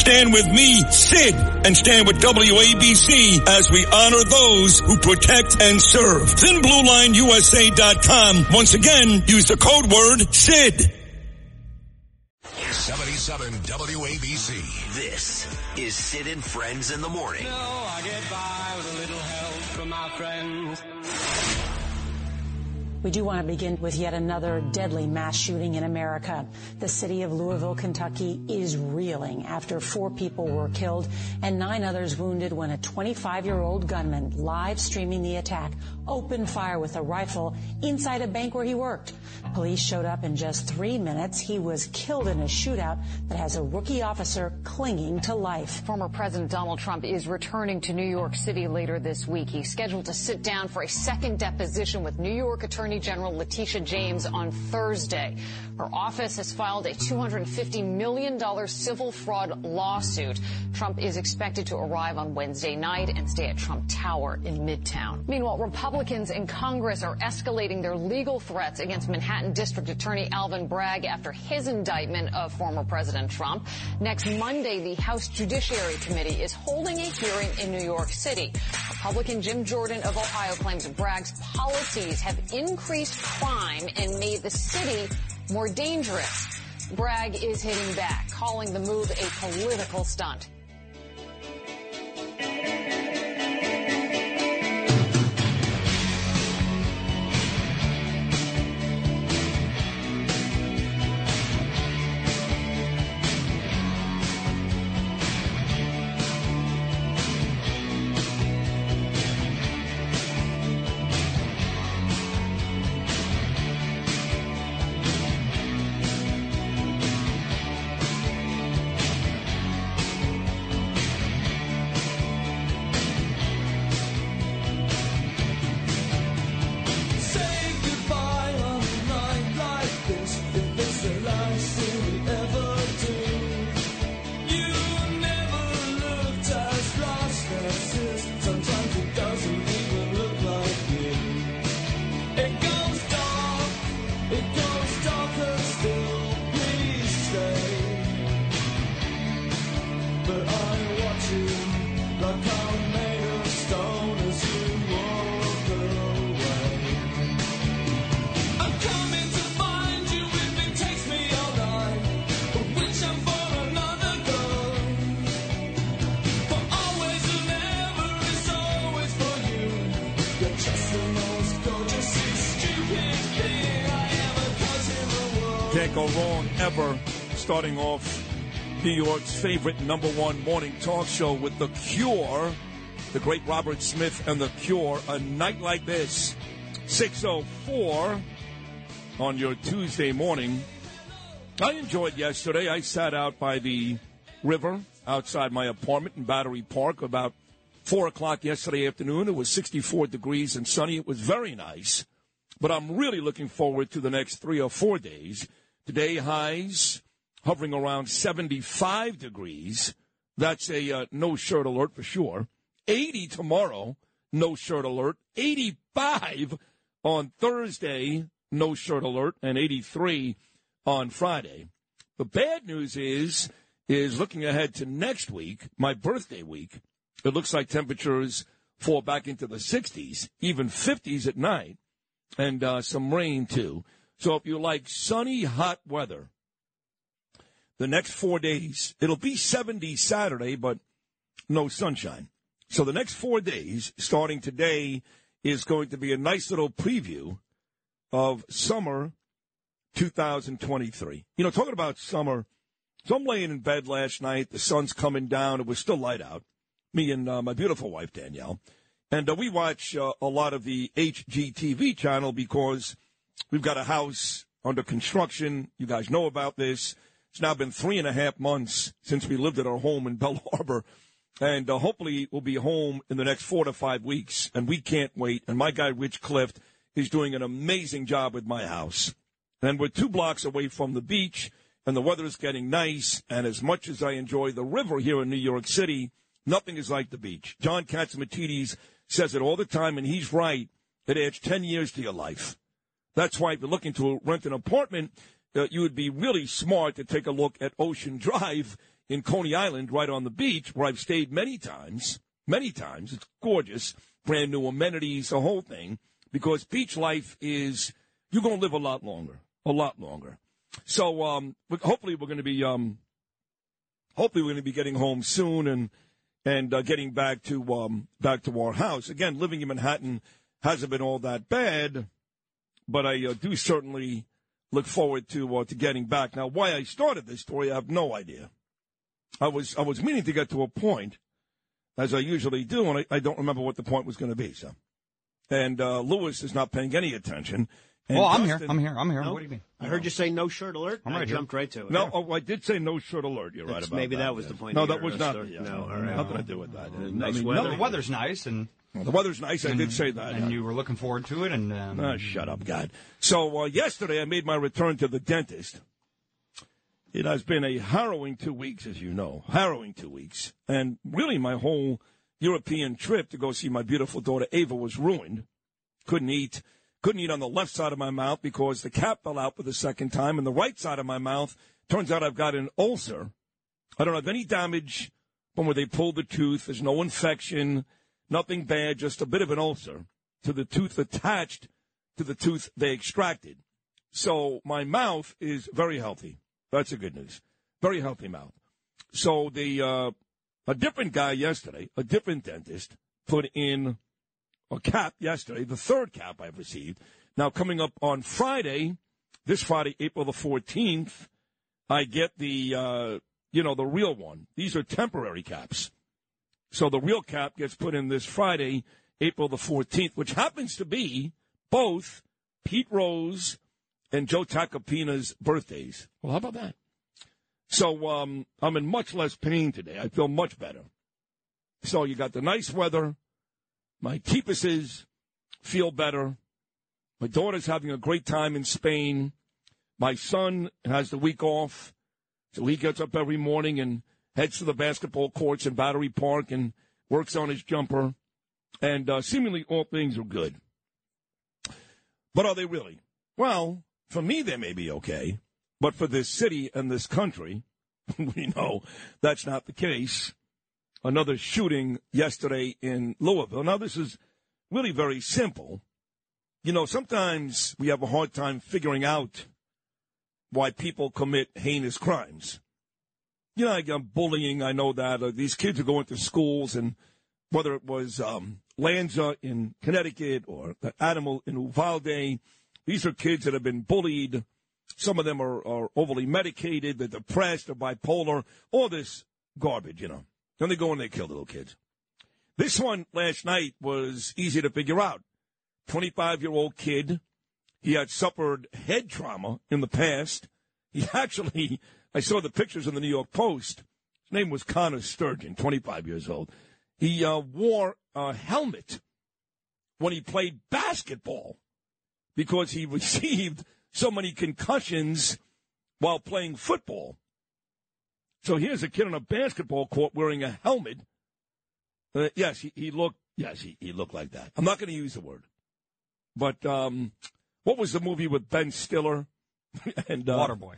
Stand with me, Sid, and stand with WABC as we honor those who protect and serve. ThinBlueLineUSA.com. Once again, use the code word SID. 77 WABC. This is Sid and Friends in the Morning. No, We do want to begin with yet another deadly mass shooting in America. The city of Louisville, Kentucky is reeling after four people were killed and nine others wounded when a 25 year old gunman live streaming the attack opened fire with a rifle inside a bank where he worked. Police showed up in just three minutes. He was killed in a shootout that has a rookie officer clinging to life. Former President Donald Trump is returning to New York City later this week. He's scheduled to sit down for a second deposition with New York Attorney General Letitia James on Thursday. Her office has filed a $250 million civil fraud lawsuit. Trump is expected to arrive on Wednesday night and stay at Trump Tower in Midtown. Meanwhile, Republicans in Congress are escalating their legal threats against Manhattan District Attorney Alvin Bragg after his indictment of former President Trump. Next Monday, the House Judiciary Committee is holding a hearing in New York City. Republican Jim Jordan of Ohio claims Bragg's policies have increased crime and made the city more dangerous. Bragg is hitting back, calling the move a political stunt. New York's favorite number one morning talk show with The Cure, the great Robert Smith and The Cure. A night like this, 604 on your Tuesday morning. I enjoyed yesterday. I sat out by the river outside my apartment in Battery Park about 4 o'clock yesterday afternoon. It was 64 degrees and sunny. It was very nice. But I'm really looking forward to the next three or four days. Today, highs hovering around 75 degrees. That's a uh, no shirt alert for sure. 80 tomorrow, no shirt alert. 85 on Thursday, no shirt alert, and 83 on Friday. The bad news is, is looking ahead to next week, my birthday week. It looks like temperatures fall back into the 60s, even 50s at night, and uh, some rain too. So if you like sunny, hot weather, the next four days, it'll be 70 Saturday, but no sunshine. So the next four days, starting today, is going to be a nice little preview of summer 2023. You know, talking about summer, so I'm laying in bed last night. The sun's coming down. It was still light out. Me and uh, my beautiful wife, Danielle. And uh, we watch uh, a lot of the HGTV channel because we've got a house under construction. You guys know about this. It's now been three and a half months since we lived at our home in Belle Harbor. And uh, hopefully we'll be home in the next four to five weeks. And we can't wait. And my guy, Rich Clift, is doing an amazing job with my house. And we're two blocks away from the beach, and the weather is getting nice. And as much as I enjoy the river here in New York City, nothing is like the beach. John Catsimatidis says it all the time, and he's right. It adds 10 years to your life. That's why if you're looking to rent an apartment, uh, you would be really smart to take a look at Ocean Drive in Coney Island, right on the beach, where I've stayed many times. Many times. It's gorgeous. Brand new amenities, the whole thing. Because beach life is, you're going to live a lot longer. A lot longer. So um, hopefully we're going to be, um, hopefully we're going to be getting home soon and and uh, getting back to um, back to our house. Again, living in Manhattan hasn't been all that bad, but I uh, do certainly look forward to uh, to getting back. Now, why I started this story, I have no idea. I was I was meaning to get to a point, as I usually do, and I, I don't remember what the point was going to be. So, and uh, Lewis is not paying any attention. And Well, I'm here. I'm here. I'm here. No? What do you mean? I heard you say no shirt alert. I'm I right here. jumped right to it. No, oh, I did say no shirt alert. You're right That's- about maybe that. that was the point No, of that was not. story. yeah, No, all right. Nothing to do with that. nice I mean, weather. No, no- the weather's nice, and the weather's nice. I did say that. and yeah. you were looking forward to it, and um, Ah, shut up, God. So uh, yesterday I made my return to the dentist. It has been a harrowing two weeks, as you know, harrowing two weeks, and really my whole European trip to go see my beautiful daughter Ava was ruined. Couldn't eat, couldn't eat on the left side of my mouth because the cap fell out for the second time, and the right side of my mouth turns out I've got an ulcer. I don't have any damage from where they pulled the tooth. There's no infection, nothing bad, just a bit of an ulcer to the tooth attached to the tooth they extracted. So my mouth is very healthy. That's the good news. Very healthy mouth. So the uh, a different guy yesterday, a different dentist, put in a cap yesterday, the third cap I've received. Now coming up on Friday, this Friday, April the fourteenth, I get the uh, you know the real one. These are temporary caps. So the real cap gets put in this Friday, April the 14th, which happens to be both Pete Rose and Joe Tacopina's birthdays. Well, how about that? So um, I'm in much less pain today. I feel much better. So you got the nice weather. My teepuses feel better. My daughter's having a great time in Spain. My son has the week off. So he gets up every morning and heads to the basketball courts in Battery Park and works on his jumper. And uh, seemingly all things are good. But are they really? Well, for me, they may be okay. But for this city and this country, we know that's not the case. Another shooting yesterday in Louisville. Now, this is really very simple. You know, sometimes we have a hard time figuring out why people commit heinous crimes. You know, I'm bullying, I know that. Uh, these kids are going to schools, and whether it was um, Lanza in Connecticut or the animal in Uvalde, these are kids that have been bullied. Some of them are, are overly medicated, they're depressed, they're bipolar, all this garbage, you know. Then they go and they kill the little kids. This one last night was easy to figure out. 25 year old kid. He had suffered head trauma in the past. He actually, I saw the pictures in the New York Post. His name was Connor Sturgeon, 25 years old. He uh, wore a helmet when he played basketball because he received so many concussions while playing football. So here's a kid on a basketball court wearing a helmet. Uh, yes, he, he looked. Yes, he, he looked like that. I'm not going to use the word, but um, what was the movie with Ben Stiller and uh, Waterboy.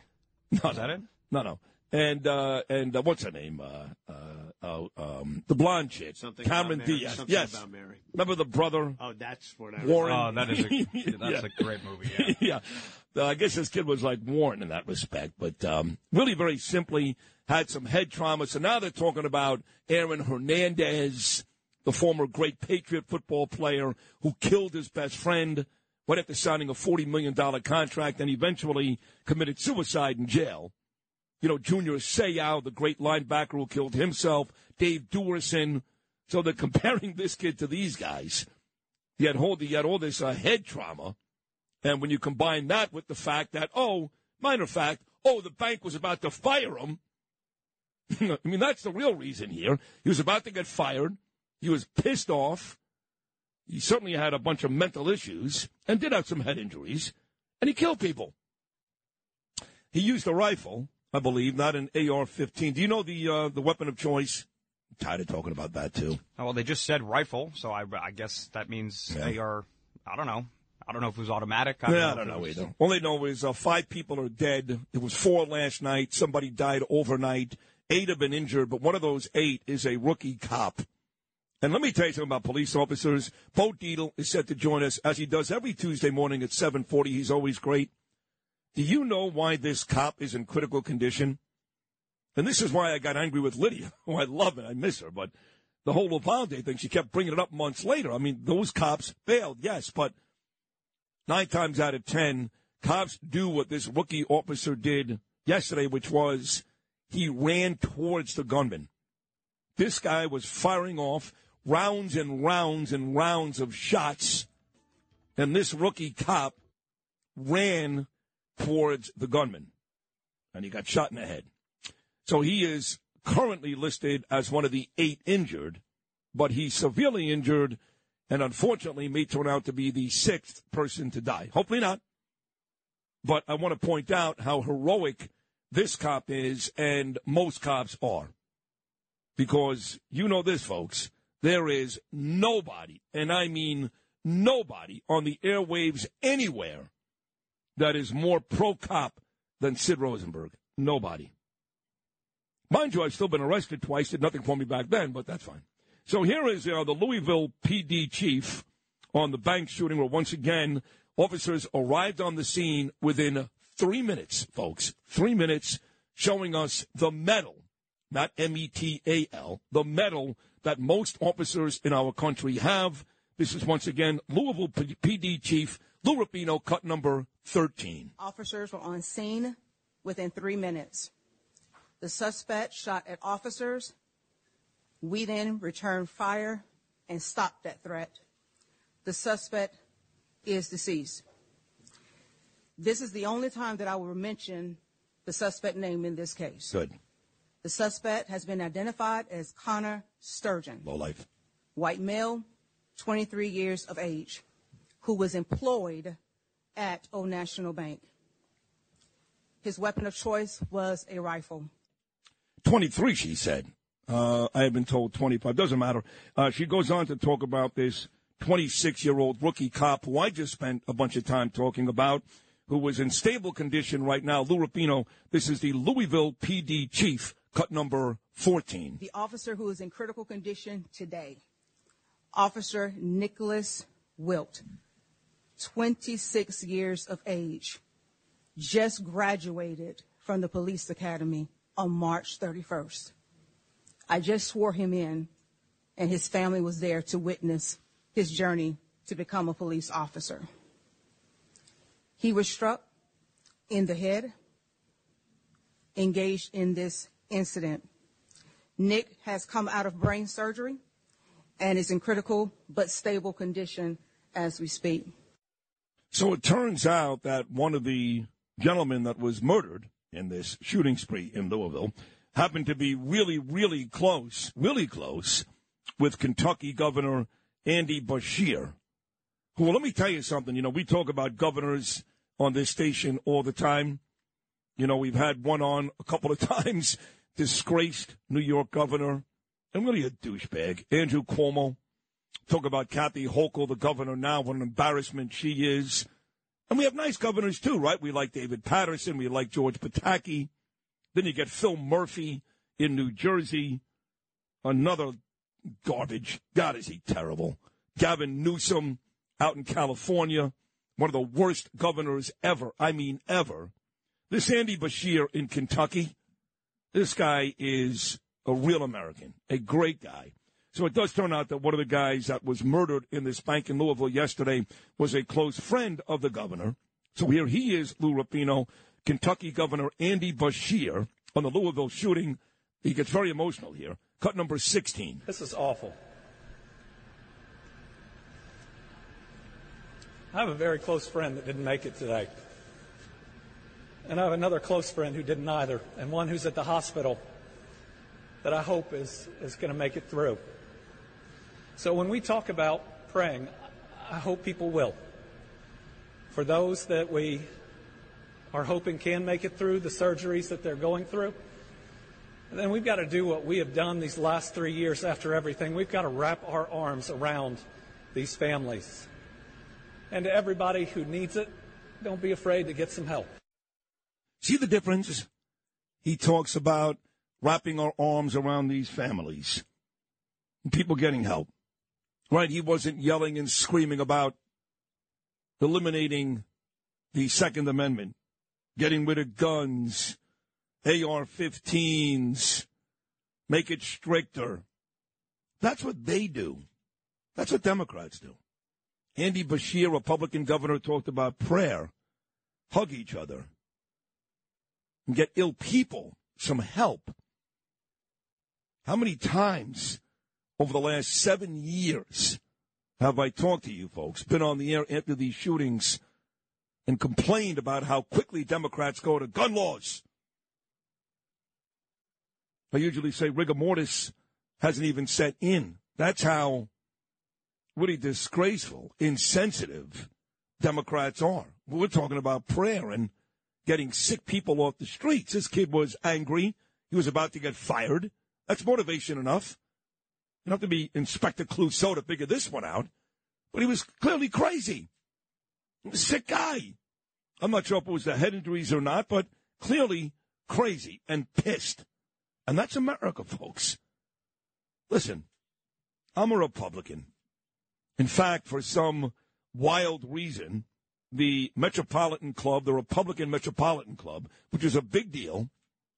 No, Is that it? No, no. And uh, and uh, what's her name? Uh, uh, uh, um, the blonde chick, Something Cameron about Mary. Diaz. Something yes, about Mary. remember the brother Oh, that's what I Warren? Oh, that is a that's Yeah. a great movie. Yeah. yeah. Uh, I guess this kid was like Warren in that respect, but um, really very simply had some head trauma. So now they're talking about Aaron Hernandez, the former great Patriot football player who killed his best friend, went after signing a $40 million contract, and eventually committed suicide in jail. You know, Junior Seau, the great linebacker who killed himself, Dave Duerson. So they're comparing this kid to these guys. He had, hold, he had all this uh, head trauma. And when you combine that with the fact that, oh, minor fact, oh, the bank was about to fire him. I mean, that's the real reason here. He was about to get fired. He was pissed off. He certainly had a bunch of mental issues and did have some head injuries, and he killed people. He used a rifle, I believe, not an AR-15. Do you know the uh, the weapon of choice? I'm tired of talking about that too. Oh, well, they just said rifle, so I, I guess that means Yeah. they are. I don't know. I don't know if it was automatic. yeah, I don't know was- either. All they know is uh, five people are dead. It was four last night. Somebody died overnight. Eight have been injured, but one of those eight is a rookie cop. And let me tell you something about police officers. Bo Dietl is set to join us as he does every Tuesday morning at 7:40. He's always great. Do you know why this cop is in critical condition? And this is why I got angry with Lydia, who oh, I love and I miss her, but the whole Uvalde thing, she kept bringing it up months later. I mean, those cops failed, yes, but nine times out of ten, cops do what this rookie officer did yesterday, which was he ran towards the gunman. This guy was firing off rounds and rounds and rounds of shots, and this rookie cop ran towards the gunman, and he got shot in the head. So he is currently listed as one of the eight injured, but he's severely injured and unfortunately may turn out to be the sixth person to die. Hopefully not. But I want to point out how heroic this cop is and most cops are. Because you know this, folks, there is nobody, and I mean nobody on the airwaves anywhere that is more pro cop than Sid Rosenberg. Nobody. Mind you, I've still been arrested twice. Did nothing for me back then, but that's fine. So here is uh, the Louisville PD chief on the bank shooting, where once again officers arrived on the scene within three minutes, folks. Three minutes, showing us the medal, not M E T A L, the medal that most officers in our country have. This is once again Louisville PD chief Lou Rapino, cut number thirteen. Officers were on scene within three minutes. The suspect shot at officers. We then returned fire and stopped that threat. The suspect is deceased. This is the only time that I will mention the suspect name in this case. Good. The suspect has been identified as Connor Sturgeon, Low life. white male, 23 years of age, who was employed at Old National Bank. His weapon of choice was a rifle. 23, she said. Uh, I have been told 25. Doesn't matter. Uh, she goes on to talk about this 26 year old rookie cop who I just spent a bunch of time talking about, who was in stable condition right now. Lou Rapino, this is the Louisville PD chief, cut number 14. The officer who is in critical condition today, Officer Nicholas Wilt, 26 years of age, just graduated from the police academy on March 31st. I just swore him in, and his family was there to witness his journey to become a police officer. He was struck in the head, engaged in this incident. Nick has come out of brain surgery and is in critical but stable condition as we speak. So it turns out that one of the gentlemen that was murdered in this shooting spree in Louisville happened to be really, really close, really close with Kentucky Governor Andy Beshear. Well, let me tell you something. You know, we talk about governors on this station all the time. You know, we've had one on a couple of times, disgraced New York governor, and really a douchebag, Andrew Cuomo. Talk about Kathy Hochul, the governor now, what an embarrassment she is. And we have nice governors too, right? We like David Paterson, we like George Pataki. Then you get Phil Murphy in New Jersey, another garbage. God, is he terrible. Gavin Newsom out in California, one of the worst governors ever. I mean, ever. This Andy Beshear in Kentucky, this guy is a real American, a great guy. So it does turn out that one of the guys that was murdered in this bank in Louisville yesterday was a close friend of the governor. So here he is, Lou Rapino, Kentucky Governor Andy Beshear on the Louisville shooting. He gets very emotional here. Cut number 16. This is awful. I have a very close friend that didn't make it today. And I have another close friend who didn't either, and one who's at the hospital that I hope is, is going to make it through. So when we talk about praying, I hope people will. For those that we are hoping can make it through the surgeries that they're going through, then we've got to do what we have done these last three years after everything. We've got to wrap our arms around these families. And to everybody who needs it, don't be afraid to get some help. See the difference? He talks about wrapping our arms around these families, people getting help. Right? He wasn't yelling and screaming about eliminating the Second Amendment, getting rid of guns, AR 15s, make it stricter. That's what they do. That's what Democrats do. Andy Beshear, Republican governor, talked about prayer, hug each other, and get ill people some help. How many times over the last seven years have I talked to you folks, been on the air after these shootings, and complained about how quickly Democrats go to gun laws? I usually say rigor mortis hasn't even set in. That's how really disgraceful, insensitive Democrats are. We're talking about prayer and getting sick people off the streets. This kid was angry. He was about to get fired. That's motivation enough. You don't have to be Inspector Clouseau to figure this one out. But he was clearly crazy. Sick guy. I'm not sure if it was the head injuries or not, but clearly crazy and pissed. And that's America, folks. Listen, I'm a Republican. In fact, for some wild reason, the Metropolitan Club, the Republican Metropolitan Club, which is a big deal,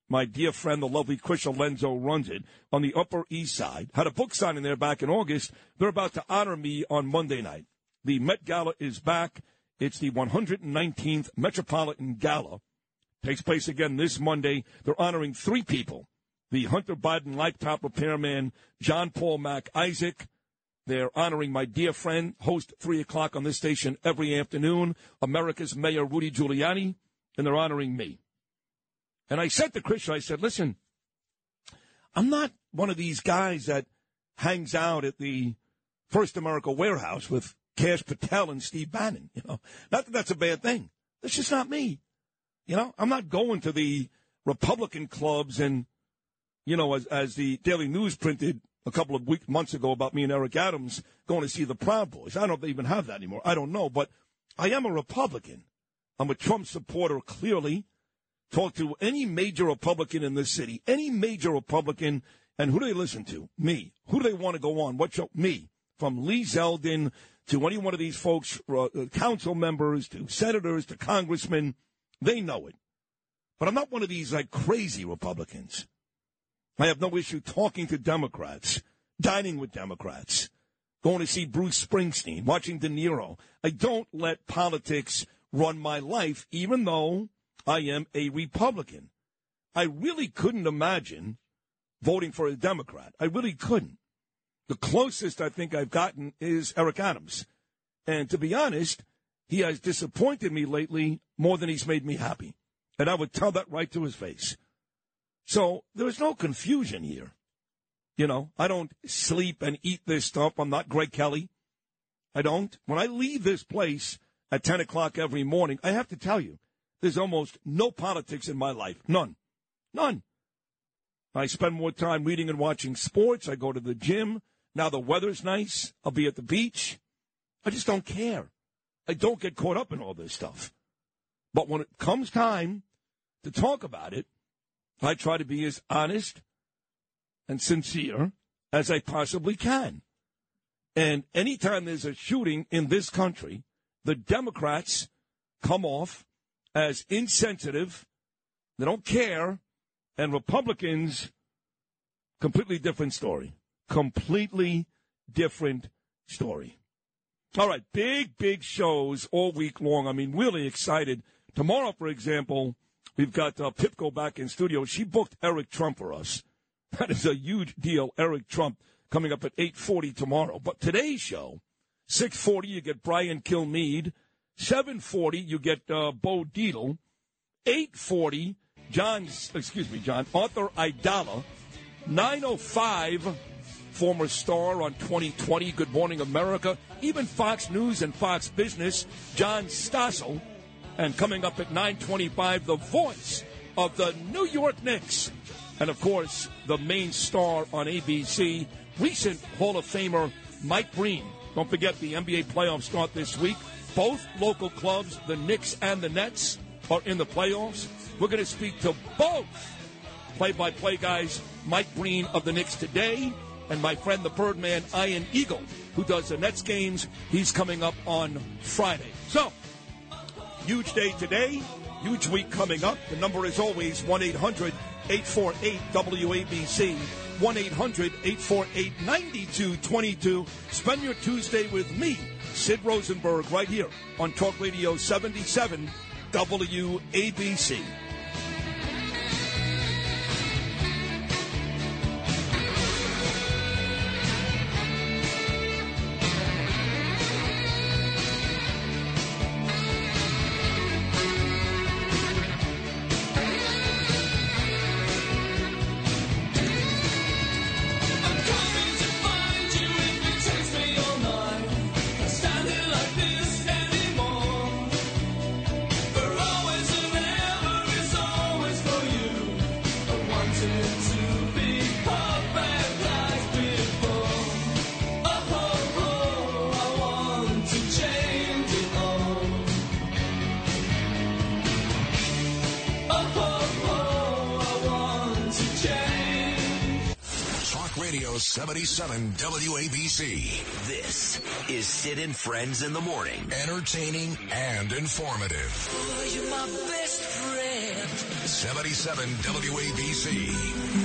my dear friend, the lovely Chris Lenzo runs it on the Upper East Side. Had a book signing there back in August. They're about to honor me on Monday night. The Met Gala is back. It's the 119th Metropolitan Gala. Takes place again this Monday. They're honoring three people. The Hunter Biden laptop repairman, John Paul Mac Isaac. They're honoring my dear friend, host 3 o'clock on this station every afternoon, America's Mayor Rudy Giuliani. And they're honoring me. And I said to Chris, I said, listen, I'm not one of these guys that hangs out at the First America warehouse with Kash Patel and Steve Bannon. You know, not that that's a bad thing. That's just not me. You know, I'm not going to the Republican clubs and, you know, as, as the Daily News printed a couple of weeks, months ago about me and Eric Adams going to see the Proud Boys. I don't know if they even have that anymore. I don't know, but I am a Republican. I'm a Trump supporter, clearly. Talk to any major Republican in this city, any major Republican, and who do they listen to? Me. Who do they want to go on? What show? Me. From Lee Zeldin to any one of these folks, uh, council members, to senators, to congressmen, they know it. But I'm not one of these like crazy Republicans. I have no issue talking to Democrats, dining with Democrats, going to see Bruce Springsteen, watching De Niro. I don't let politics run my life, even though I am a Republican. I really couldn't imagine voting for a Democrat. I really couldn't. The closest I think I've gotten is Eric Adams. And to be honest, he has disappointed me lately more than he's made me happy. And I would tell that right to his face. So there's no confusion here. You know, I don't sleep and eat this stuff. I'm not Greg Kelly. I don't. When I leave this place at 10 o'clock every morning, I have to tell you, there's almost no politics in my life. None. None. I spend more time reading and watching sports. I go to the gym. Now the weather's nice. I'll be at the beach. I just don't care. I don't get caught up in all this stuff. But when it comes time to talk about it, I try to be as honest and sincere as I possibly can. And anytime there's a shooting in this country, the Democrats come off as insensitive, they don't care, and Republicans, completely different story. Completely different story. All right, big, big shows all week long. I mean, really excited. Tomorrow, for example, we've got uh, back in studio. She booked Eric Trump for us. That is a huge deal. Eric Trump coming up at 8.40 tomorrow. But today's show, 6.40, you get Brian Kilmeade. 7.40, you get uh, Bo Dietl. 840, John's, excuse me, John, Arthur Aidala. 905, former star on 2020, Good Morning America, even Fox News and Fox Business, John Stossel. And coming up at 925, the voice of the New York Knicks. And of course, the main star on ABC, recent Hall of Famer Mike Breen. Don't forget the NBA playoffs start this week. Both local clubs, the Knicks and the Nets, are in the playoffs. We're going to speak to both play by play guys, Mike Breen of the Knicks today, and my friend the Birdman, Ian Eagle, who does the Nets games. He's coming up on Friday. So, huge day today, huge week coming up. The number is always 1 800 848 WABC. 1 800 848 9222. Spend your Tuesday with me, Sid Rosenberg, right here on Talk Radio 77 WABC. 77 WABC. This is Sid and Friends in the Morning. Entertaining and informative. You're my best friend. 77 WABC.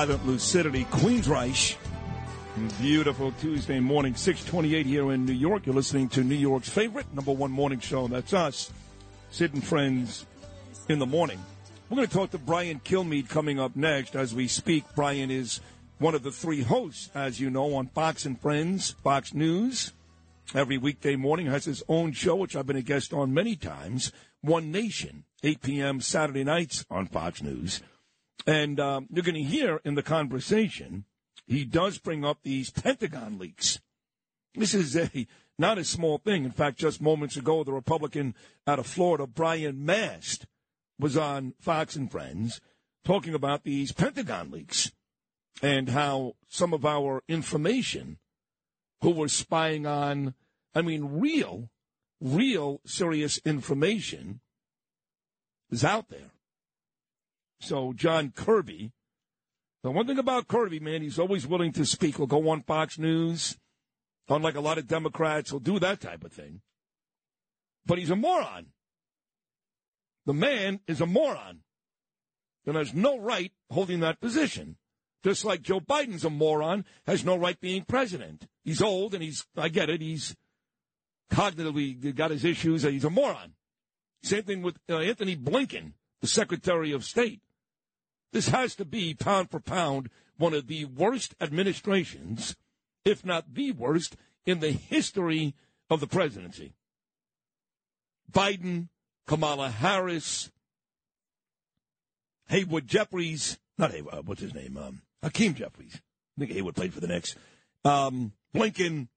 Silent Lucidity, Queensrÿche. Beautiful Tuesday morning, 628 here in New York. You're listening to New York's favorite number one morning show. That's us, Sid and Friends in the morning. We're going to talk to Brian Kilmeade coming up next as we speak. Brian is one of the three hosts, as you know, on Fox and Friends, Fox News. Every weekday morning has his own show, which I've been a guest on many times. One Nation, 8 p.m. Saturday nights on Fox News. And um, you're going to hear in the conversation, he does bring up these Pentagon leaks. This is a not a small thing. In fact, just moments ago, the Republican out of Florida, Brian Mast, was on Fox and Friends talking about these Pentagon leaks and how some of our information, who were spying on, I mean, real, real serious information, is out there. So John Kirby, the one thing about Kirby, man, he's always willing to speak. He'll go on Fox News, unlike a lot of Democrats, he'll do that type of thing. But he's a moron. The man is a moron and has no right holding that position. Just like Joe Biden's a moron, has no right being president. He's old and he's, I get it, he's cognitively got his issues, he's a moron. Same thing with uh, Antony Blinken, the Secretary of State. This has to be, pound for pound, one of the worst administrations, if not the worst, in the history of the presidency. Biden, Kamala Harris, Haywood Jeffries, not Haywood, uh, what's his name? Um, Hakeem Jeffries. I think Haywood played for the Knicks. Um, Blinken.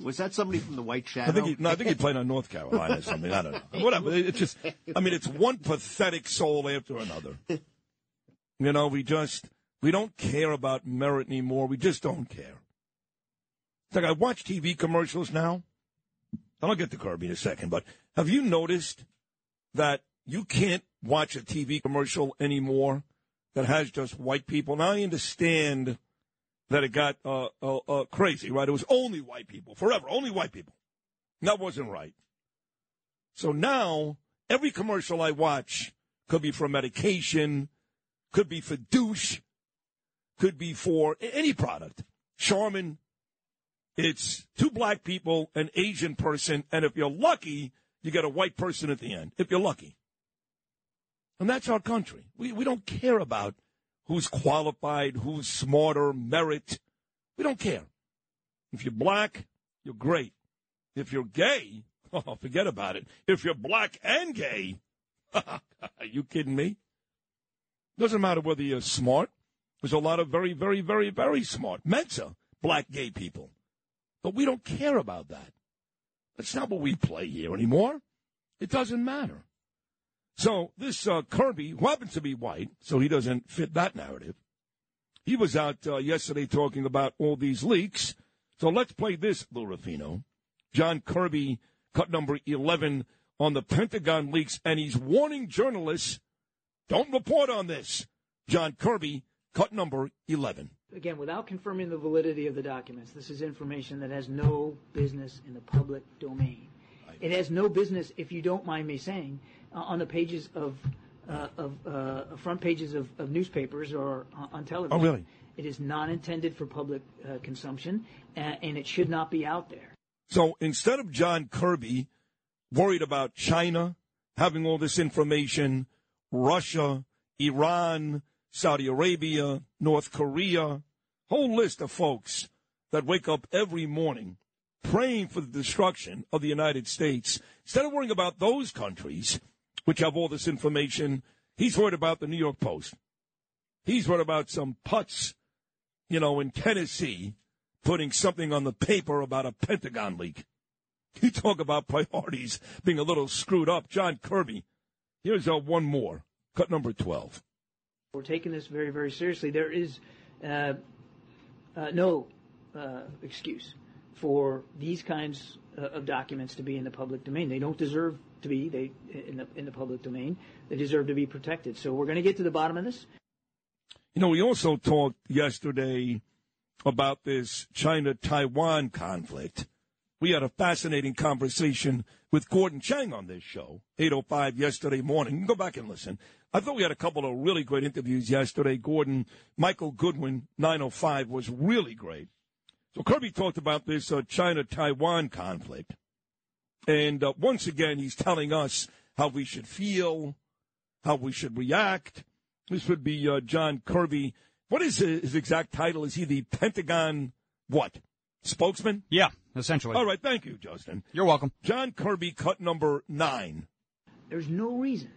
Was that somebody from the White Shadow? I think he, no, I think he played on North Carolina or something. I don't know. Whatever. It's just, I mean, it's one pathetic soul after another. You know, we just, we don't care about merit anymore. We just don't care. It's like I watch TV commercials now. I'll get to Kirby in a second, but have you noticed that you can't watch a TV commercial anymore that has just white people? Now I understand that it got uh, uh, uh, crazy, right? It was only white people forever, only white people. That wasn't right. So now every commercial I watch could be for medication, could be for douche, could be for any product. Charmin, it's two black people, an Asian person, and if you're lucky, you get a white person at the end, if you're lucky. And that's our country. We, we don't care about who's qualified, who's smarter, merit. We don't care. If you're black, you're great. If you're gay, oh, forget about it. If you're black and gay, are you kidding me? Doesn't matter whether you're smart. There's a lot of very, very, very, very smart Mensa black gay people. But we don't care about that. That's not what we play here anymore. It doesn't matter. So this uh, Kirby, who happens to be white, so he doesn't fit that narrative, he was out uh, yesterday talking about all these leaks. So let's play this, Lou Rufino. John Kirby, cut number 11 on the Pentagon leaks, and he's warning journalists, don't report on this. John Kirby, cut number 11. Again, without confirming the validity of the documents, this is information that has no business in the public domain. It has no business, if you don't mind me saying, uh, on the pages of, uh, of uh, front pages of, of newspapers or on- on television. Oh, really? It is not intended for public uh, consumption, uh, and it should not be out there. So instead of John Kirby worried about China having all this information, Russia, Iran, Saudi Arabia, North Korea, whole list of folks that wake up every morning praying for the destruction of the United States, instead of worrying about those countries which have all this information, he's worried about the New York Post. He's worried about some putz, you know, in Tennessee putting something on the paper about a Pentagon leak. You talk about priorities being a little screwed up. John Kirby, here's uh, one more, cut number 12. We're taking this very, very seriously. There is uh, uh, no uh, excuse for these kinds uh, of documents to be in the public domain. They don't deserve to be they in the in the public domain. They deserve to be protected. So we're going to get to the bottom of this. You know, we also talked yesterday about this China Taiwan conflict. We had a fascinating conversation with Gordon Chang on this show, 805 yesterday morning. Go back and listen. I thought we had a couple of really great interviews yesterday. Gordon, Michael Goodwin, 905 was really great. So Kirby talked about this uh, China Taiwan conflict. And uh, once again, he's telling us how we should feel, how we should react. This would be uh, John Kirby. What is his exact title? Is he the Pentagon what? Spokesman? Yeah, essentially. All right, thank you, Justin. You're welcome. John Kirby, cut number nine. There's no reason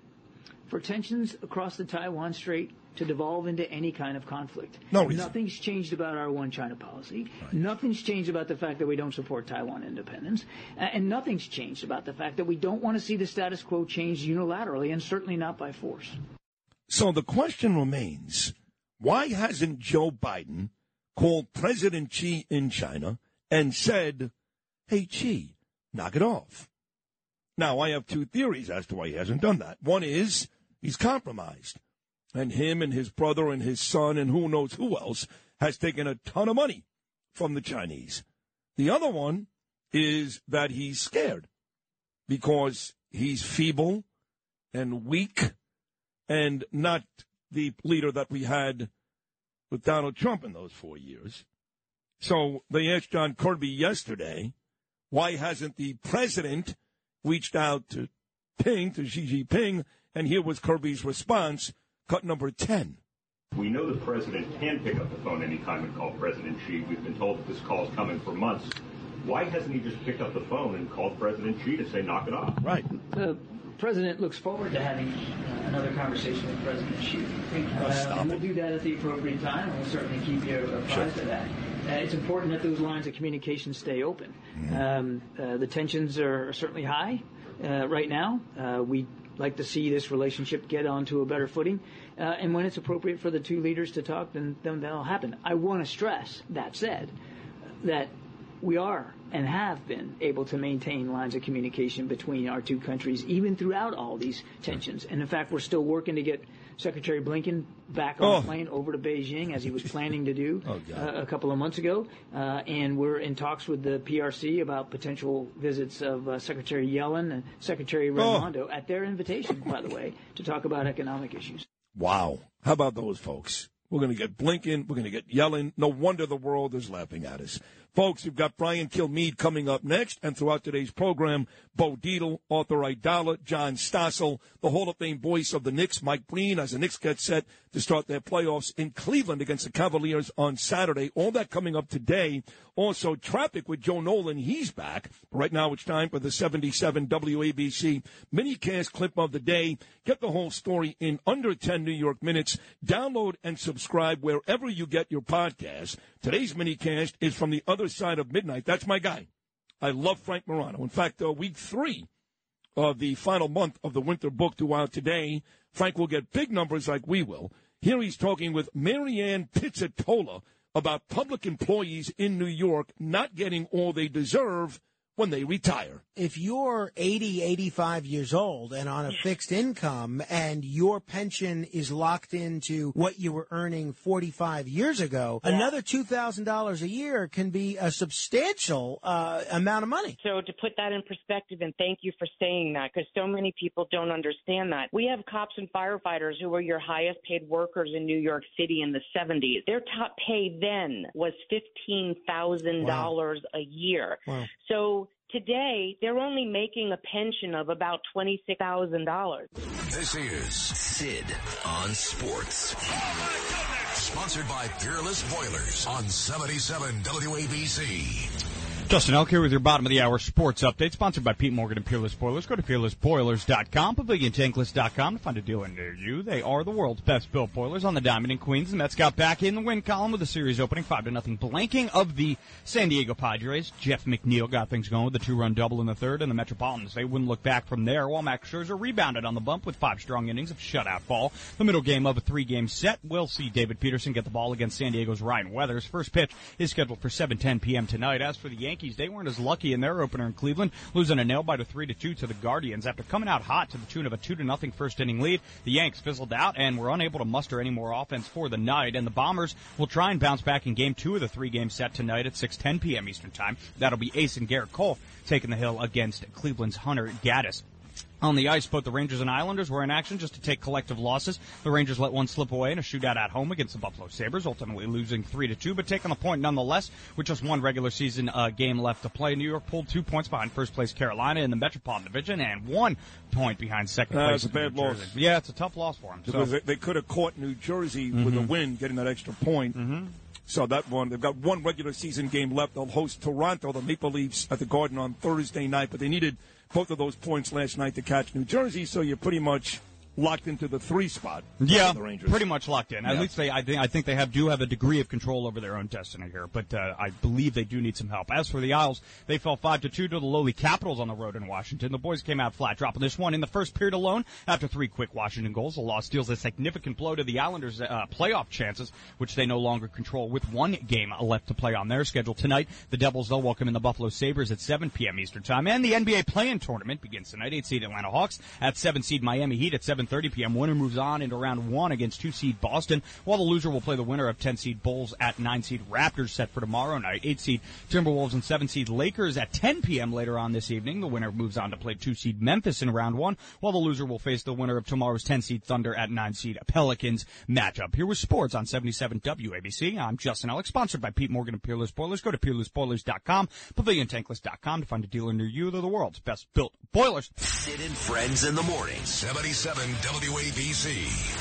for tensions across the Taiwan Strait to devolve into any kind of conflict. No reason. Nothing's changed about our one China policy. Nothing's changed about the fact that we don't support Taiwan independence. And nothing's changed about the fact that we don't want to see the status quo changed unilaterally and certainly not by force. So the question remains why hasn't Joe Biden called President Xi in China and said, hey, Xi, knock it off? Now, I have two theories as to why he hasn't done that. One is he's compromised, and him and his brother and his son and who knows who else has taken a ton of money from the Chinese. The other one is that he's scared because he's feeble and weak and not the leader that we had with Donald Trump in those four years. So they asked John Kirby yesterday, why hasn't the president reached out to Ping, to Xi Jinping? And here was Kirby's response, cut number 10. We know the president can pick up the phone anytime and call President Xi. We've been told that this call is coming for months. Why hasn't he just picked up the phone and called President Xi to say knock it off? Right. The President looks forward to having uh, another conversation with President Xi. Uh, and we'll do that at the appropriate time, and we'll certainly keep you apprised of that. Uh, it's important that those lines of communication stay open. Um, uh, the tensions are certainly high uh, right now. Uh, we like to see this relationship get onto a better footing. Uh, and when it's appropriate for the two leaders to talk, then, then that'll happen. I want to stress, that said, that we are and have been able to maintain lines of communication between our two countries, even throughout all these tensions. And in fact, we're still working to get Secretary Blinken back on Oh. a plane over to Beijing, as he was planning to do Oh, uh, a couple of months ago. Uh, and we're in talks with the PRC about potential visits of uh, Secretary Yellen and Secretary Raimondo at their invitation, by the way, to talk about economic issues. Wow. How about those folks? We're going to get Blinken. We're going to get Yellen. No wonder the world is laughing at us. Folks, we've got Brian Kilmeade coming up next. And throughout today's program, Bo Dietl, Arthur Aidala, John Stossel, the Hall of Fame voice of the Knicks, Mike Breen, as the Knicks get set to start their playoffs in Cleveland against the Cavaliers on Saturday. All that coming up today. Also, traffic with Joe Nolan. He's back. Right now, it's time for the 77 WABC minicast clip of the day. Get the whole story in under 10 New York minutes. Download and subscribe wherever you get your podcasts. Today's minicast is from the other side of midnight. That's my guy. I love Frank Morano. In fact, uh, week three of the final month of the winter book due out today, Frank will get big numbers like we will. Here he's talking with Marianne Pizzitola about public employees in New York not getting all they deserve when they retire. if you're 80, 85 years old and on a fixed income and your pension is locked into what you were earning 45 years ago, another $2,000 a year can be a substantial uh, amount of money. So to put that in perspective, and thank you for saying that, because so many people don't understand that. We have cops and firefighters who were your highest paid workers in New York City in the 70s. Their top pay then was $15,000 a year. Wow. So today, they're only making a pension of about $26,000. This is Sid on Sports. Sponsored by Peerless Boilers on 77 WABC. Justin Elk here with your bottom of the hour sports update, sponsored by Pete Morgan and Peerless Boilers. Go to peerlessboilers.com, paviliontankless.com to find a dealer near you. They are the world's best built boilers on the Diamond in Queens. The Mets got back in the win column with the series opening five to nothing blanking of the San Diego Padres. Jeff McNeil got things going with a two run double in the third, and the Metropolitans they wouldn't look back from there. While Max Scherzer rebounded on the bump with five strong innings of shutout ball. The middle game of a three game set. We'll see David Peterson get the ball against San Diego's Ryan Weathers. First pitch is scheduled for 7:10 p.m. tonight. As for the Yankees, they weren't as lucky in their opener in Cleveland, losing a nail bite of three to two to the Guardians after coming out hot to the tune of a two to nothing first inning lead. The Yanks fizzled out and were unable to muster any more offense for the night. And the Bombers will try and bounce back in game two of the three game set tonight at 6:10 p.m. Eastern time. That'll be Ace and Gerrit Cole taking the hill against Cleveland's Hunter Gaddis. On the ice, both the Rangers and Islanders were in action just to take collective losses. The Rangers let one slip away in a shootout at home against the Buffalo Sabres, ultimately losing three to two, but taking the point nonetheless. With just one regular season uh, game left to play, New York pulled two points behind first place Carolina in the Metropolitan Division and one point behind second Uh, place. it's a bad New loss. Jersey. Yeah, it's a tough loss for them. Because they, they could have caught New Jersey with a Mhm. win, getting that extra point. Mm-hmm. So that one, they've got one regular season game left. They'll host Toronto, the Maple Leafs, at the Garden on Thursday night. But they needed both of those points last night to catch New Jersey, so you're pretty much locked into the three spot. Yeah, the Rangers. pretty much locked in. At Yeah. least they, I think, I think they have do have a degree of control over their own destiny here. But uh, I believe they do need some help. As for the Isles, they fell five to two to the lowly Capitals on the road in Washington. The boys came out flat, dropping this one in the first period alone. After three quick Washington goals, the loss deals a significant blow to the Islanders' uh, playoff chances, which they no longer control. With one game left to play on their schedule tonight, the Devils they'll welcome in the Buffalo Sabres at 7 p.m. Eastern time, and the NBA play-in tournament begins tonight. Eight seed Atlanta Hawks at seven seed Miami Heat at 7:30 p.m. Winner moves on into round one against two seed Boston, while the loser will play the winner of 10 seed Bulls at nine seed Raptors set for tomorrow night. Eight seed Timberwolves and seven seed Lakers at 10 p.m. later on this evening. The winner moves on to play two seed Memphis in round one, while the loser will face the winner of tomorrow's 10 seed Thunder at nine seed Pelicans matchup. Here was sports on 77 WABC. I'm Justin Alex, sponsored by Pete Morgan and Peerless Boilers. Go to peerlessboilers.com, paviliontankless.com to find a dealer near you. They're the world's best built boilers. Sid and Friends in the morning. 77 WABC.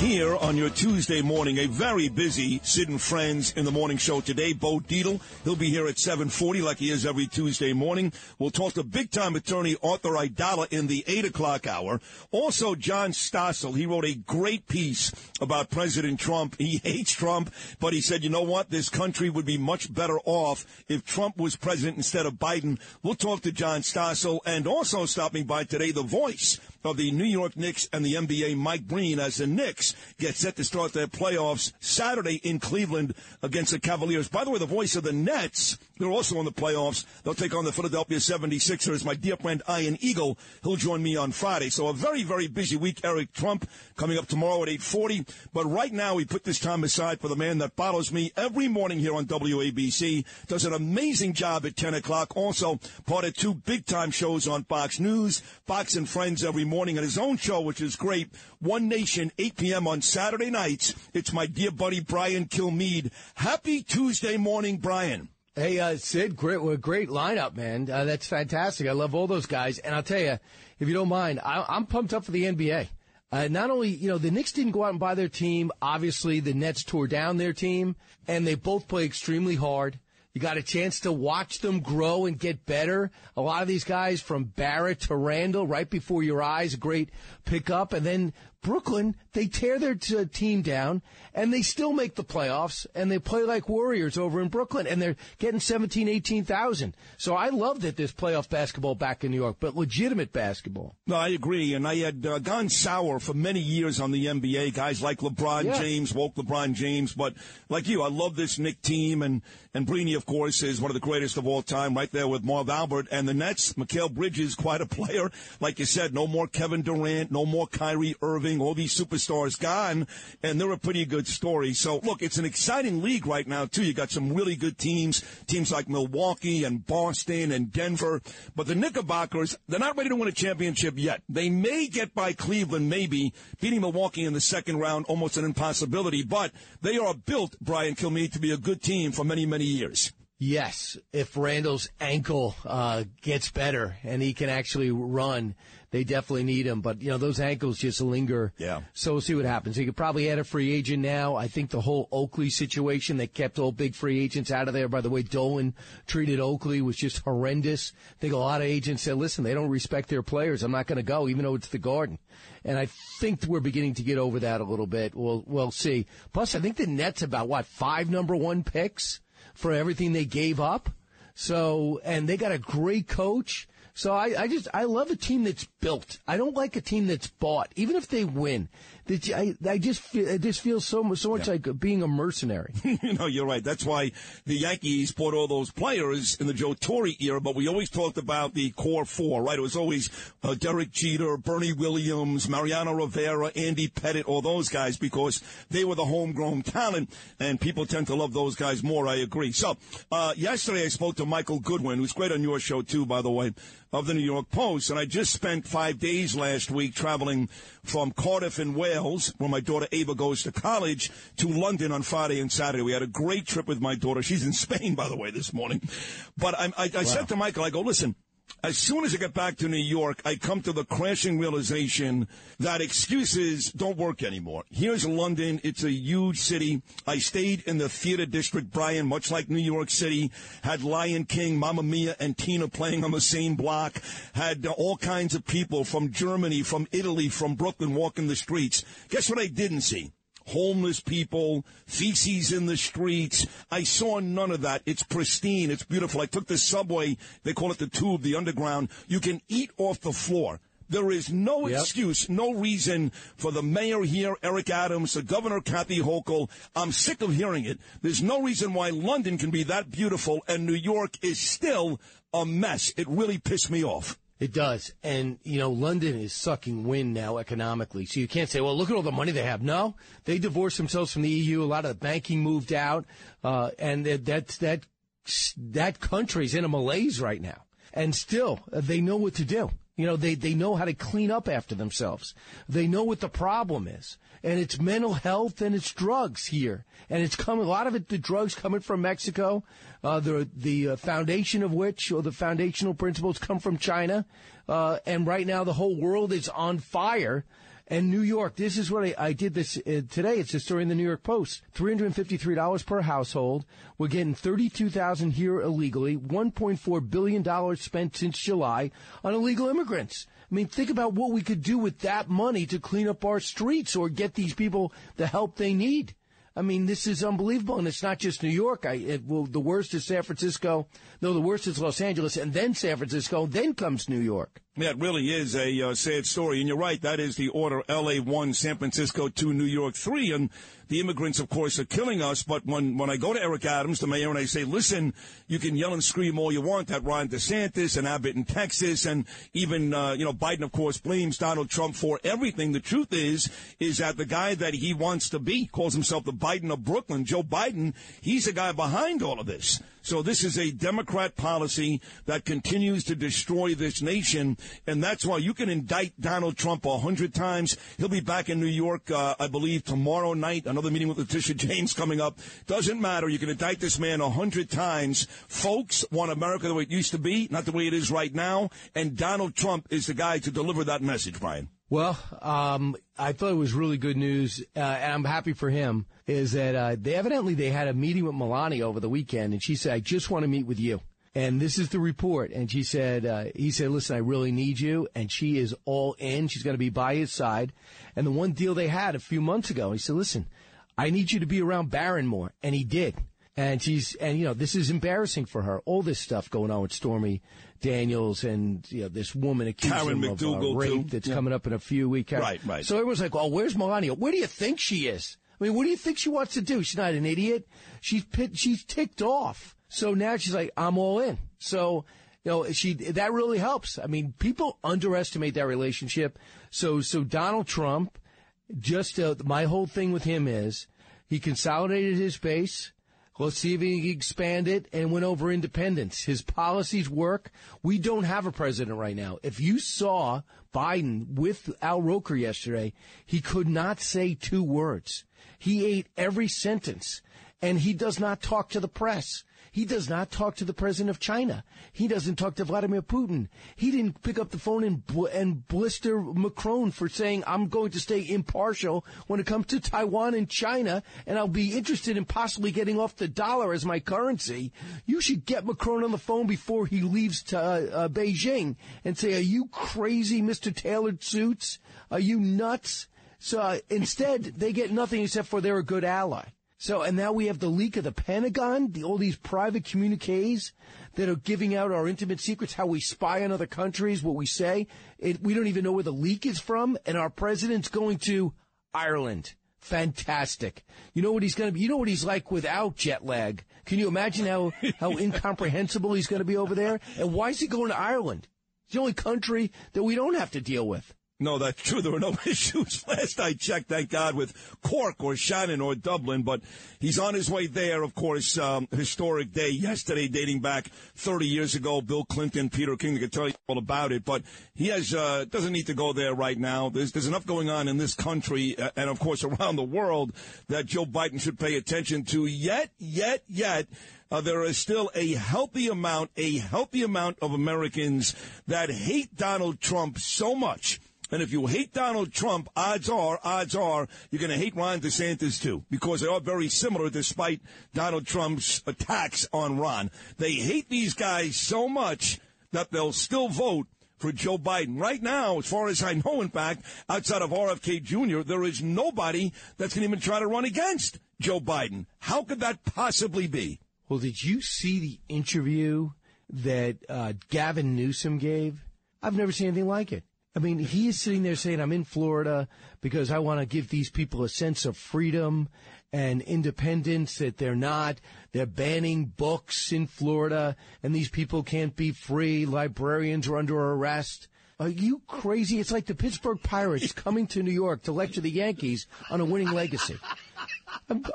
Here on your Tuesday morning. A very busy Sid and Friends in the morning show today. Bo Dietl, he'll be here at 740 like he is every Tuesday morning. We'll talk to big-time attorney Arthur Aidala in the 8 o'clock hour. Also, John Stossel, he wrote a great piece about President Trump. He hates Trump, but he said, you know what? This country would be much better off if Trump was president instead of Biden. We'll talk to John Stossel and also stopping by today, the voice of the New York Knicks and the NBA, Mike Breen, as the Knicks get set to start their playoffs Saturday in Cleveland against the Cavaliers. By the way, the voice of the Nets, they're also in the playoffs. They'll take on the Philadelphia 76ers. My dear friend Ian Eagle, he'll join me on Friday. So a very, very busy week. Eric Trump coming up tomorrow at 840. But right now, we put this time aside for the man that follows me every morning here on WABC. Does an amazing job at 10 o'clock. Also, part of two big-time shows on Fox News, Fox and Friends every morning, on his own show, which is great, One Nation, 8 p.m. on Saturday nights. It's my dear buddy Brian Kilmeade. Happy Tuesday morning, Brian. Hey, uh, Sid, great, great lineup, man. Uh, that's fantastic. I love all those guys. And I'll tell you, if you don't mind, I, I'm pumped up for the NBA. Uh, not only, you know, the Knicks didn't go out and buy their team. Obviously, the Nets tore down their team, and they both play extremely hard. You got a chance to watch them grow and get better. A lot of these guys from Barrett to Randle right before your eyes, great pickup. And then Brooklyn, they tear their t- team down and they still make the playoffs and they play like warriors over in Brooklyn and they're getting 17, 18,000. So I love that there's playoff basketball back in New York, but legitimate basketball. No, I agree. And I had uh, gone sour for many years on the NBA. Guys like LeBron Yeah. James, woke LeBron James. But like you, I love this Knick team. And, and Brini, of course, is one of the greatest of all time, right there with Marv Albert. And the Nets, Mikal Bridges, quite a player. Like you said, no more Kevin Durant, no more Kyrie Irving, all these superstars gone. And they're a pretty good story. So, look, it's an exciting league right now, too. You got some really good teams, teams like Milwaukee and Boston and Denver. But the Knickerbockers, they're not ready to win a championship yet. They may get by Cleveland, maybe. Beating Milwaukee in the second round, almost an impossibility. But they are built, Brian Kilmeade, to be a good team for many, many years. Yes, if Randle's ankle uh, gets better and he can actually run, they definitely need him. But you know those ankles just linger. Yeah. So we'll see what happens. He could probably add a free agent now. I think the whole Oakley situation that kept all big free agents out of there. By the way, Dolan treated Oakley was just horrendous. I think a lot of agents said, "Listen, they don't respect their players. I'm not going to go, even though it's the Garden." And I think we're beginning to get over that a little bit. We'll we'll see. Plus, I think the Nets about what five number one picks for everything they gave up. So, and they got a great coach. So I, I just, I love a team that's built. I don't like a team that's bought, even if they win. I, I just feel, it just feels so much, so much like being a mercenary. you know, you're right. That's why the Yankees bought all those players in the Joe Torre era, but we always talked about the core four, right? It was always uh, Derek Jeter, Bernie Williams, Mariano Rivera, Andy Pettitte, all those guys because they were the homegrown talent, and people tend to love those guys more. I agree. So, uh, yesterday I spoke to Michael Goodwin, who's great on your show too, by the way, of the New York Post, and I just spent five days last week traveling from Cardiff in Wales, where my daughter Ava goes to college, to London on Friday and Saturday. We had a great trip with my daughter. She's in Spain, by the way, this morning. But I, I, I said to Michael, I go, listen, as soon as I get back to New York, I come to the crashing realization that excuses don't work anymore. Here's London. It's a huge city. I stayed in the theater district, Brian, much like New York City. Had Lion King, Mamma Mia, and Tina playing on the same block. Had uh, all kinds of people from Germany, from Italy, from Brooklyn walking the streets. Guess what I didn't see? Homeless people, feces in the streets. I saw none of that. It's pristine. It's beautiful. I took the subway. They call it the tube, the underground. You can eat off the floor. There is no Yep. excuse, no reason for the mayor here, Eric Adams, the governor, Kathy Hochul. I'm sick of hearing it. There's no reason why London can be that beautiful and New York is still a mess. It really pissed me off. It does. And, you know, London is sucking wind now economically. So you can't say, well, look at all the money they have. No, they divorced themselves from the EU. A lot of the banking moved out. Uh, and that, that, that, country's in a malaise right now. And still, they know what to do. You know, they, they know how to clean up after themselves. They know what the problem is. And it's mental health and it's drugs here. And it's coming, a lot of it, the drugs coming from Mexico, uh, the, the uh, foundation of which, or the foundational principles come from China. Uh, and right now the whole world is on fire. And New York, this is what I, I did this uh, today. It's a story in the New York Post. $353 per household. We're getting 32,000 here illegally. $1.4 billion spent since July on illegal immigrants. I mean, think about what we could do with that money to clean up our streets or get these people the help they need. I mean, this is unbelievable, and it's not just New York. I, it, well, the worst is San Francisco. No, the worst is Los Angeles, and then San Francisco. Then comes New York. Yeah, it really is a uh, sad story. And you're right, that is the order LA 1, San Francisco 2, New York 3. And the immigrants, of course, are killing us. But when, when I go to Eric Adams, the mayor, and I say, listen, you can yell and scream all you want at Ron DeSantis and Abbott in Texas. And even, uh, you know, Biden, of course, blames Donald Trump for everything. The truth is, is that the guy that he wants to be calls himself the Biden of Brooklyn, Joe Biden. He's the guy behind all of this. So this is a Democrat policy that continues to destroy this nation, and that's why you can indict Donald Trump a hundred times. He'll be back in New York, uh, I believe, tomorrow night. Another meeting with Letitia James coming up. Doesn't matter. You can indict this man a hundred times. Folks want America the way it used to be, not the way it is right now. And Donald Trump is the guy to deliver that message, Brian. Well, um, I thought it was really good news, uh, and I'm happy for him. Is that uh, they evidently they had a meeting with Melania over the weekend, and she said, "I just want to meet with you." And this is the report. And she said, uh, he said, listen, I really need you. And she is all in. She's going to be by his side. And the one deal they had a few months ago, he said, listen, I need you to be around Barron more. And he did. And she's, and you know, this is embarrassing for her. All this stuff going on with Stormy Daniels and, you know, this woman accused Karen him of uh, McDougal, rape too. that's Yeah. coming up in a few weeks. Right, right. So everyone's like, oh, where's Melania? Where do you think she is? I mean, what do you think she wants to do? She's not an idiot. She's pit, she's ticked off. So now she's like, I'm all in. So, you know, she, that really helps. I mean, people underestimate that relationship. So, so Donald Trump, just, uh, my whole thing with him is he consolidated his base. Let's see if he expanded and went over independence. His policies work. We don't have a president right now. If you saw Biden with Al Roker yesterday, he could not say two words. He ate every sentence and he does not talk to the press. He does not talk to the president of China. He doesn't talk to Vladimir Putin. He didn't pick up the phone and, bl- and blister Macron for saying, I'm going to stay impartial when it comes to Taiwan and China, and I'll be interested in possibly getting off the dollar as my currency. You should get Macron on the phone before he leaves to uh, uh, Beijing and say, are you crazy, Mr. Tailored Suits? Are you nuts? So uh, instead, they get nothing except for they're a good ally. So, and now we have the leak of the Pentagon, the, all these private communiques that are giving out our intimate secrets, how we spy on other countries, what we say. It, we don't even know where the leak is from, and our president's going to Ireland. Fantastic. You know what he's going to be, you know what he's like without jet lag. Can you imagine how, how incomprehensible he's going to be over there? And why is he going to Ireland? It's the only country that we don't have to deal with. No, that's true. There were no issues last I checked, thank God, with Cork or Shannon or Dublin. But he's on his way there, of course. Um, historic day yesterday, dating back 30 years ago. Bill Clinton, Peter King, they could tell you all about it. But he has uh, doesn't need to go there right now. There's, there's enough going on in this country uh, and, of course, around the world that Joe Biden should pay attention to. Yet, yet, yet. Uh, there is still a healthy amount, a healthy amount of Americans that hate Donald Trump so much and if you hate Donald Trump, odds are, odds are, you're going to hate Ron DeSantis too, because they are very similar despite Donald Trump's attacks on Ron. They hate these guys so much that they'll still vote for Joe Biden. Right now, as far as I know, in fact, outside of RFK Jr., there is nobody that's going to even try to run against Joe Biden. How could that possibly be? Well, did you see the interview that uh, Gavin Newsom gave? I've never seen anything like it. I mean, he is sitting there saying, I'm in Florida because I want to give these people a sense of freedom and independence that they're not. They're banning books in Florida and these people can't be free. Librarians are under arrest. Are you crazy? It's like the Pittsburgh Pirates coming to New York to lecture the Yankees on a winning legacy.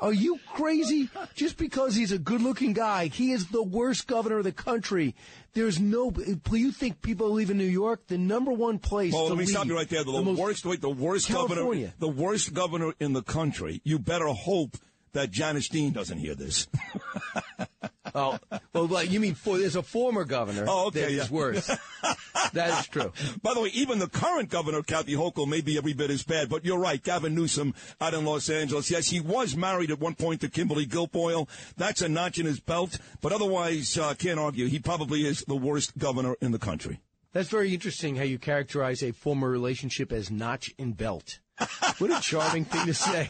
Are you crazy? Just because he's a good looking guy, he is the worst governor of the country. There's no, you think people live in New York? The number one place Well, let me stop you right there. The, most- worst, wait, the worst governor, California. the worst governor in the country. You better hope that Janice Dean doesn't hear this. Oh, well, like, you mean for, there's a former governor Oh, okay, that yeah. is worse. That is true. By the way, even the current governor, Kathy Hochul, may be every bit as bad. But you're right, Gavin Newsom out in Los Angeles. Yes, he was married at one point to Kimberly Guilfoyle. That's a notch in his belt. But otherwise, uh, can't argue. He probably is the worst governor in the country. That's very interesting how you characterize a former relationship as notch in belt. what a charming thing to say.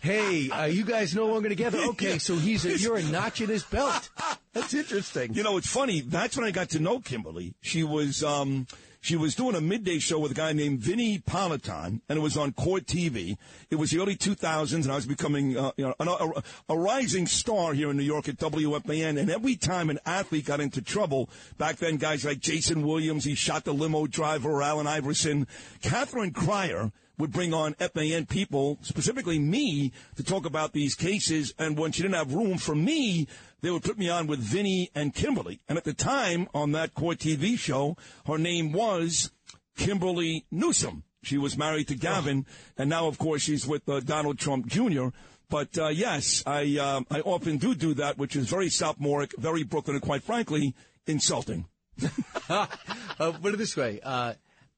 Hey, uh, you guys no longer together. Okay, so he's a, you're a notch in his belt. That's interesting. You know, it's funny. That's when I got to know Kimberly. She was um, she was doing a midday show with a guy named Vinny Politan, and it was on Court TV. It was the early 2000s, and I was becoming uh, you know, an, a, a rising star here in New York at WFAN. And every time an athlete got into trouble, back then guys like Jason Williams, he shot the limo driver, Allen Iverson, Catherine Crier would bring on FAN people, specifically me, to talk about these cases. And when she didn't have room for me, they would put me on with Vinny and Kimberly. And at the time on that Court TV show, her name was Kimberly Newsom. She was married to Gavin, and now, of course, she's with uh, Donald Trump Jr. But uh, yes, I uh, I often do do that, which is very sophomoric, very Brooklyn, and quite frankly, insulting. uh, put it this way.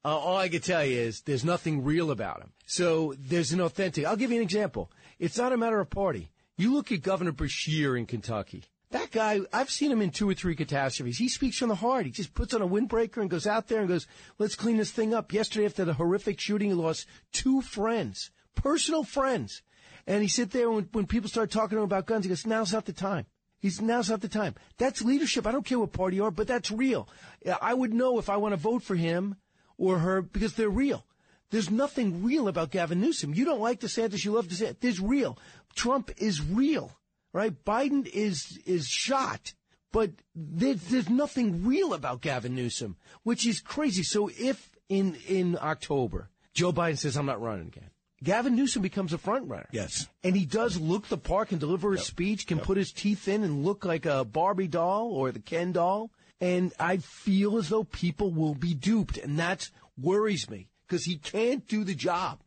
Uh, all I can tell you is there's nothing real about him. So there's an authentic. I'll give you an example. It's not a matter of party. You look at Governor Beshear in Kentucky. That guy, I've seen him in two or three catastrophes. He speaks from the heart. He just puts on a windbreaker and goes out there and goes, let's clean this thing up. Yesterday, after the horrific shooting, he lost two friends, personal friends. And he sit there when, when people start talking to him about guns, he goes, now's not the time. He's now's not the time. That's leadership. I don't care what party you are, but that's real. I would know if I want to vote for him or her because they're real. There's nothing real about Gavin Newsom. You don't like DeSantis, you love DeSantis. There's real. Trump is real, right? Biden is is shot, but there's, there's nothing real about Gavin Newsom, which is crazy. So if in in October Joe Biden says I'm not running again, Gavin Newsom becomes a front runner. Yes. And he does look the part, can deliver a speech, can put his teeth in and look like a Barbie doll or the Ken doll. And I feel as though people will be duped. And that worries me because he can't do the job.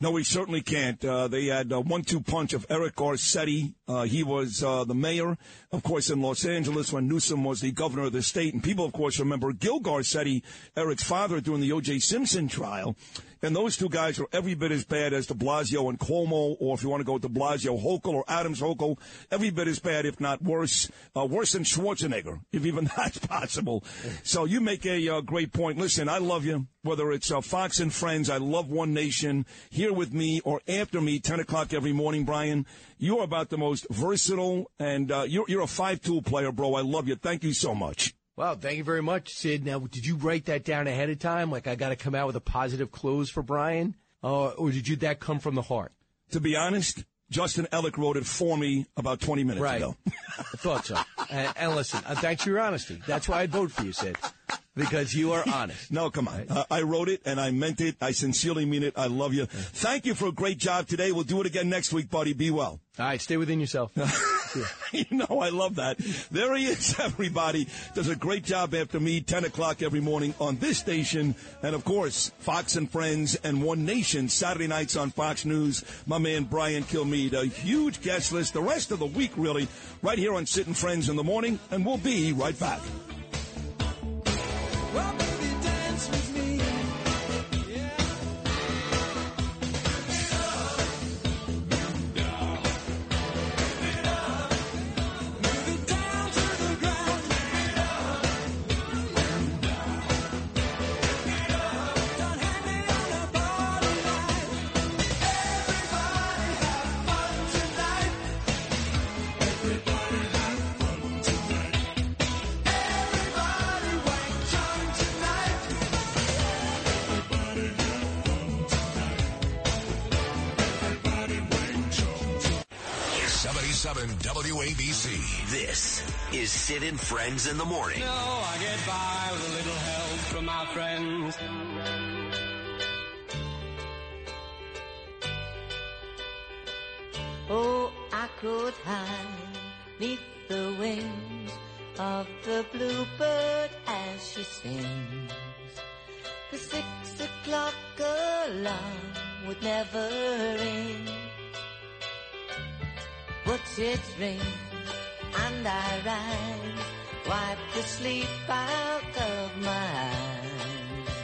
No, he certainly can't. Uh, they had a one-two punch of Eric Garcetti. Uh, he was uh, the mayor, of course, in Los Angeles when Newsom was the governor of the state. And people, of course, remember Gil Garcetti, Eric's father, during the O.J. Simpson trial. And those two guys are every bit as bad as de Blasio and Cuomo, or if you want to go with de Blasio, Hochul or Adams Hochul, every bit as bad, if not worse, uh, worse than Schwarzenegger, if even that's possible. So you make a uh, great point. Listen, I love you, whether it's uh, Fox and Friends, I love One Nation, here with me or after me, 10 o'clock every morning, Brian. You're about the most versatile, and uh, you're, you're a five-tool player, bro. I love you. Thank you so much. Wow, thank you very much, Sid. Now, did you write that down ahead of time? Like, I got to come out with a positive close for Brian, uh, or did you that come from the heart? To be honest, Justin Ellick wrote it for me about 20 minutes right. ago. I thought so. And, and listen, uh, thanks for your honesty. That's why I'd vote for you, Sid, because you are honest. No, come on. Uh, I wrote it and I meant it. I sincerely mean it. I love you. Thank you for a great job today. We'll do it again next week, buddy. Be well. All right, stay within yourself. you know, I love that. There he is, everybody. Does a great job after me, 10 o'clock every morning on this station. And of course, Fox and Friends and One Nation, Saturday nights on Fox News. My man, Brian Kilmeade, a huge guest list the rest of the week, really, right here on Sid and Friends in the morning. And we'll be right back. Well, 937 WABC. This is Sid and Friends in the Morning. No, I get by with a little help from my friends. Oh, I could hide neath the wings of the bluebird as she sings. The six o'clock alarm would never ring. But it rings and I rise, wipe the sleep out of my eyes.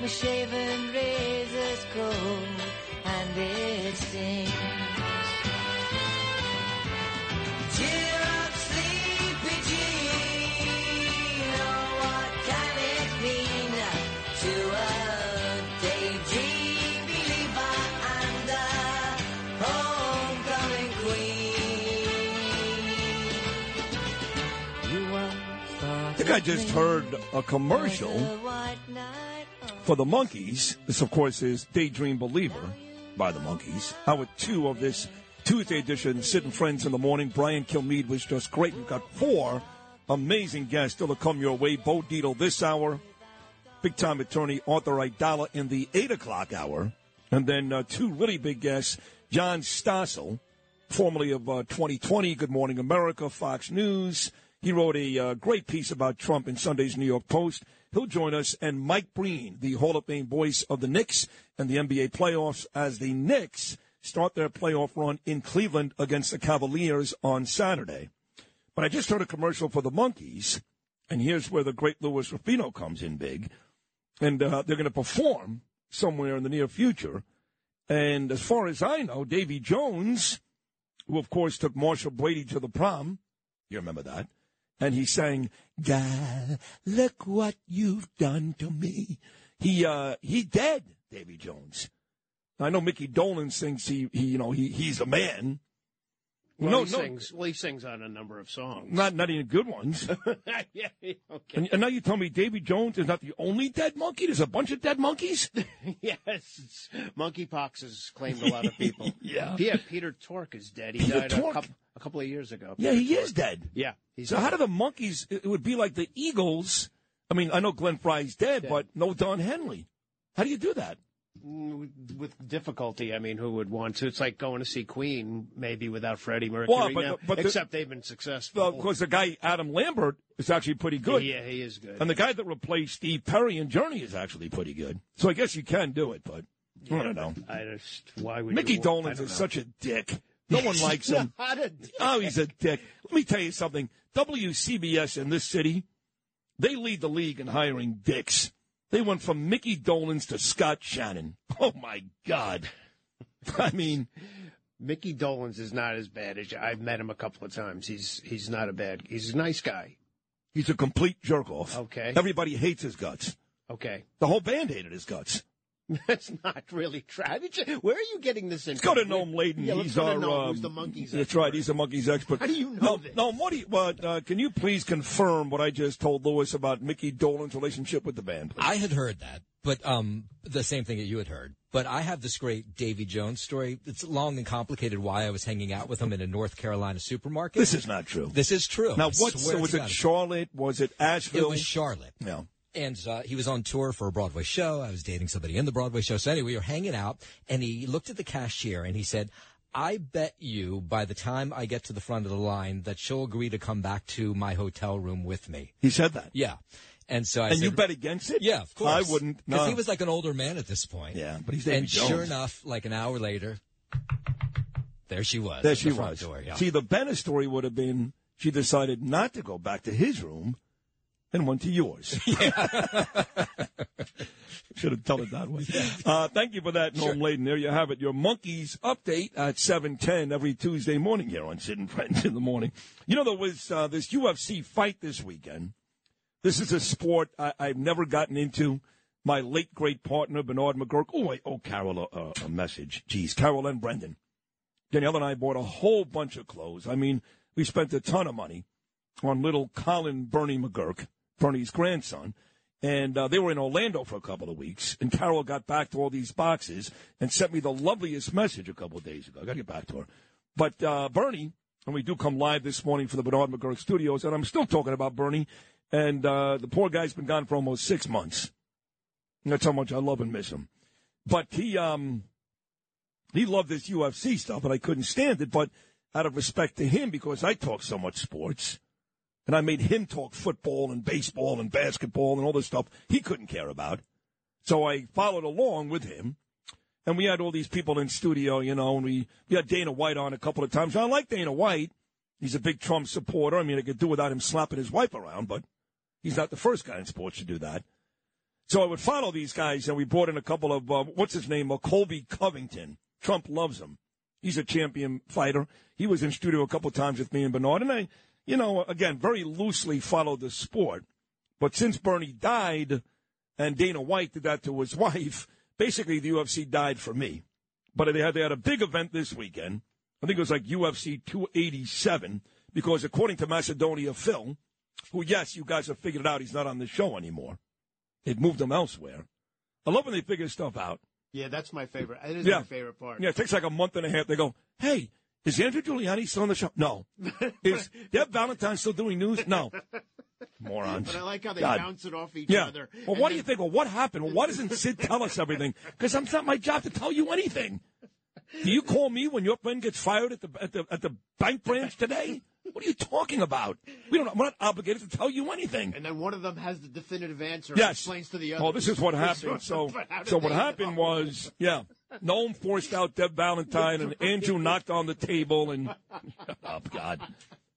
My shaven razor's cold and it stings. Think I just heard a commercial for the Monkees. This, of course, is Daydream Believer by the Monkees. Hour two of this Tuesday edition, Sid and Friends in the Morning. Brian Kilmeade was just great. We've got four amazing guests still to come your way. Bo Dietl this hour, big time attorney Arthur Aidala in the 8 o'clock hour. And then uh, two really big guests, John Stossel, formerly of uh, 2020, Good Morning America, Fox News. He wrote a uh, great piece about Trump in Sunday's New York Post. He'll join us, and Mike Breen, the Hall of Fame voice of the Knicks and the NBA playoffs, as the Knicks start their playoff run in Cleveland against the Cavaliers on Saturday. But I just heard a commercial for the Monkees, and here's where the great Louis Rufino comes in big. And uh, they're going to perform somewhere in the near future. And as far as I know, Davy Jones, who of course took Marcia Brady to the prom, you remember that, and he sang, "God, look what you've done to me." He uh, he dead, Davy Jones. I know Mickey Dolenz thinks he, he you know he he's a man. Well, no, he no, sings. Well, he sings on a number of songs. not not even good ones. yeah, okay. And, and now you tell me Davy Jones is not the only dead monkey. There's a bunch of dead monkeys. yes, monkeypox has claimed a lot of people. Yeah. yeah. Uh, Peter Tork is dead. He Peter died Tork? a couple, a couple of years ago. Yeah, he Tork. is dead. Yeah, so how do the Monkees? It it would be like the Eagles. I mean, I know Glenn Frey's dead, but no Don Henley. How do you do that? Mm, with difficulty. I mean, who would want to? It's like going to see Queen, maybe without Freddie Mercury. Well, but- now, but the- except they've been successful. Well, of course, the guy Adam Lambert is actually pretty good. Yeah, he is good. And the guy that replaced Steve Perry in Journey is actually pretty good. So I guess you can do it, but I don't know. I just why would Mickey Dolenz is such a dick. No one likes him. Not a dick. Oh, he's a dick. Let me tell you something. WCBS in this city, they lead the league in hiring dicks. They went from Mickey Dolenz to Scott Shannon. Oh my God. I mean, Mickey Dolenz is not as bad as I've met him a couple of times. He's he's not a bad. He's a nice guy. he's a complete jerk off. Okay. Everybody hates his guts. Okay, The whole band hated his guts. that's not really true. I mean, Where are you getting this Let's go to Noam Laden. Yeah, let's he's go to our. Noam, who's um, the Monkees. That's right. He's a Monkees expert. How do you know no, this? No, what do you? What, uh, can you please confirm what I just told Lewis about Mickey Dolenz's relationship with the band? Please? I had heard that, but um, the same thing that you had heard. But I have this great Davy Jones story. It's long and complicated why I was hanging out with him in a North Carolina supermarket. This is not true. This is true. Now, I what? So was it Charlotte? Was it Asheville? It was Charlotte. Yeah. And uh, he was on tour for a Broadway show. I was dating somebody in the Broadway show. So anyway, we were hanging out, and he looked at the cashier and he said, "I bet you by the time I get to the front of the line that she'll agree to come back to my hotel room with me." He said that. Yeah. And so I and said, you bet against it? Yeah, of course. I wouldn't. Because No. he was like an older man at this point. Yeah, but he's And Jones. sure enough, like an hour later, there she was. There she the was. Door, yeah. See, the Bennett story would have been she decided not to go back to his room and went to yours. Should have told it that way. Uh, thank you for that, Noam Laden. There you have it. Your Monkees update at 710 every Tuesday morning here on Sid and Friends in the morning. You know, there was uh, this UFC fight this weekend. This is a sport I, I've never gotten into. My late great partner, Bernard McGurk. Oh, wait. Oh, Carol, uh, a message. Geez, Carol and Brendan. Danielle and I bought a whole bunch of clothes. I mean, we spent a ton of money on little Colin Bernie McGurk, Bernie's grandson. And uh, they were in Orlando for a couple of weeks. And Carol got back to all these boxes and sent me the loveliest message a couple of days ago. I got to get back to her. But uh, Bernie, and we do come live this morning for the Bernard McGurk studios, and I'm still talking about Bernie. And uh, the poor guy's been gone for almost six months. That's how much I love and miss him. But he, um, he loved this UFC stuff, and I couldn't stand it. But out of respect to him, because I talk so much sports, and I made him talk football and baseball and basketball and all this stuff he couldn't care about. So I followed along with him. And we had all these people in studio, you know, and we, we had Dana White on a couple of times. I like Dana White. He's a big Trump supporter. I mean, I could do without him slapping his wife around, but he's not the first guy in sports to do that. So I would follow these guys, and we brought in a couple of uh, what's his name, uh, Colby Covington. Trump loves him. He's a champion fighter. He was in studio a couple of times with me and Bernard, and I, you know, again, very loosely followed the sport. But since Bernie died, and Dana White did that to his wife, basically the UFC died for me. But they had they had a big event this weekend. I think it was like UFC 287 because according to Macedonia Phil, who yes, you guys have figured it out, he's not on the show anymore. They've moved him elsewhere. I love when they figure stuff out. Yeah, that's my favorite. It is Yeah. my favorite part. Yeah, it takes like a month and a half. They go, hey, is Andrew Giuliani still on the show? No. Is Deb Valentine still doing news? No. Morons. But I like how they God. bounce it off each yeah. other. Well, what do you think? Well, what happened? Well, why doesn't Sid tell us everything? Because it's not my job to tell you anything. Do you call me when your friend gets fired at the at the at the bank branch today? What are you talking about? We don't. We're not obligated to tell you anything. And then one of them has the definitive answer. and Yes. Explains to the other. Oh, this is what happened. So, But how did so what happened know? was, yeah, Noam forced out Deb Valentine, and Andrew knocked on the table, and oh God, I'm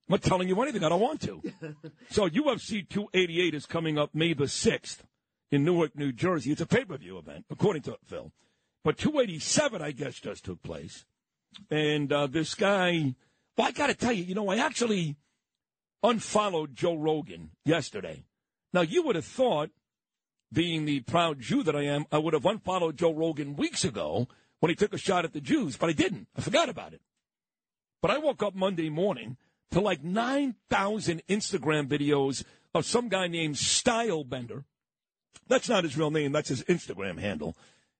not telling you anything. I don't want to. So UFC 288 is coming up May the sixth in Newark, New Jersey. It's a pay per view event, according to Phil. But 287, I guess, just took place, and uh, this guy. Well, I got to tell you, you know, I actually unfollowed Joe Rogan yesterday. Now, you would have thought being the proud Jew that I am, I would have unfollowed Joe Rogan weeks ago when he took a shot at the Jews, but I didn't. I forgot about it. But I woke up Monday morning to like 9,000 Instagram videos of some guy named Stylebender. That's not his real name, that's his Instagram handle.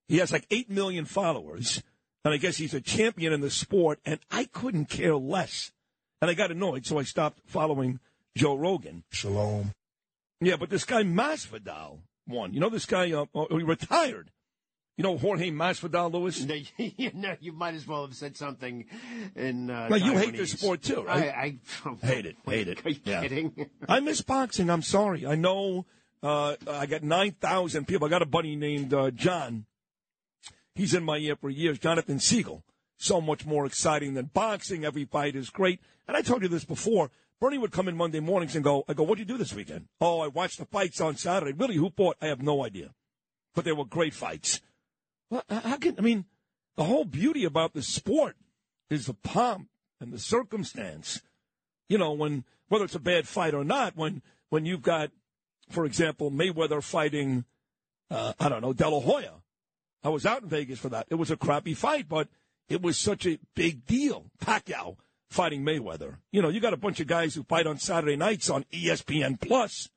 He has like 8 million followers, and I guess he's a champion in the sport, and I couldn't care less. And I got annoyed, so I stopped following Joe Rogan. Shalom. Yeah, but this guy Masvidal won. You know this guy? Uh, uh, he retired. You know Jorge Masvidal, Lewis. No, you, know, you might as well have said something in. Uh, Now, you hate this sport too, right? I, I hate it. Hate it. Are you Yeah. kidding? I miss boxing. I'm sorry. I know. Uh, I got nine thousand people. I got a buddy named uh, John. He's in my ear for years. Jonathan Siegel. So much more exciting than boxing. Every fight is great. And I told you this before. Bernie would come in Monday mornings and go, I go, what'd you do this weekend? Oh, I watched the fights on Saturday. Really, who fought? I have no idea. But they were great fights. Well, how can, I mean, the whole beauty about the sport is the pomp and the circumstance. You know, when, whether it's a bad fight or not, when, when you've got, for example, Mayweather fighting, uh, I don't know, De La Hoya. I was out in Vegas for that. It was a crappy fight, but it was such a big deal. Pacquiao fighting Mayweather. You know, you got a bunch of guys who fight on Saturday nights on ESPN Plus,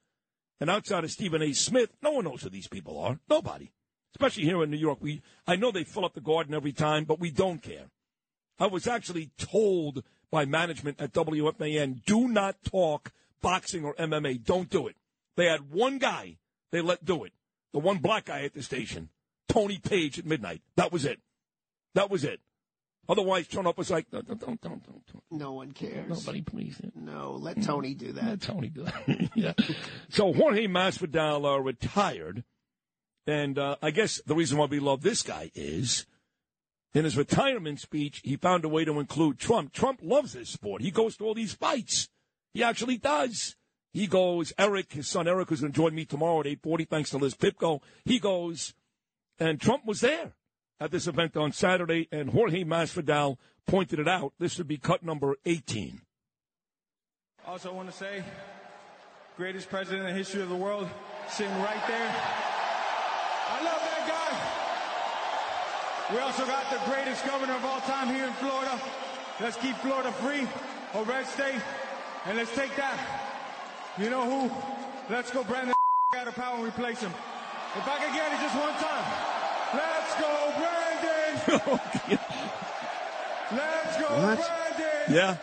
and outside of Stephen A. Smith, no one knows who these people are. Nobody. Especially here in New York. We I know they fill up the garden every time, but we don't care. I was actually told by management at WFAN, do not talk boxing or MMA. Don't do it. They had one guy they let do it. The one black guy at the station. Tony Page at midnight. That was it. That was it. Otherwise, Turn Up was like, don't, don't, don't, don't. don't. No one cares. Nobody, please. No, let Tony do that. Let Tony do that. yeah. So Jorge Masvidal uh, retired, and uh, I guess the reason why we love this guy is in his retirement speech, he found a way to include Trump. Trump loves this sport. He goes to all these fights. He actually does. He goes. Eric, his son Eric, who's going to join me tomorrow at eight forty, thanks to Liz Pipko. He goes, and Trump was there at this event on Saturday, and Jorge Masvidal pointed it out. This would be cut number eighteen. Also, want to say, greatest president in the history of the world, sitting right there. I love that guy. We also got the greatest governor of all time here in Florida. Let's keep Florida free, a red state, and let's take that. You know who? Let's go Brandon out of power and replace him. If I could get it just one time. Let's go, Brandon. Oh, Let's go, What? Brandon. Yeah,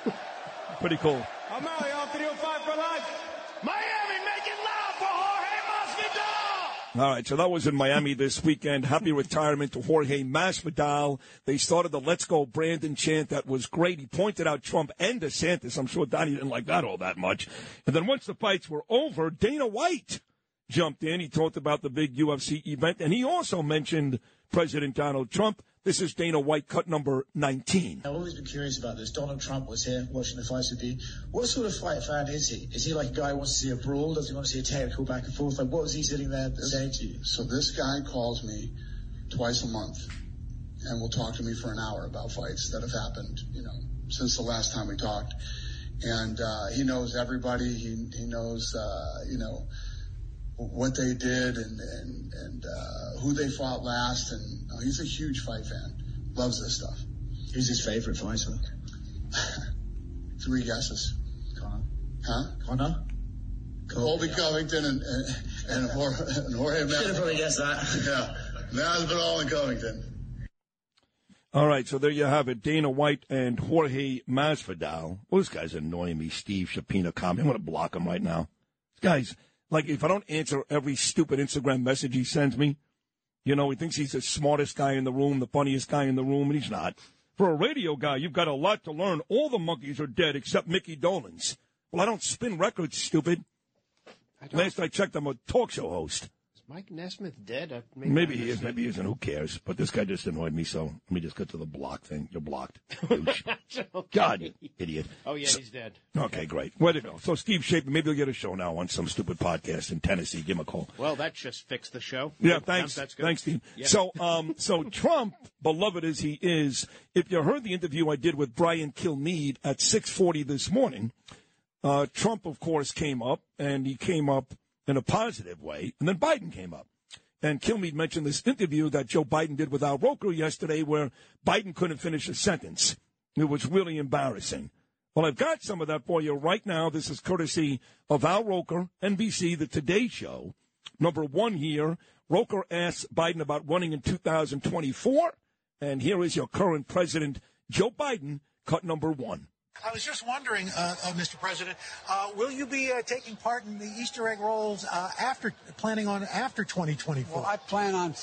pretty cool. I'm out, y'all. 305 for life. Miami, make it loud for Jorge Masvidal. All right, so that was in Miami this weekend. Happy retirement to Jorge Masvidal. They started the "Let's Go Brandon" chant. That was great. He pointed out Trump and DeSantis. I'm sure Donnie didn't like that all that much. And then once the fights were over, Dana White jumped in. He talked about the big UFC event, and he also mentioned President Donald Trump. This is Dana White, cut number 19. I've always been curious about this. Donald Trump was here watching the fights with you. What sort of fight fan is he? Is he like a guy who wants to see a brawl? Does he want to see a technical back and forth? Like, what was he sitting there saying to you? So this guy calls me twice a month and will talk to me for an hour about fights that have happened, you know, since the last time we talked. And uh, he knows everybody. He he knows, uh, you know, what they did and and and uh, who they fought last. And uh, he's a huge fight fan. Loves this stuff. Who's his favorite fighter? Three guesses. Conor. Huh? Conor. Colby Covington and and and Jorge, and Jorge Should have probably guessed that. Yeah, Masvidal and Covington. All right, so there you have it. Dana White and Jorge Masvidal. Well, this guy's annoying me. Steve Shapina comment. I'm going to block him right now. This guy's like, if I don't answer every stupid Instagram message he sends me, you know, he thinks he's the smartest guy in the room, the funniest guy in the room, and he's not. For a radio guy, you've got a lot to learn. All the Monkees are dead except Mickey Dolenz. Well, I don't spin records, stupid. Last I checked, I'm a talk show host. Mike Nesmith dead? I- Maybe he is, maybe he isn't. Who cares? But this guy just annoyed me, so let me just get to the block thing. You're blocked. Douche. God, you idiot. Oh yeah, So- he's dead. Okay, great. Where to go? So Steve Shapen, maybe he'll get a show now on some stupid podcast in Tennessee. Give him a call. Well, that just fixed the show. Yeah, thanks. That's good. Thanks, Steve. Yeah. So, um, so Trump, beloved as he is, if you heard the interview I did with Brian Kilmeade at 6:40 this morning, uh, Trump, of course, came up, and he came up in a positive way, and then Biden came up. And Kilmeade mentioned this interview that Joe Biden did with Al Roker yesterday, where Biden couldn't finish a sentence. It was really embarrassing. Well, I've got some of that for you right now. This is courtesy of Al Roker, NBC, The Today Show. Number one here, Roker asks Biden about running in 2024. And here is your current president, Joe Biden, cut number one. I was just wondering, uh, uh, Mr. President, uh, will you be uh, taking part in the Easter egg rolls uh, after planning on after 2024? Well, I plan on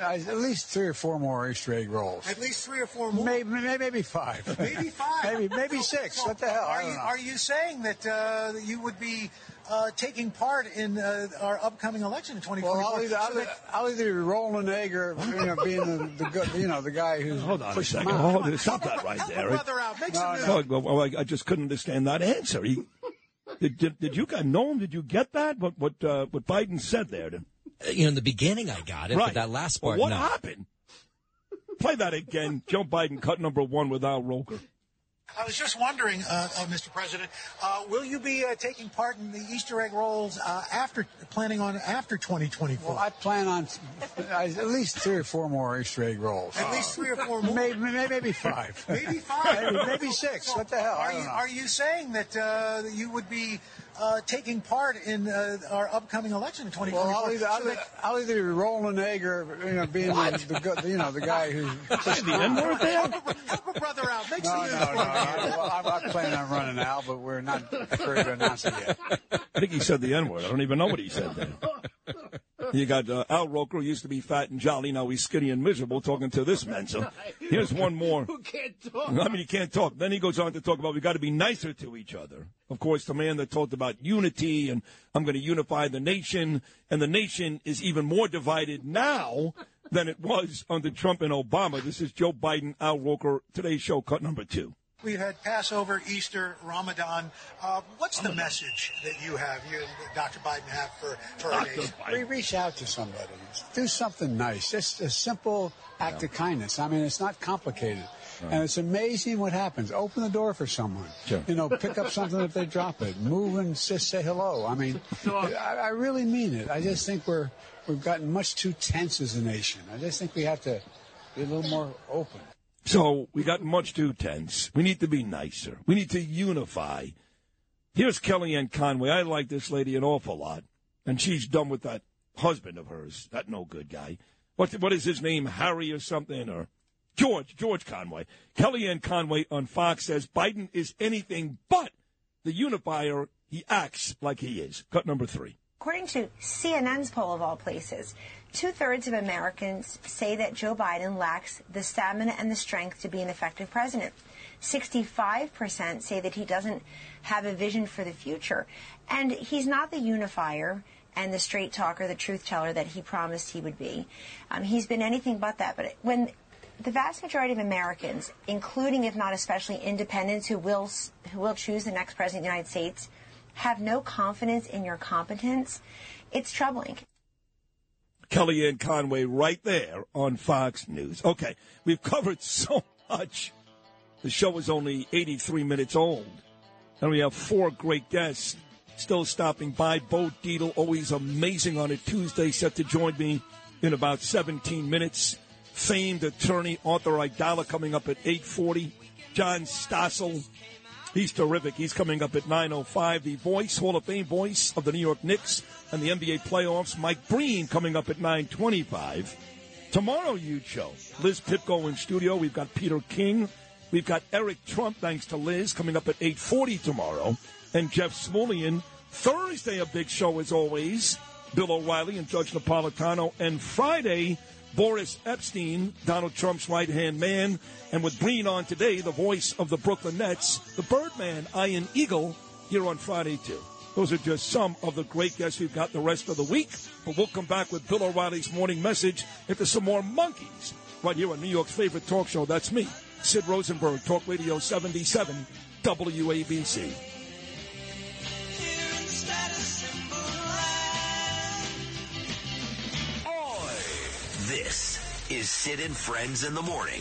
at least three or four more Easter egg rolls. At least three or four more. Maybe, maybe, five. Maybe five. maybe, maybe six. what the hell? Are you, are you saying that uh, you would be uh, taking part in uh, our upcoming election in 2024? Well, I'll either, So I'll, that- I'll either be rolling an egg or you know, being the, the good, you know, the guy who's Hold on a second. them out. Hold, stop that right there. brother out. Make some No, news. Oh, well, I, I just couldn't understand that answer. He, did, did, did you guys know him? Did you get that? What what uh, what Biden said there? Uh, You know, in the beginning I got it, right. but that last Well, part, what no. happened? Play that again. Joe Biden cut number one with Al Roker. I was just wondering, uh, uh, Mr. President, uh, will you be uh, taking part in the Easter egg rolls uh, after planning on after 2024? Well, I plan on uh, at least three or four more Easter egg rolls. At least three or four more. Maybe, maybe, five. Maybe five. Maybe, maybe six. What the hell? Are you, are you saying that uh, you would be uh, taking part in uh, our upcoming election in 2024? Well, I'll either, I'll, So that- I'll either be rolling an egg or you know being the, the good, you know the guy who pushing the them. N-word there? Help a brother out. Make No, some no, no. I, well, I'm not planning on running now, but we're not ready to announce it yet. I think he said the N word. I don't even know what he said there. You got uh, Al Roker, who used to be fat and jolly. Now he's skinny and miserable, talking to this man. So Here's one more. Who can't talk? I mean, he can't talk. Then he goes on to talk about we got to be nicer to each other. Of course, the man that talked about unity and I'm going to unify the nation, and the nation is even more divided now than it was under Trump and Obama. This is Joe Biden, Al Roker, today's show, cut number two. We've had Passover, Easter, Ramadan. Uh, what's the message that you have, you and Dr. Biden have for, for our nation? We reach out to somebody. Do something nice. Just a simple act of kindness. I mean, it's not complicated. And it's amazing what happens. Open the door for someone. Sure. You know, pick up something if they drop it. Move and just say hello. I mean, I, I really mean it. I just think we're we've gotten much too tense as a nation. I just think we have to be a little more open. So we got much too tense. We need to be nicer. We need to unify. Here's Kellyanne Conway. I like this lady an awful lot, and she's done with that husband of hers, that no good guy. What what is his name? Harry or something or George George Conway. Kellyanne Conway on Fox says Biden is anything but the unifier. He acts like he is. Cut number three. According to CNN's poll of all places, two thirds of Americans say that Joe Biden lacks the stamina and the strength to be an effective president. 65% say that he doesn't have a vision for the future. And he's not the unifier and the straight talker, the truth teller that he promised he would be. Um, he's been anything but that. But when the vast majority of Americans, including if not especially independents who will who will choose the next president of the United States, have no confidence in your competence, it's troubling. Kellyanne Conway right there on Fox News. Okay, we've covered so much. The show is only 83 minutes old. And we have four great guests still stopping by. Bo Dietl, always amazing on a Tuesday, set to join me in about 17 minutes. Famed attorney Arthur Aidala coming up at 840. John Stossel, he's terrific. He's coming up at 905. The voice, Hall of Fame voice of the New York Knicks and the NBA playoffs, Mike Breen coming up at 925. Tomorrow, huge show. Liz Pipko in studio. We've got Peter King. We've got Eric Trump, thanks to Liz, coming up at 840 tomorrow. And Jeff Smulyan. Thursday, a big show as always. Bill O'Reilly and Judge Napolitano. And Friday, Boris Epshteyn, Donald Trump's right hand man. And with Breen on today, the voice of the Brooklyn Nets, the Birdman, Ian Eagle, here on Friday, too. Those are just some of the great guests we've got the rest of the week. But we'll come back with Bill O'Reilly's morning message into some more Monkees right here on New York's favorite talk show. That's me, Sid Rosenberg, Talk Radio 77, WABC. This is Sid and Friends in the Morning.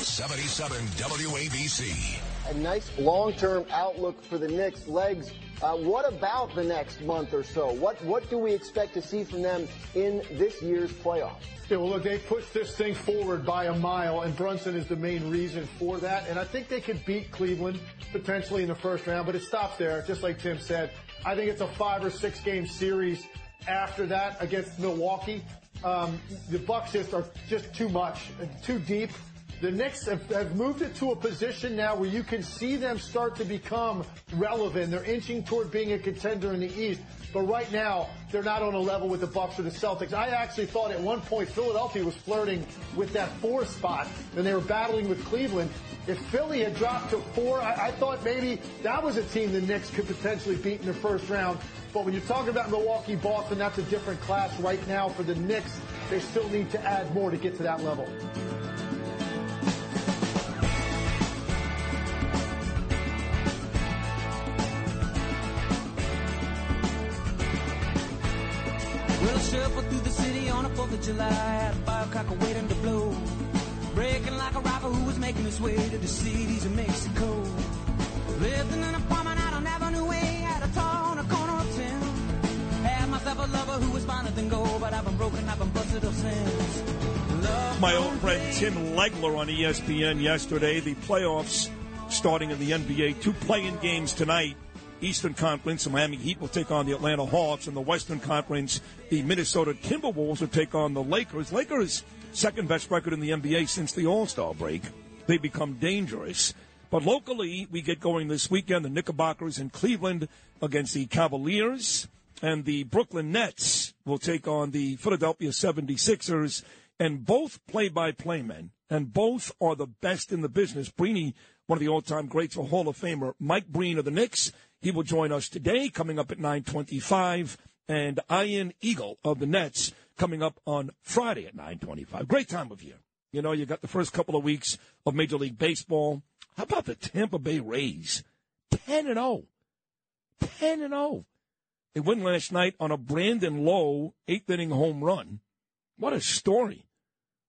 77 WABC. a nice long-term outlook for the Knicks. Legs, uh, what about the next month or so? What what do we expect to see from them in this year's playoffs? Yeah, well, look, they pushed this thing forward by a mile, and Brunson is the main reason for that. And I think they could beat Cleveland potentially in the first round, but it stops there, just like Tim said. I think it's a five or six game series after that against Milwaukee. Um, the Bucks just are just too much, too deep. The Knicks have, have moved it to a position now where you can see them start to become relevant. They're inching toward being a contender in the East. But right now, they're not on a level with the Bucks or the Celtics. I actually thought at one point Philadelphia was flirting with that four spot, and they were battling with Cleveland. If Philly had dropped to four, I, I thought maybe that was a team the Knicks could potentially beat in the first round. But when you're talking about Milwaukee, Boston, that's a different class right now for the Knicks. They still need to add more to get to that level. Well, I shuffled through the city on a 4th of July, had a firecracker waiting to blow. Breaking like a robber who was making his way to the cities of Mexico. Lived in an apartment Myself a lover who was finer than gold, but I've been broken, I've been busted up since. Love My old friend Tim Legler on ESPN yesterday. The playoffs starting in the NBA. Two playing games tonight. Eastern Conference, the Miami Heat will take on the Atlanta Hawks. In the Western Conference, the Minnesota Timberwolves will take on the Lakers. Lakers, second best record in the NBA since the All Star break. They become dangerous. But locally, we get going this weekend. The Knickerbockers in Cleveland against the Cavaliers. And the Brooklyn Nets will take on the Philadelphia 76ers. And both play by play men. And both are the best in the business. Breeny, one of the all time greats, a Hall of Famer. Mike Breen of the Knicks. He will join us today, coming up at 925. And Ian Eagle of the Nets coming up on Friday at 925. Great time of year. You know, you got the first couple of weeks of Major League Baseball. How about the Tampa Bay Rays? 10 and 0. 10 and 0. They win last night on a Brandon Lowe eighth inning home run. What a story.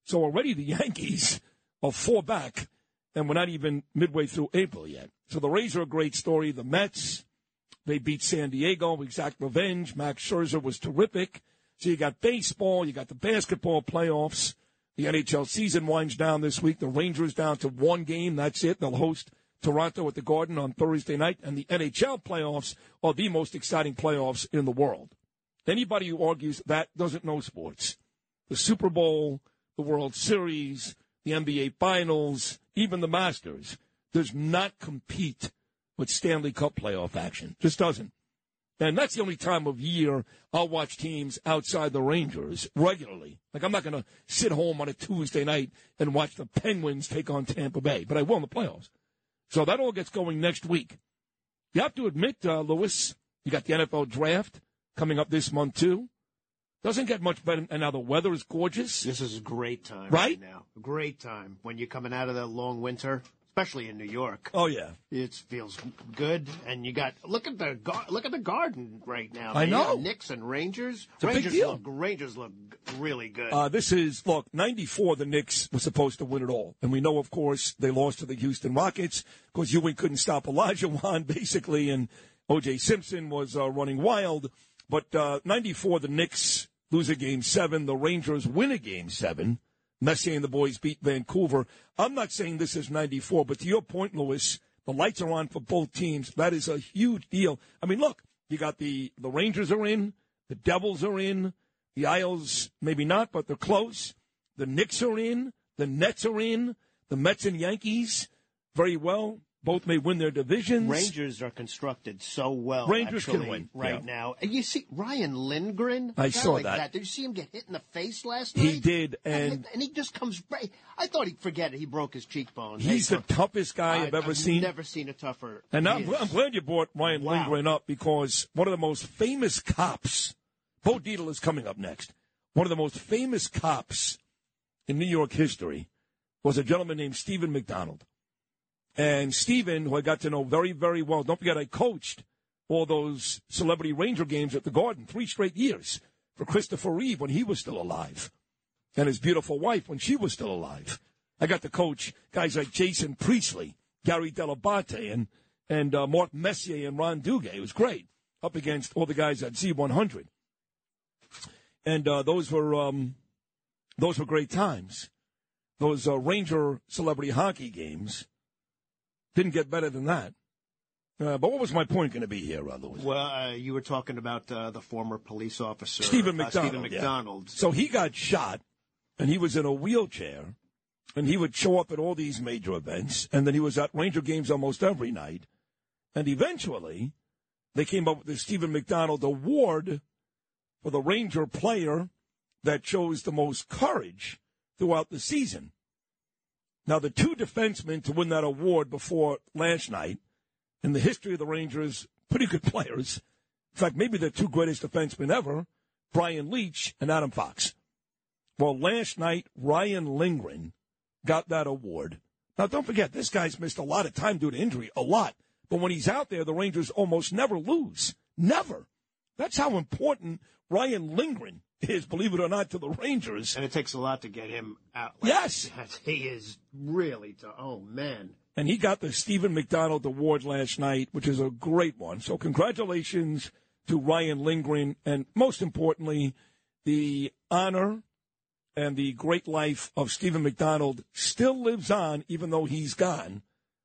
So already the Yankees are four back, and we're not even midway through April yet. So the Rays are a great story. The Mets, they beat San Diego, exact revenge. Max Scherzer was terrific. So you got baseball, you got the basketball playoffs. The NHL season winds down this week. The Rangers down to one game. That's it. They'll host Toronto at the Garden on Thursday night. And the NHL playoffs are the most exciting playoffs in the world. Anybody who argues that doesn't know sports. The Super Bowl, the World Series, the NBA Finals, even the Masters does not compete with Stanley Cup playoff action. Just doesn't. And that's the only time of year I'll watch teams outside the Rangers regularly. Like I'm not going to sit home on a Tuesday night and watch the Penguins take on Tampa Bay, but I will in the playoffs. So that all gets going next week. You have to admit, uh, Lewis, you got the NFL draft coming up this month too. Doesn't get much better. And now the weather is gorgeous. This is a great time Right? now. Great time when you're coming out of that long winter, especially in New York. Oh yeah, it feels good, and you got look at the look at the garden right now. I know. Knicks and Rangers. It's Rangers look Rangers look really good. Uh, this is look '94. The Knicks were supposed to win it all, and we know, of course, they lost to the Houston Rockets because Ewing couldn't stop Olajuwon basically, and O.J. Simpson was uh, running wild. But uh, '94, the Knicks lose a game seven. The Rangers win a game seven. Messier and the boys beat Vancouver. I'm not saying this is '94, but to your point, Lewis, the lights are on for both teams. That is a huge deal. I mean, look, you got the the Rangers are in, the Devils are in, the Isles maybe not, but they're close. The Knicks are in, the Nets are in, the Mets and Yankees very well. Both may win their divisions. Rangers are constructed so well. Rangers can win, right yeah. now. And you see Ryan Lindgren. I saw like that. Did you see him get hit in the face last night? He did, and and he just comes. right- I thought he'd forget it. He broke his cheekbone. he's the toughest guy I've ever seen. I've never seen a tougher. And I'm, I'm glad you brought Ryan Wow. Lindgren up because one of the most famous cops, Bo Dietl is coming up next. One of the most famous cops in New York history was a gentleman named Stephen McDonald. And Stephen, who I got to know very, very well, don't forget I coached all those celebrity Ranger games at the Garden three straight years for Christopher Reeve when he was still alive and his beautiful wife when she was still alive. I got to coach guys like Jason Priestley, Gary Dell'Abate, and and uh, Mark Messier and Ron Duguay. It was great up against all the guys at Z100, and uh, those were um, those were great times. Those uh, Ranger celebrity hockey games didn't get better than that. Uh, but what was my point going to be here, uh, Louis? Well, uh, you were talking about uh, the former police officer Stephen uh, McDonald. Stephen yeah. McDonald. So he got shot, and he was in a wheelchair, and he would show up at all these major events, and then he was at Ranger games almost every night. And eventually, they came up with the Stephen McDonald Award for the Ranger player that shows the most courage throughout the season. Now, the two defensemen to win that award before last night in the history of the Rangers, pretty good players. In fact, maybe the two greatest defensemen ever, Brian Leetch and Adam Fox. Well, last night, Ryan Lindgren got that award. Now, don't forget, this guy's missed a lot of time due to injury, a lot. But when he's out there, the Rangers almost never lose. Never. That's how important Ryan Lindgren is, believe it or not, to the Rangers. And it takes a lot to get him out. Yes. that. He is really. To, oh man. And he got the Stephen McDonald Award last night, which is a great one. So congratulations to Ryan Lindgren, and most importantly, the honor and the great life of Stephen McDonald still lives on, even though he's gone,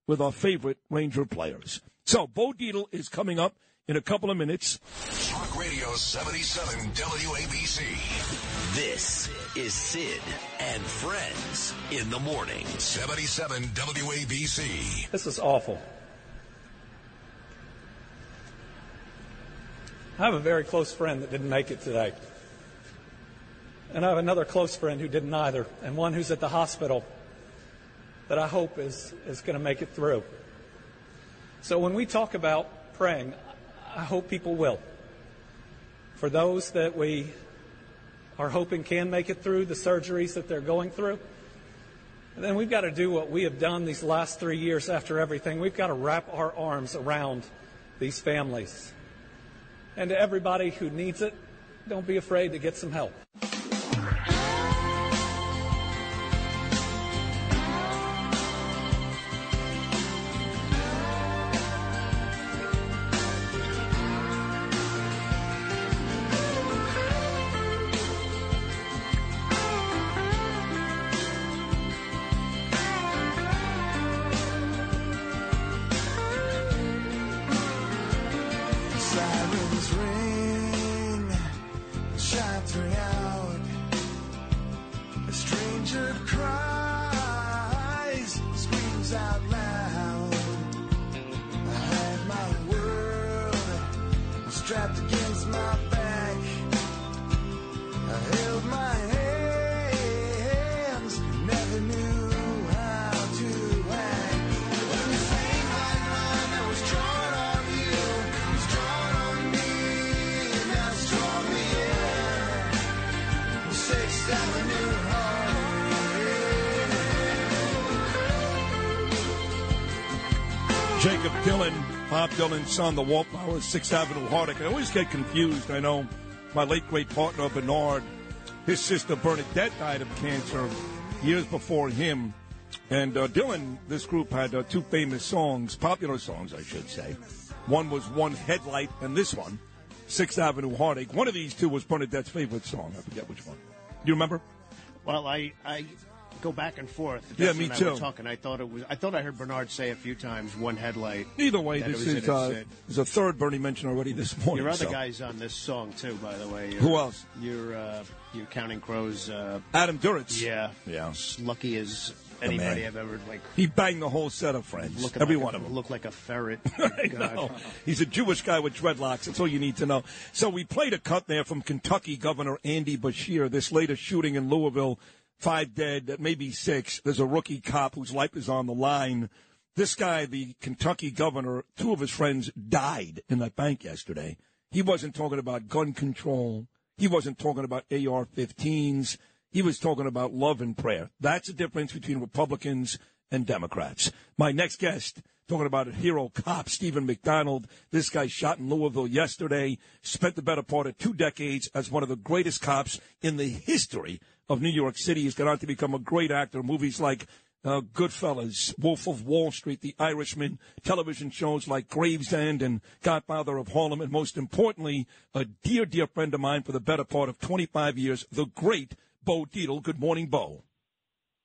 with our favorite Ranger players. So Bo Dietl is coming up in a couple of minutes. Talk Radio 77 WABC. This is Sid and Friends in the morning. 77 WABC. This is awful. I have a very close friend that didn't make it today. And I have another close friend who didn't either, and one who's at the hospital that I hope is, is going to make it through. So when we talk about praying, I hope people will. For those that we are hoping can make it through the surgeries that they're going through, and then we've got to do what we have done these last three years after everything. We've got to wrap our arms around these families. And to everybody who needs it, don't be afraid to get some help. Son, the Wallflowers, Sixth Avenue Heartache. I always get confused. I know my late great partner Bernard, his sister Bernadette died of cancer years before him. And uh, Dylan, this group had uh, two famous songs, popular songs, I should say. One was One Headlight, and this one, Sixth Avenue Heartache. One of these two was Bernadette's favorite song. I forget which one. Do you remember? Well, I, I go back and forth. Yeah, me when I too. was talking. I thought it was. I thought I heard Bernard say a few times one headlight. Either way, that this is uh, set. there's a third Bernie mentioned already this morning. Your other so. guy's on this song too, by the way. Who else? You're uh, you're Counting Crows. Uh, Adam Duritz. Yeah, yeah. Lucky as anybody. I've ever like. He banged the whole set of friends. Looking Every like one a, of them. Look like a ferret. I know. He's a Jewish guy with dreadlocks. That's all you need to know. So we played a cut there from Kentucky Governor Andy Beshear. This latest shooting in Louisville, five dead, that maybe six. There's a rookie cop whose life is on the line. This guy, the Kentucky governor, two of his friends died in that bank yesterday. He wasn't talking about gun control. He wasn't talking about AR-15s. He was talking about love and prayer. That's the difference between Republicans and Democrats. My next guest, talking about a hero cop, Stephen McDonald. This guy shot in Louisville yesterday, spent the better part of two decades as one of the greatest cops in the history of New York City. He's gone on to become a great actor. Movies like uh, Goodfellas, Wolf of Wall Street, The Irishman, television shows like Gravesend and Godfather of Harlem, and most importantly, a dear, dear friend of mine for the better part of 25 years, the great Bo Dietl. Good morning, Bo.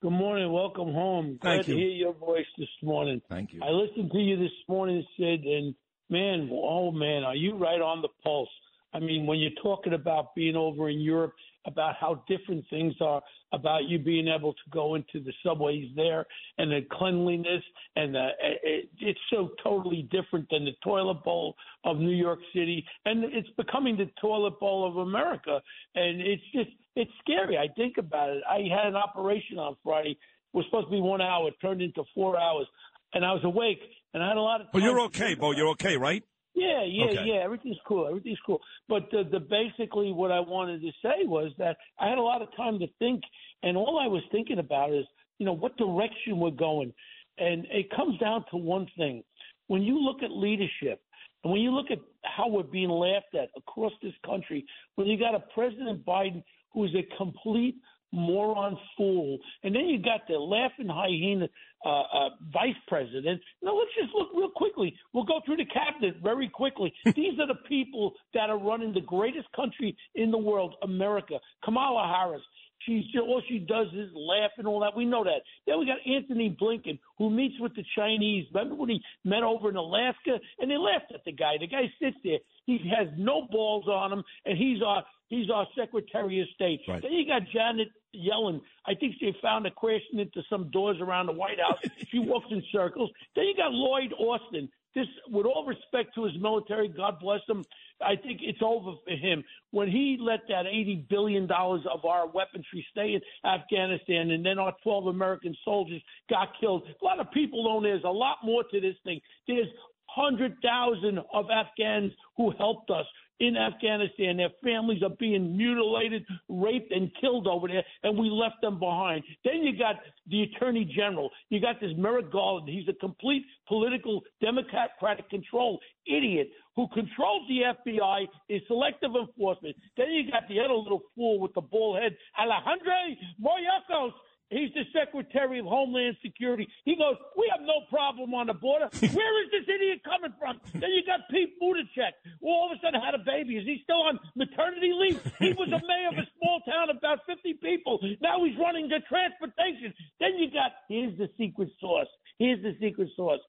Good morning. Welcome home. Glad Thank to hear your voice this morning. Thank you. I listened to you this morning, Sid, and man, oh man, are you right on the pulse? I mean, when you're talking about being over in Europe, about how different things are, about you being able to go into the subways there and the cleanliness and the, it, it's so totally different than the toilet bowl of New York City, and it's becoming the toilet bowl of America, and it's just it's scary. I think about it. I had an operation on Friday. It was supposed to be one hour, it turned into four hours, and I was awake, and I had a lot of. But you're okay, Bo. You're okay, right? Yeah, yeah, Okay. yeah. Everything's cool. Everything's cool. But the, the basically what I wanted to say was that I had a lot of time to think, and all I was thinking about is, you know, what direction we're going, and it comes down to one thing: when you look at leadership, and when you look at how we're being laughed at across this country, when you got a President Biden who is a complete moron fool, and then you got the laughing hyena uh, uh, vice president. Now let's just look real quickly. We'll go through the cabinet very quickly. These are the people that are running the greatest country in the world, America. Kamala Harris. She's all she does is laugh and all that. We know that. Then we got Antony Blinken, who meets with the Chinese. Remember when he met over in Alaska and they laughed at the guy? The guy sits there. He has no balls on him, and he's our he's our Secretary of State. Right. Then you got Janet Yellen. I think she found her crashing into some doors around the White House. she walks in circles. Then you got Lloyd Austin. This, with all respect to his military, God bless him, I think it's over for him. When he let that $80 billion of our weaponry stay in Afghanistan and then our 12 American soldiers got killed, a lot of people don't know there's a lot more to this thing. There's 100,000 of Afghans who helped us in Afghanistan. Their families are being mutilated, raped, and killed over there, and we left them behind. Then you got the Attorney General. You got this Merrick Garland. He's a complete political, democratic control idiot who controls the FBI, is selective enforcement. Then you got the other little fool with the bald head, Alejandro Mayorkas. He's the Secretary of Homeland Security. He goes, We have no problem on the border. Where is this idiot coming from? Then you got Pete Buttigieg, who all of a sudden had a baby. Is he still on maternity leave? He was a mayor of a small town of about 50 people. Now he's running the transportation. Then you got, here's the secret sauce. Here's the secret sauce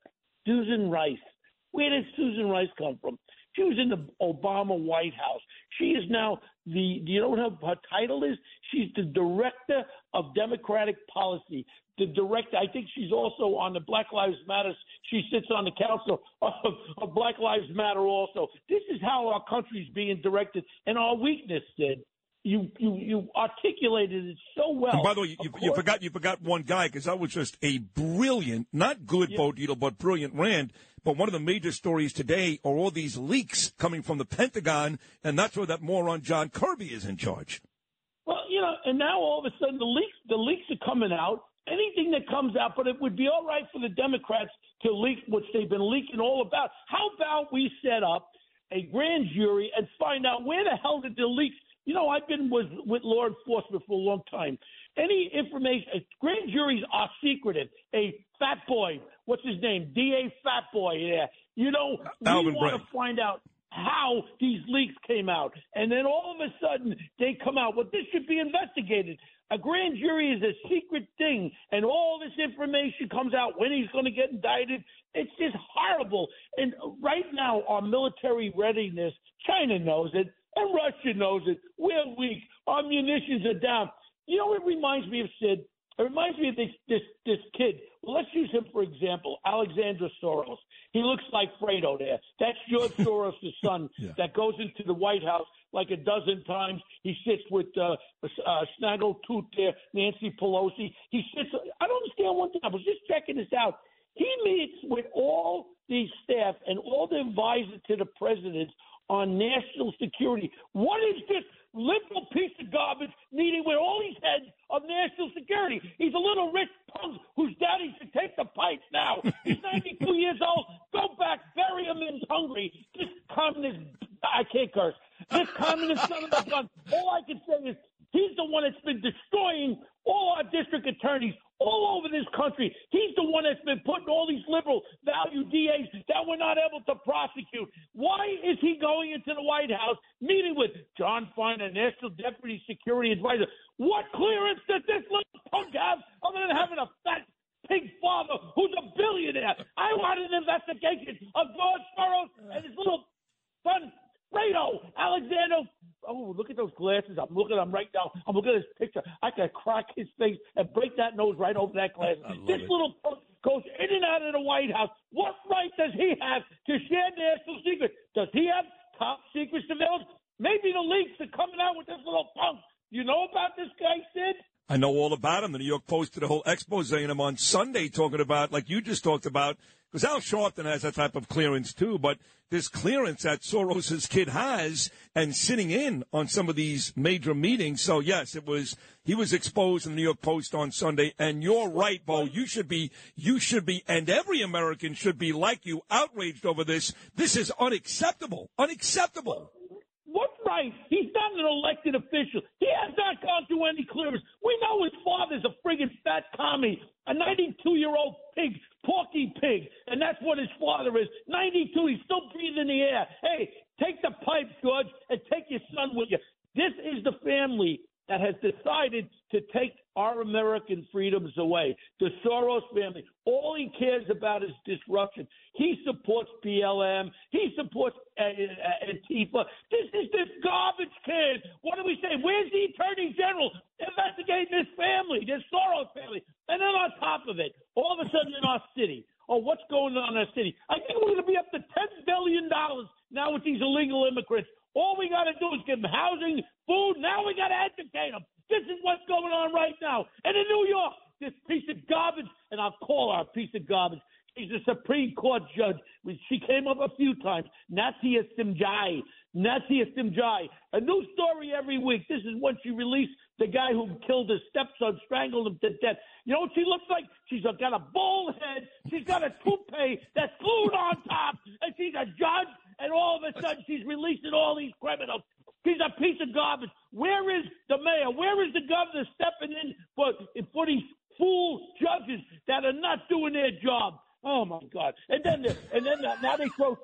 Susan Rice. Where did Susan Rice come from? She was in the Obama White House. She is now the, do you know what her, her title is? She's the director of Democratic policy. The director, I think she's also on the Black Lives Matter. She sits on the council of, of Black Lives Matter also. This is how our country's being directed. And our weakness, Sid, you, you, you articulated it so well. and by the way, you, you forgot you forgot one guy because that was just a brilliant, not good Bo Dietl, but brilliant Rand. But one of the major stories today are all these leaks coming from the Pentagon, and that's where that moron John Kirby is in charge. Well, you know, and now all of a sudden the leaks the leaks are coming out, anything that comes out, but it would be all right for the Democrats to leak, which they've been leaking all about. How about we set up a grand jury and find out where the hell did the leaks? You know, I've been with with law enforcement for a long time. Any information, grand juries are secretive. A fat boy, what's his name? D.A. Fat Boy. Yeah, you know, we want to find out how these leaks came out, and then all of a sudden they come out. Well, this should be investigated. A grand jury is a secret thing, and all this information comes out when he's going to get indicted. It's just horrible. And right now, our military readiness, China knows it, and Russia knows it. We're weak. Our munitions are down. You know, what reminds me of Sid. It reminds me of this this this kid. Well, let's use him for example. Alexander Soros. He looks like Fredo there. That's George Soros' the son that goes into the White House like a dozen times. He sits with uh, uh, Snaggletooth there, Nancy Pelosi. He sits. I don't understand one thing. I was just checking this out. He meets with all the staff and all the advisors to the president on national security. What is this liberal piece of garbage meeting with all these heads of national security? He's a little rich punk whose daddy should take the pipes now. He's 92 years old. Go back, bury him in Hungary. This communist, I can't curse. This communist son of a gun. All I can say is he's the one that's been destroying all our district attorneys all over this country. He's the one that's been putting all these liberal value DAs that we're not able to prosecute. Why is he going into the White House meeting with John Fine, a National Deputy Security Advisor? What clearance does this little punk have other than having a fat pig father who's a billionaire? I want an investigation of George Soros and his little son Fredo Alexander. Oh, look at those glasses. I'm looking at them right now. I'm looking at his picture. I could crack his face and break that nose right over that glass. This little punk goes in and out of the White House. What right does he have to share national secrets? Does he have top secret surveillance? Maybe the leaks are coming out with this little punk. You know about this guy, Sid? I know all about him. The New York Post did a whole expose on him on Sunday, talking about, like you just talked about, because Al Sharpton has that type of clearance too, but this clearance that Soros's kid has and sitting in on some of these major meetings. So yes, it was, he was exposed in the New York Post on Sunday. And you're right, Bo. You should be, you should be, and every American should be like you, outraged over this. This is unacceptable. Unacceptable. Right? He's not an elected official. He has not gone through any clearance. We know his father's a friggin' fat commie, a 92 year old pig, porky pig, and that's what his father is. 92, he's still breathing the air. Hey, take the pipes, George, and take your son with you. This is the family that has decided to take our American freedoms away. The Soros family. All he cares about is disruption. He supports BLM. He supports uh, uh, Antifa. This is this garbage can. What do we say? Where's the Attorney General investigating this family, this Soros family? And then on top of it, all of a sudden in our city, oh, what's going on in our city? I think we're going to be up to $10 billion now with these illegal immigrants. All we got to do is give them housing, food. Now we got to educate them. This is what's going on right now. And in New York, this piece of garbage, and I'll call her a piece of garbage. She's a Supreme Court judge. She came up a few times. Natia Simjai. Natia Simjai. A new story every week. This is when she released the guy who killed his stepson, strangled him to death. You know what she looks like? She's got a bald head. She's got a toupee that's glued on top, and she's a judge. And all of a sudden, she's releasing all these criminals. She's a piece of garbage. Where is the mayor? Where is the governor stepping in for for these fool judges that are not doing their job? Oh my God! And then the, and then the, now they throw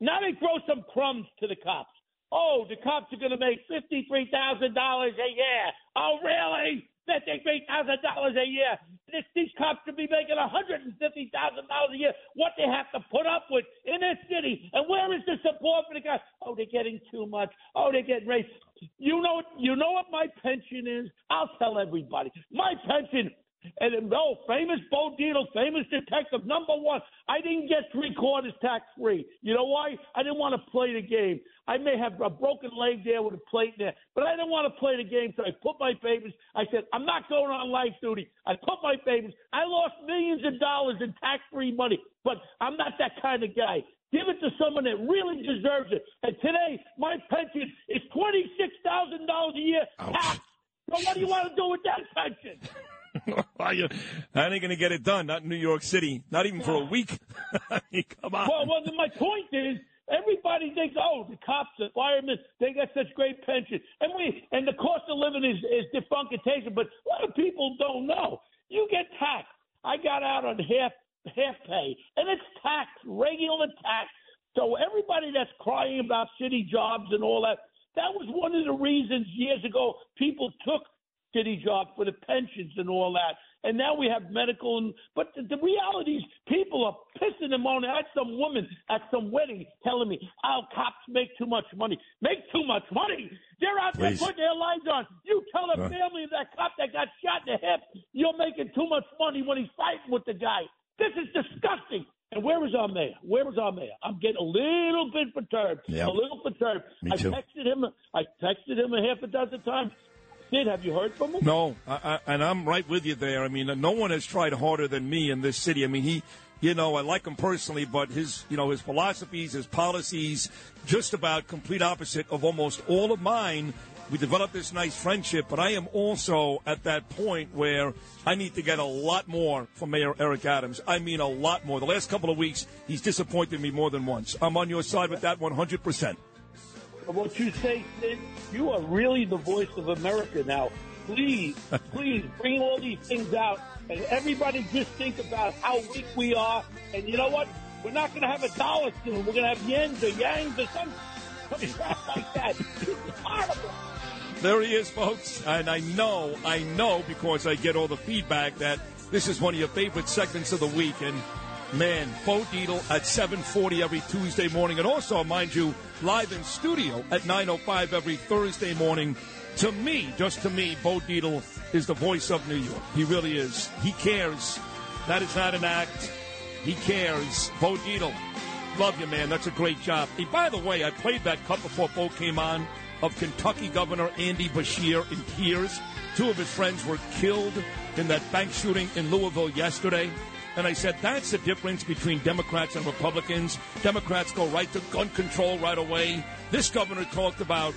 now they throw some crumbs to the cops. Oh, the cops are going to make fifty three thousand dollars a year. Oh, really? Fifty three thousand dollars a year. This, these cops should be making one hundred and fifty thousand dollars a year. What they have to put up with in this city? And where is the support for the guys? Oh, they're getting too much. Oh, they're getting raised. You know, you know what my pension is? I'll tell everybody. My pension and oh, famous Bo Dietl, famous detective, number one. I didn't get three quarters tax free. You know why? I didn't want to play the game. I may have a broken leg there with a plate there, but I didn't want to play the game, so I put my papers. I said, I'm not going on life duty. I put my papers. I lost millions of dollars in tax free money, but I'm not that kind of guy. Give it to someone that really deserves it. And today, my pension is $26,000 a year tax. So what do you want to do with that pension? tell you, going to get it done. Not in New York City. Not even for a week. I mean, come on. Well, well, my point is, everybody thinks, oh, the cops, the firemen, they got such great pensions, and we, and the cost of living is is defunction. But a lot of people don't know. You get taxed. I got out on half half pay, and it's tax, regular tax. So everybody that's crying about city jobs and all that, that was one of the reasons years ago people took city jobs for the pensions and all that. And now we have medical. And, but the, the reality is, people are pissing them on. I had some woman at some wedding telling me, "Oh, cops make too much money. Make too much money. They're out Please. there putting their lives on. You tell the Huh. family of that cop that got shot in the hip, you're making too much money when he's fighting with the guy. This is disgusting." And where is our mayor? Where is our mayor? I'm getting a little bit perturbed. Yeah. A little perturbed. Me I too. texted him. I texted him a half a dozen times. Sid, have you heard from him? No, I, I, and I'm right with you there. I mean, no one has tried harder than me in this city. I mean, he, you know, I like him personally, but his, you know, his philosophies, his policies, just about complete opposite of almost all of mine. We developed this nice friendship, but I am also at that point where I need to get a lot more from Mayor Eric Adams. I mean, a lot more. The last couple of weeks, he's disappointed me more than once. I'm on your side with that 100 percent. What you say, Sid, you are really the voice of America now. Please, please bring all these things out, and everybody just think about how weak we are. And you know what? We're not going to have a dollar soon. We're going to have yens or yangs or some, some crap like that. It's horrible. There he is, folks. And I know, I know because I get all the feedback that this is one of your favorite segments of the week. And man, Bo Dietl at 740 every Tuesday morning. And also, mind you, live in studio at 905 every Thursday morning. To me, just to me, Bo Dietl is the voice of New York. He really is. He cares. That is not an act. He cares. Bo Dietl. Love you, man. That's a great job. Hey, by the way, I played that cut before Bo came on of Kentucky Governor Andy Beshear in tears. Two of his friends were killed in that bank shooting in Louisville yesterday. And I said, that's the difference between Democrats and Republicans. Democrats go right to gun control right away. This governor talked about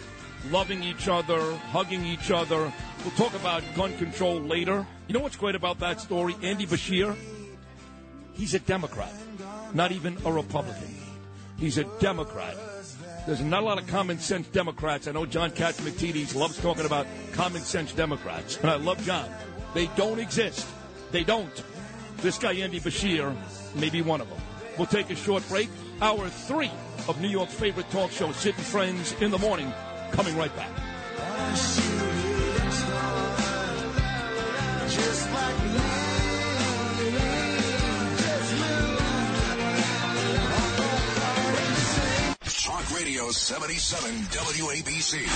loving each other, hugging each other. We'll talk about gun control later. You know what's great about that story? Andy Beshear, he's a Democrat, not even a Republican. He's a Democrat. There's not a lot of common sense Democrats. I know John Katz loves talking about common sense Democrats, and I love John. They don't exist. They don't. This guy, Andy Beshear, may be one of them. We'll take a short break. Hour three of New York's favorite talk show, Sid and Friends in the Morning, coming right back. Talk Radio 77 WABC.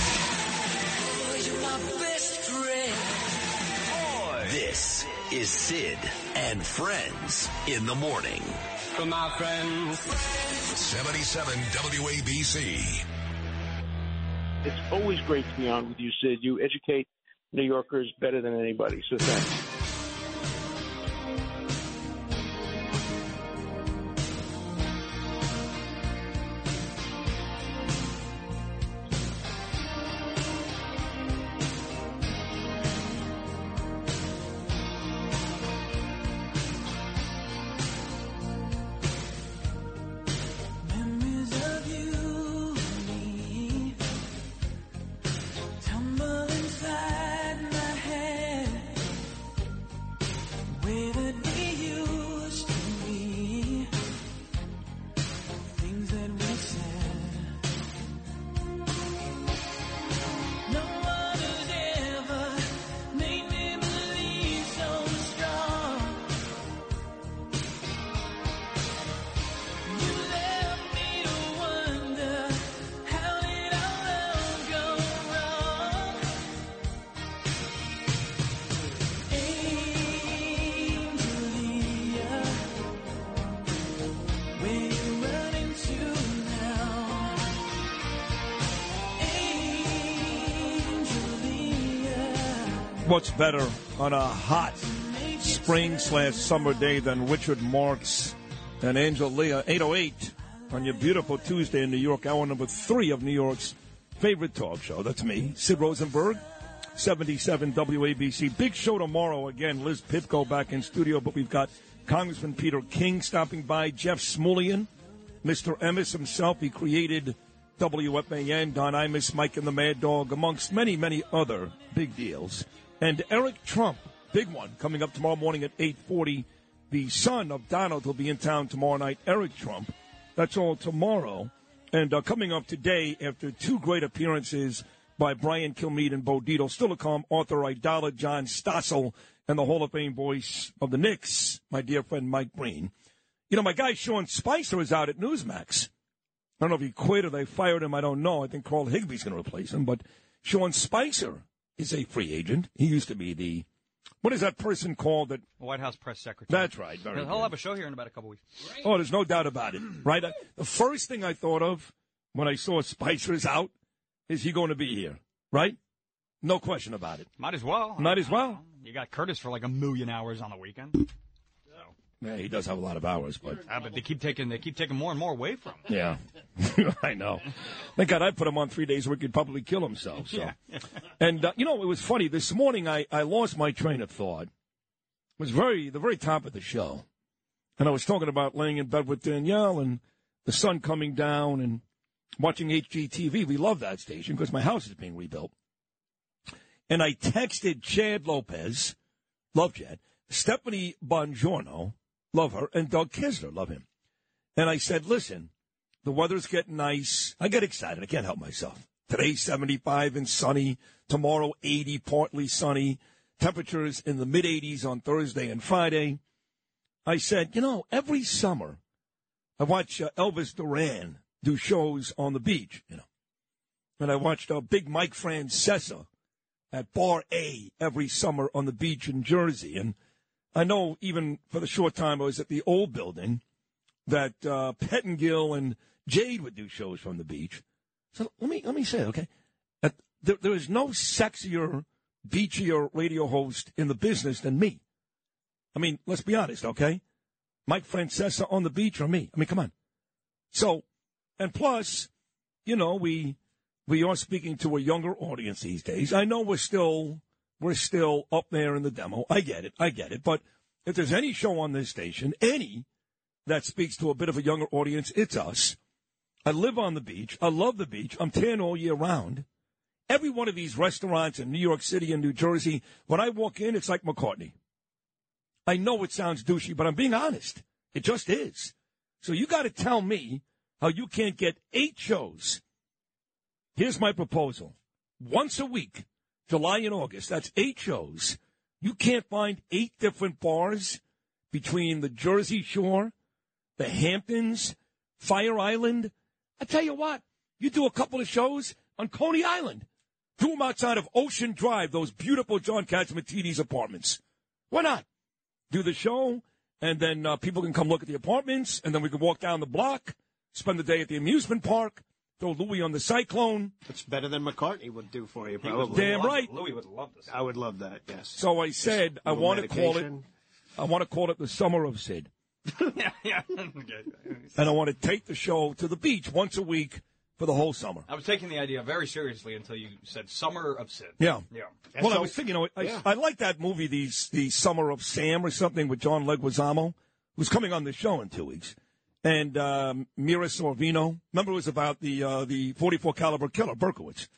This is Sid and Friends in the morning. From my friends. 77 WABC. It's always great to be on with you, Sid. You educate New Yorkers better than anybody. So thanks. Better on a hot spring slash summer day than Richard Marx and Angelia? 808 on your beautiful Tuesday in New York, hour number three of New York's favorite talk show. That's me, Sid Rosenberg. 77 WABC. Big show tomorrow. Again, Liz Pipko back in studio, but we've got Congressman Peter King stopping by, Jeff Smulyan, Mr. Emmis himself. He created WFAN, Don Imus, Mike and the Mad Dog, amongst many, many other big deals. And Eric Trump, big one, coming up tomorrow morning at 840. The son of Donald will be in town tomorrow night, Eric Trump. That's all tomorrow. And uh, coming up today, after two great appearances by Brian Kilmeade and Bo Dietl, still to come, Arthur Aidala, John Stossel, and the Hall of Fame voice of the Knicks, my dear friend Mike Breen. You know, my guy Sean Spicer is out at Newsmax. I don't know if he quit or they fired him. I don't know. I think Karl Higbie's going to replace him. But Sean Spicer is a free agent. He used to be the what is that person called that? White House press secretary. That's right. Very He'll good. have a show here in about a couple weeks. Oh, there's no doubt about it. Right. Uh, The first thing I thought of when I saw Spicer is out is he going to be here? Right. No question about it. Might as well. Might as well. You got Curtis for like a million hours on the weekend. Yeah, he does have a lot of hours, but Ah, but they keep taking they keep taking more and more away from. him. yeah, I know. Thank God I put him on three days a week. He'd probably kill himself. So. Yeah. And uh, you know, it was funny. This morning, I, I lost my train of thought. It was very the very top of the show, and I was talking about laying in bed with Danielle and the sun coming down and watching HGTV. We love that station because my house is being rebuilt. And I texted Chad Lopez, love Chad, Stephanie Bongiorno, love her, and Doug Kisner, love him. And I said, listen, the weather's getting nice. I get excited. I can't help myself. Today's 75 and sunny. Tomorrow, 80, partly sunny. Temperatures in the mid 80s on Thursday and Friday. I said, you know, every summer I watch uh, Elvis Duran do shows on the beach, you know. And I watched uh, Big Mike Francesa at Bar A every summer on the beach in Jersey. And I know even for the short time I was at the old building that uh, Pettingill and Jade would do shows from the beach. So let me let me say, okay, uh, there, there is no sexier, beachier radio host in the business than me. I mean, let's be honest, okay? Mike Francesa on the beach or me? I mean, come on. So, and plus, you know, we we are speaking to a younger audience these days. I know we're still we're still up there in the demo. I get it. I get it. But if there's any show on this station, any that speaks to a bit of a younger audience, it's us. I live on the beach. I love the beach. I'm tan all year round. Every one of these restaurants in New York City and New Jersey, when I walk in, it's like McCartney. I know it sounds douchey, but I'm being honest. It just is. So you got to tell me how you can't get eight shows. Here's my proposal. Once a week, July and August, that's eight shows. You can't find eight different bars between the Jersey Shore, the Hamptons, Fire Island. I tell you what, you do a couple of shows on Coney Island. Do them outside of Ocean Drive, those beautiful John Catsimatidis apartments. Why not? Do the show, and then uh, people can come look at the apartments, and then we can walk down the block, spend the day at the amusement park, throw Louis on the Cyclone. It's better than McCartney would do for you, He would probably. Damn love right. it. Louis would love this. I would love that, yes. So I said I want to call it. I want to call it the summer of Sid, yeah, yeah. and I want to take the show to the beach once a week for the whole summer. I was taking the idea very seriously until you said "Summer of Sid." Yeah. yeah. Well, I was thinking, you know, I, Yeah. I like that movie, the the Summer of Sam or something with John Leguizamo, who's coming on the show in two weeks, and um, Mira Sorvino. Remember, it was about the uh, the 44 caliber killer Berkowitz.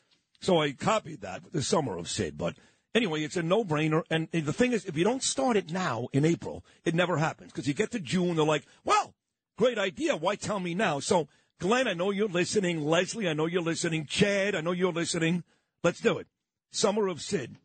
So I copied that the Summer of Sid. But anyway, it's a no brainer. And the thing is, if you don't start it now in April, it never happens because you get to June, they're like, well, great idea. Why tell me now? So Glenn, I know you're listening. Leslie, I know you're listening. Chad, I know you're listening. Let's do it. Summer of Sid.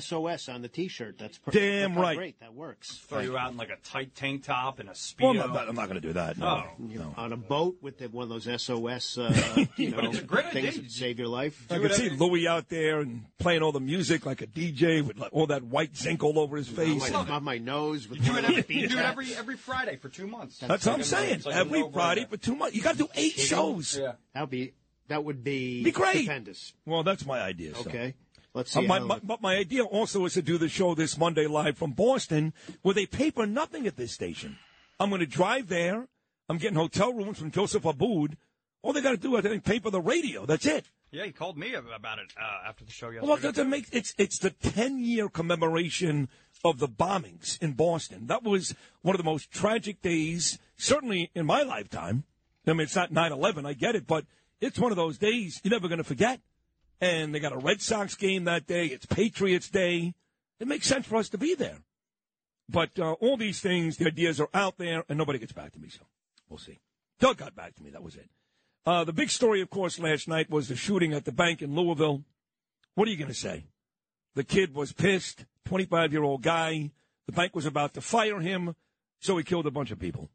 SOS on the T-shirt. That's per- Damn look right. Great, that works. Throw you out in like a tight tank top and a speedo. Well, I'm not, not going to do that. No. Oh. You know, on a boat with the, one of those SOS, uh, you know, great things idea. that save your life. I could see Louis out there and playing all the music like a DJ with like all that white zinc all over his face, on face. my, on my nose with You do it every, you do it every every Friday for two months. That's what I'm It's like a- saying. like Every. Friday for two months. You got to do eight shows. Yeah. That'd be that would be Be great. stupendous. Well, that's my idea. so. Okay, let's Uh, my, my, but my idea also is to do the show this Monday live from Boston, where they pay for nothing at this station. I'm going to drive there. I'm getting hotel rooms from Joseph Aboud. All they got to do is I pay for the radio. That's it. Yeah, he called me about it uh, after the show yesterday. Well, look, that makes it's it's the 10 year commemoration of the bombings in Boston. That was one of the most tragic days, certainly in my lifetime. I mean, it's not 9/11, I get it, but it's one of those days you're never going to forget. And they got a Red Sox game that day. It's Patriots Day. It makes sense for us to be there. But uh, all these things, the ideas are out there, and nobody gets back to me. So we'll see. Doug got back to me. That was it. Uh, the big story, of course, last night was the shooting at the bank in Louisville. What are you going to say? The kid was pissed, 25 year old guy. The bank was about to fire him, so he killed a bunch of people.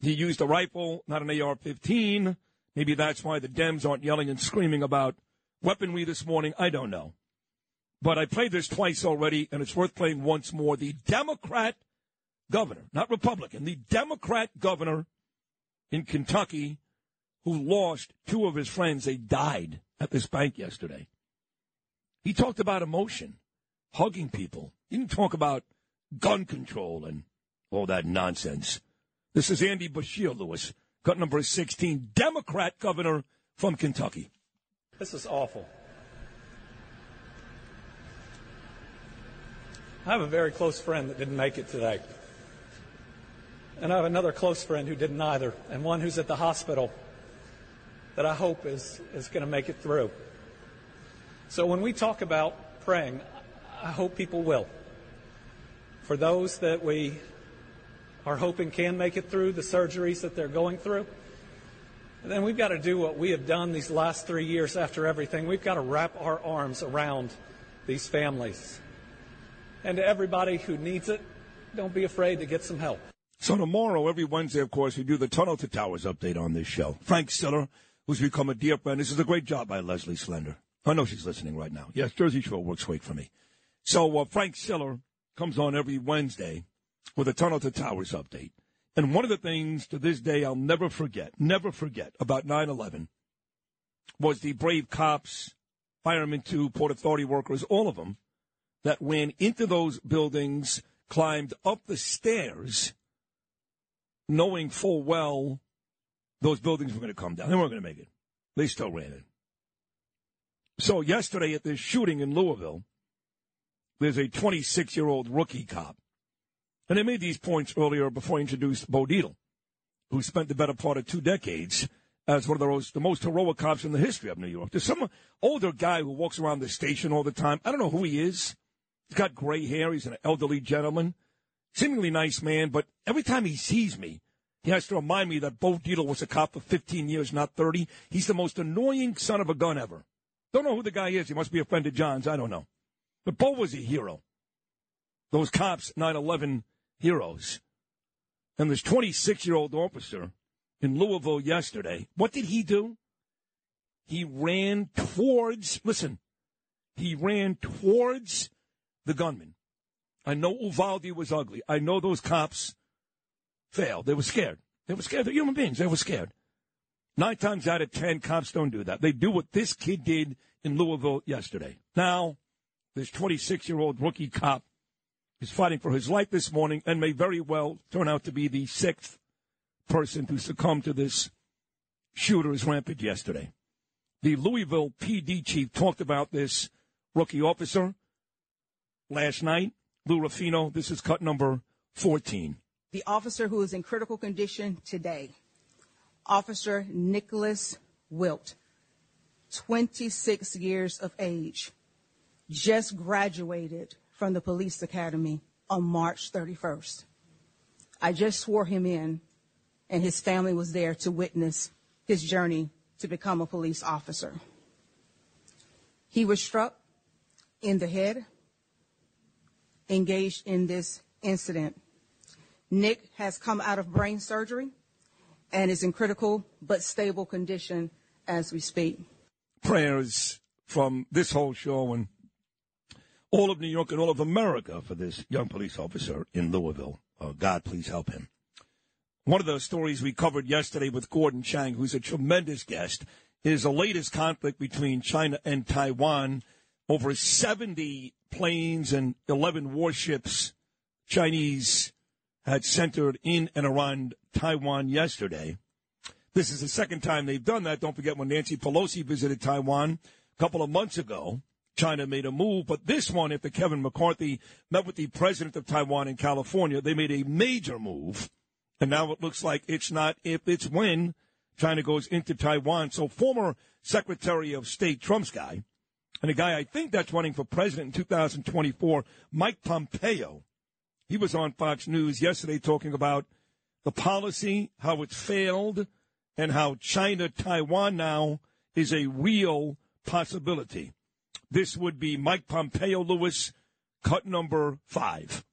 He used a rifle, not an AR 15. Maybe that's why the Dems aren't yelling and screaming about weaponry this morning. I don't know. But I played this twice already, and it's worth playing once more. The Democrat governor, not Republican, the Democrat governor in Kentucky who lost two of his friends. They died at this bank yesterday. He talked about emotion, hugging people. He didn't talk about gun control and all that nonsense. This is Andy Beshear Lewis, cut number 16, Democrat governor from Kentucky. This is awful. I have a very close friend that didn't make it today. And I have another close friend who didn't either, and one who's at the hospital that I hope is, is going to make it through. So when we talk about praying, I hope people will. For those that we are hoping can make it through the surgeries that they're going through, then we've got to do what we have done these last three years after everything. We've got to wrap our arms around these families. And to everybody who needs it, don't be afraid to get some help. So tomorrow, every Wednesday, of course, we do the Tunnel to Towers update on this show. Frank Siller, who's become a dear friend. This is a great job by Leslie Slender. I know she's listening right now. Yes, Jersey Shore works great for me. So uh, Frank Siller comes on every Wednesday with a Tunnel to Towers update. And one of the things to this day I'll never forget, never forget about 9-11 was the brave cops, firemen too, Port Authority workers, all of them, that went into those buildings, climbed up the stairs, knowing full well those buildings were going to come down. They weren't going to make it. They still ran it. So yesterday at this shooting in Louisville, there's a 26 year old rookie cop. And I made these points earlier before I introduced Bo Dietl, who spent the better part of two decades as one of the most, the most heroic cops in the history of New York. There's some older guy who walks around the station all the time. I don't know who he is. He's got gray hair. He's an elderly gentleman, seemingly nice man. But every time he sees me, he has to remind me that Bo Dietl was a cop for 15 years, not 30. He's the most annoying son of a gun ever. Don't know who the guy is. He must be a friend of John's. I don't know. But Bo was a hero. Those cops, 9 11 heroes. And this 26 year old officer in Louisville yesterday, what did he do? He ran towards, listen, he ran towards the gunman. I know Uvalde was ugly. I know those cops failed. They were scared. They were scared. They're human beings. They were scared. Nine times out of ten, cops don't do that. They do what this kid did in Louisville yesterday. Now, this 26 year old rookie cop is fighting for his life this morning and may very well turn out to be the sixth person to succumb to this shooter's rampage yesterday. The Louisville PD chief talked about this rookie officer last night. Lou Rufino, this is cut number 14. The officer who is in critical condition today, Officer Nicholas Wilt, 26 years of age, just graduated from the police academy on March 31st. I just swore him in, and his family was there to witness his journey to become a police officer. He was struck in the head, engaged in this incident. Nick has come out of brain surgery and is in critical but stable condition as we speak. Prayers from this whole show and all of New York and all of America for this young police officer in Louisville. Uh, God, please help him. One of the stories we covered yesterday with Gordon Chang, who's a tremendous guest, is the latest conflict between China and Taiwan. Over 70 planes and 11 warships Chinese had centered in and around Taiwan yesterday. This is the second time they've done that. Don't forget when Nancy Pelosi visited Taiwan a couple of months ago. China made a move, but this one, after Kevin McCarthy met with the president of Taiwan in California, they made a major move. And now it looks like it's not if, it's when China goes into Taiwan. So former Secretary of State, Trump's guy, and a guy I think that's running for president in 2024, Mike Pompeo, he was on Fox News yesterday talking about the policy, how it's failed, and how China Taiwan now is a real possibility. This would be Mike Pompeo Lewis, cut number five.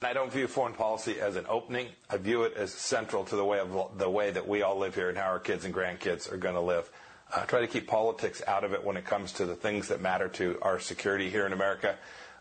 I don't view foreign policy as an opening. I view it as central to the way of the way that we all live here and how our kids and grandkids are going to live. Uh, try to keep politics out of it when it comes to the things that matter to our security here in America.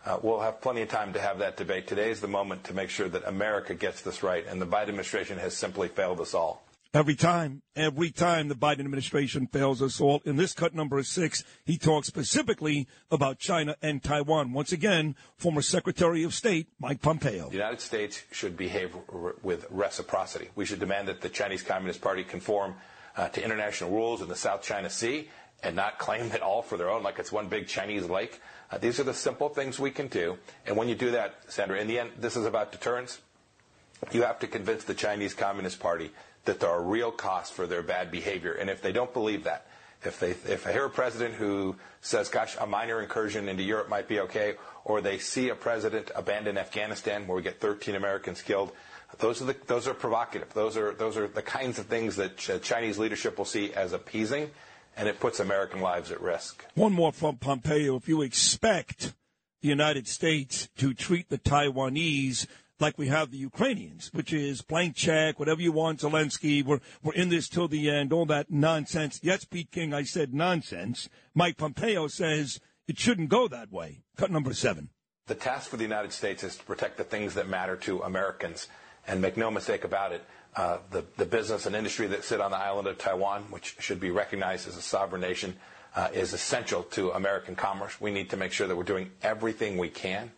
Uh, we'll have plenty of time to have that debate. Today is the moment to make sure that America gets this right, and the Biden administration has simply failed us all. Every time, every time the Biden administration fails us all. In this cut number six, he talks specifically about China and Taiwan. Once again, former Secretary of State Mike Pompeo. The United States should behave r- with reciprocity. We should demand that the Chinese Communist Party conform uh, to international rules in the South China Sea and not claim it all for their own like it's one big Chinese lake. Uh, these are the simple things we can do. And when you do that, Sandra, in the end, this is about deterrence. You have to convince the Chinese Communist Party that there are real costs for their bad behavior. And if they don't believe that, if they if I hear a president who says, "Gosh, a minor incursion into Europe might be okay," or they see a president abandon Afghanistan where we get 13 Americans killed, those are the those are provocative. Those are those are the kinds of things that Ch- Chinese leadership will see as appeasing, and it puts American lives at risk. One more from Pompeo. If you expect the United States to treat the Taiwanese like we have the Ukrainians, which is blank check, whatever you want, Zelensky, we're, we're in this till the end, all that nonsense. Yes, Pete King, I said nonsense. Mike Pompeo says it shouldn't go that way. Cut number seven. The task for the United States is to protect the things that matter to Americans. And make no mistake about it, uh, the, the business and industry that sit on the island of Taiwan, which should be recognized as a sovereign nation, uh, is essential to American commerce. We need to make sure that we're doing everything we can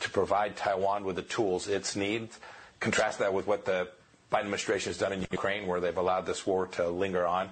to provide Taiwan with the tools it needs. Contrast that with what the Biden administration has done in Ukraine, where they've allowed this war to linger on.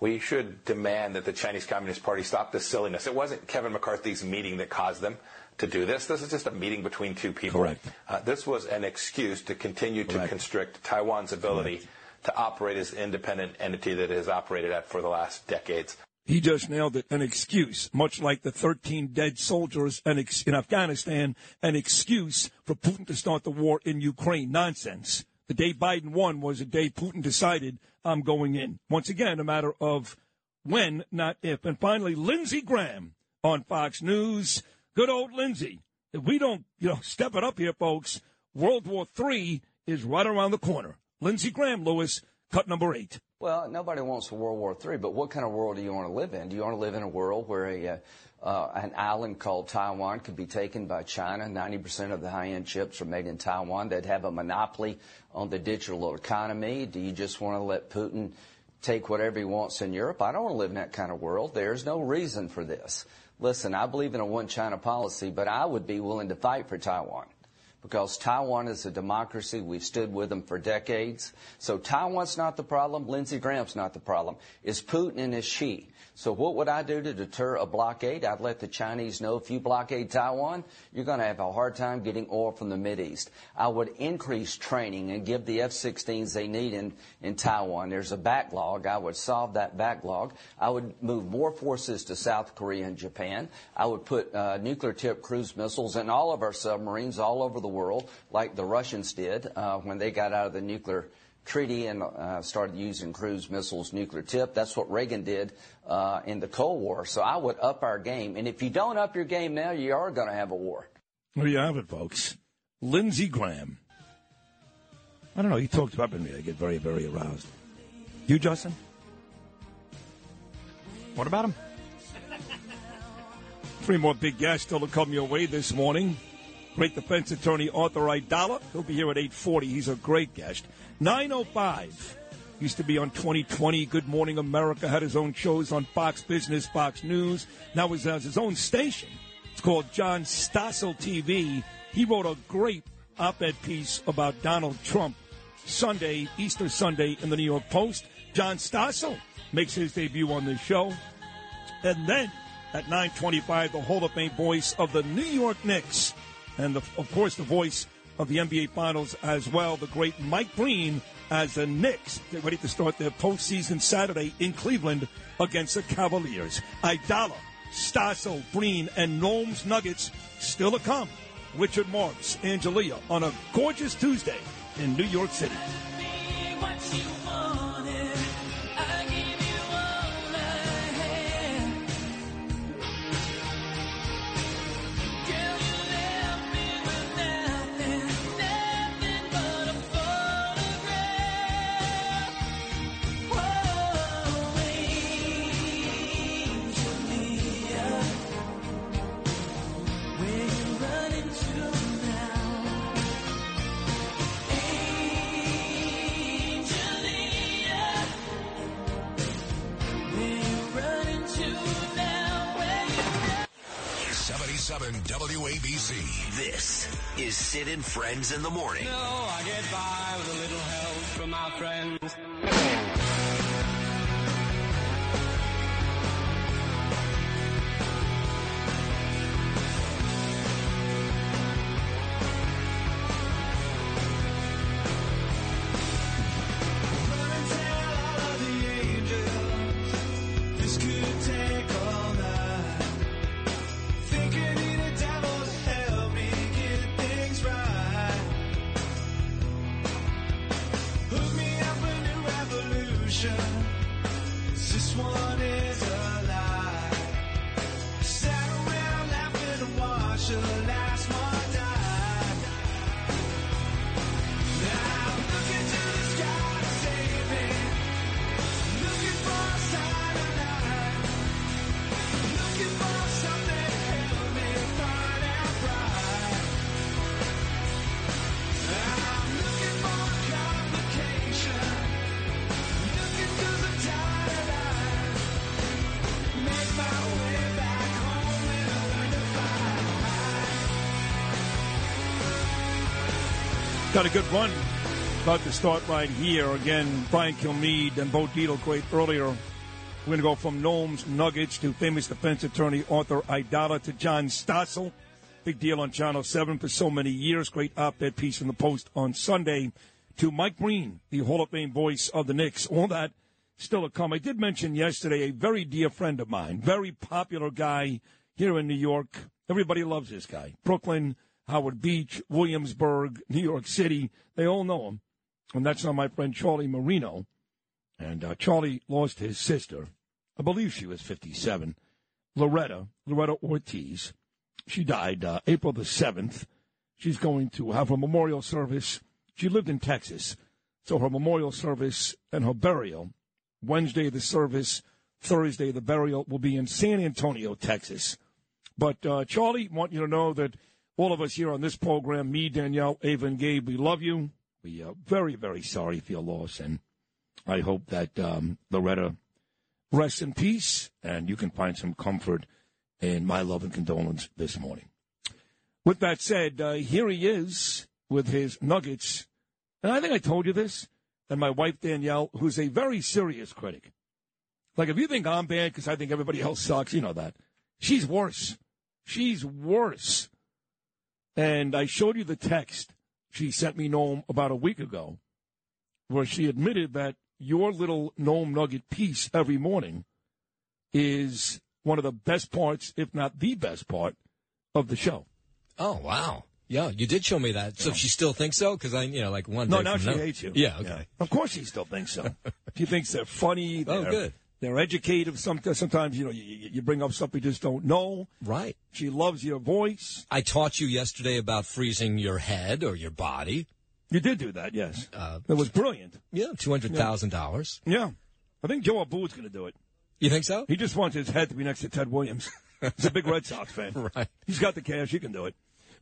We should demand that the Chinese Communist Party stop this silliness. It wasn't Kevin McCarthy's meeting that caused them to do this. This is just a meeting between two people. Correct. Uh, this was an excuse to continue to Correct. constrict Taiwan's ability to operate as the independent entity that it has operated at for the last decades. He just nailed it. An excuse, much like the 13 dead soldiers in Afghanistan, an excuse for Putin to start the war in Ukraine. Nonsense. The day Biden won was the day Putin decided I'm going in. Once again, a matter of when, not if. And finally, Lindsey Graham on Fox News. Good old Lindsey. If we don't, you know, step it up here, folks, World War III is right around the corner. Lindsey Graham, Lewis, cut number eight. Well, nobody wants a World War III, but what kind of world do you want to live in? Do you want to live in a world where a, uh, an island called Taiwan could be taken by China? 90% of the high-end chips are made in Taiwan. They'd have a monopoly on the digital economy. Do you just want to let Putin take whatever he wants in Europe? I don't want to live in that kind of world. There's no reason for this. Listen, I believe in a one-China policy, but I would be willing to fight for Taiwan because Taiwan is a democracy. We've stood with them for decades. So Taiwan's not the problem. Lindsey Graham's not the problem. It's Putin and his Xi. So what would I do to deter a blockade? I'd let the Chinese know if you blockade Taiwan, you're going to have a hard time getting oil from the Mideast. I would increase training and give the F-16s they need in, in Taiwan. There's a backlog. I would solve that backlog. I would move more forces to South Korea and Japan. I would put uh, nuclear-tipped cruise missiles in all of our submarines all over the world, like the Russians did uh, when they got out of the nuclear treaty and uh, started using cruise missiles, nuclear tip. That's what Reagan did uh, in the Cold War. So I would up our game. And if you don't up your game now, you are going to have a war. There you have it, folks. Lindsey Graham. I don't know. He talks about me. I get very, very aroused. You, Justin? What about him? Three more big guests still to come your way this morning. Great defense attorney Arthur Aidala. He'll be here at 840. He's a great guest. 905. Used to be on 2020. Good Morning America. Had his own shows on Fox Business, Fox News. Now he has his own station. It's called John Stossel TV. He wrote a great op-ed piece about Donald Trump Sunday, Easter Sunday in the New York Post. John Stossel makes his debut on the show. And then at 9:25, the Hall of Fame voice of the New York Knicks, and the, of course the voice of the NBA Finals as well, the great Mike Breen, as the Knicks get ready to start their postseason Saturday in Cleveland against the Cavaliers. Aidala, Stossel, Breen, and Noam's Nuggets still to come. Richard Marx, Angelia on a gorgeous Tuesday in New York City. Seventy-seven WABC. This is Sid and Friends in the Morning. No, I get by with a little help from my friends. Got a good run. About to start right here. Again, Brian Kilmeade and Bo Dietl earlier. We're going to go from Noam's Nuggets to famous defense attorney Arthur Aidala to John Stossel. Big deal on Channel 7 for so many years. Great op-ed piece in the Post on Sunday. To Mike Breen, the Hall of Fame voice of the Knicks. All that still to come. I did mention yesterday a very dear friend of mine, very popular guy here in New York. Everybody loves this guy. Brooklyn, Howard Beach, Williamsburg, New York City. They all know him. And that's my friend Charlie Marino. And uh, Charlie lost his sister. I believe she was 57. Loretta, Loretta Ortiz. She died uh, April the 7th. She's going to have her memorial service. She lived in Texas. So her memorial service and her burial, Wednesday the service, Thursday the burial, will be in San Antonio, Texas. But uh, Charlie, want you to know that all of us here on this program, me, Danielle, Ava, and Gabe, we love you. We are very, very sorry for your loss, and I hope that um, Loretta rests in peace, and you can find some comfort in my love and condolence this morning. With that said, uh, here he is with his nuggets, and I think I told you this, and my wife Danielle, who's a very serious critic. Like if you think I'm bad because I think everybody else sucks, you know that. She's worse. She's worse. And I showed you the text she sent me Noam about a week ago, where she admitted that your little Noam Nugget piece every morning is one of the best parts, if not the best part, of the show. Oh wow. Yeah, you did show me that. So she still thinks so? Because I, you know, like one No, day now she hates you. Yeah, okay. Of course she still thinks so. she thinks they're funny. Oh, they're- good. They're educative. Sometimes, sometimes you know, you, bring up stuff we just don't know. Right. She loves your voice. I taught you yesterday about freezing your head or your body. You did do that, yes. Uh, That was brilliant. Yeah, two hundred thousand dollars. Yeah. I think Joe Aboud's going to do it. You think so? He just wants his head to be next to Ted Williams. He's a big Red Sox fan. Right. He's got the cash. He can do it.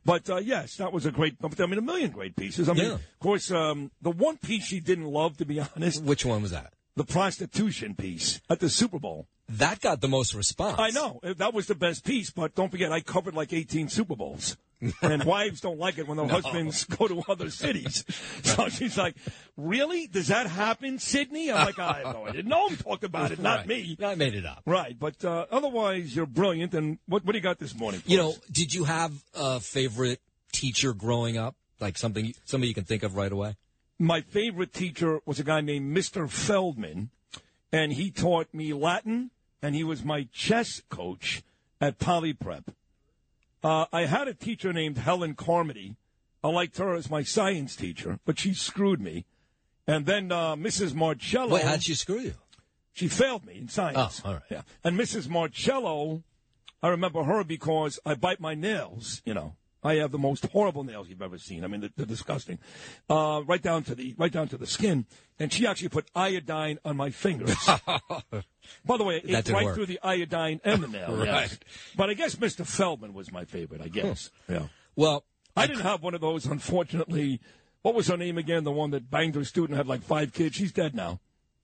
But uh, yes, that was a great. I mean, a million great pieces. I mean, Yeah. of course, um, the one piece she didn't love, to be honest, Which one was that? The prostitution piece at the Super Bowl. That got the most response. I know that was the best piece, but don't forget, I covered like 18 Super Bowls. and wives don't like it when their No. husbands go to other cities. So she's like, "Really? Does that happen, Sydney?" I'm like, "I have no idea. No one talked about it, not Right. me. I made it up." Right, but uh, otherwise, you're brilliant. And what what do you got this morning? You know, did you have a favorite teacher growing up? Like something somebody you can think of right away? My favorite teacher was a guy named Mr. Feldman, and he taught me Latin, and he was my chess coach at Poly Prep. Uh, I had a teacher named Helen Carmody. I liked her as my science teacher, but she screwed me. And then uh, Mrs. Marcello. Wait, how'd she screw you? She failed me in science. Oh, all right. Yeah. And Mrs. Marcello, I remember her because I bite my nails, you know. I have the most horrible nails you've ever seen. I mean, they're, they're disgusting, uh, right down to the right down to the skin. And she actually put iodine on my fingers. By the way, it's right work. through the iodine and the nail. Right. yes. But I guess Mr. Feldman was my favorite. I guess. Yeah. Well, I didn't have one of those, unfortunately. What was her name again? The one that banged her student had like five kids. She's dead now.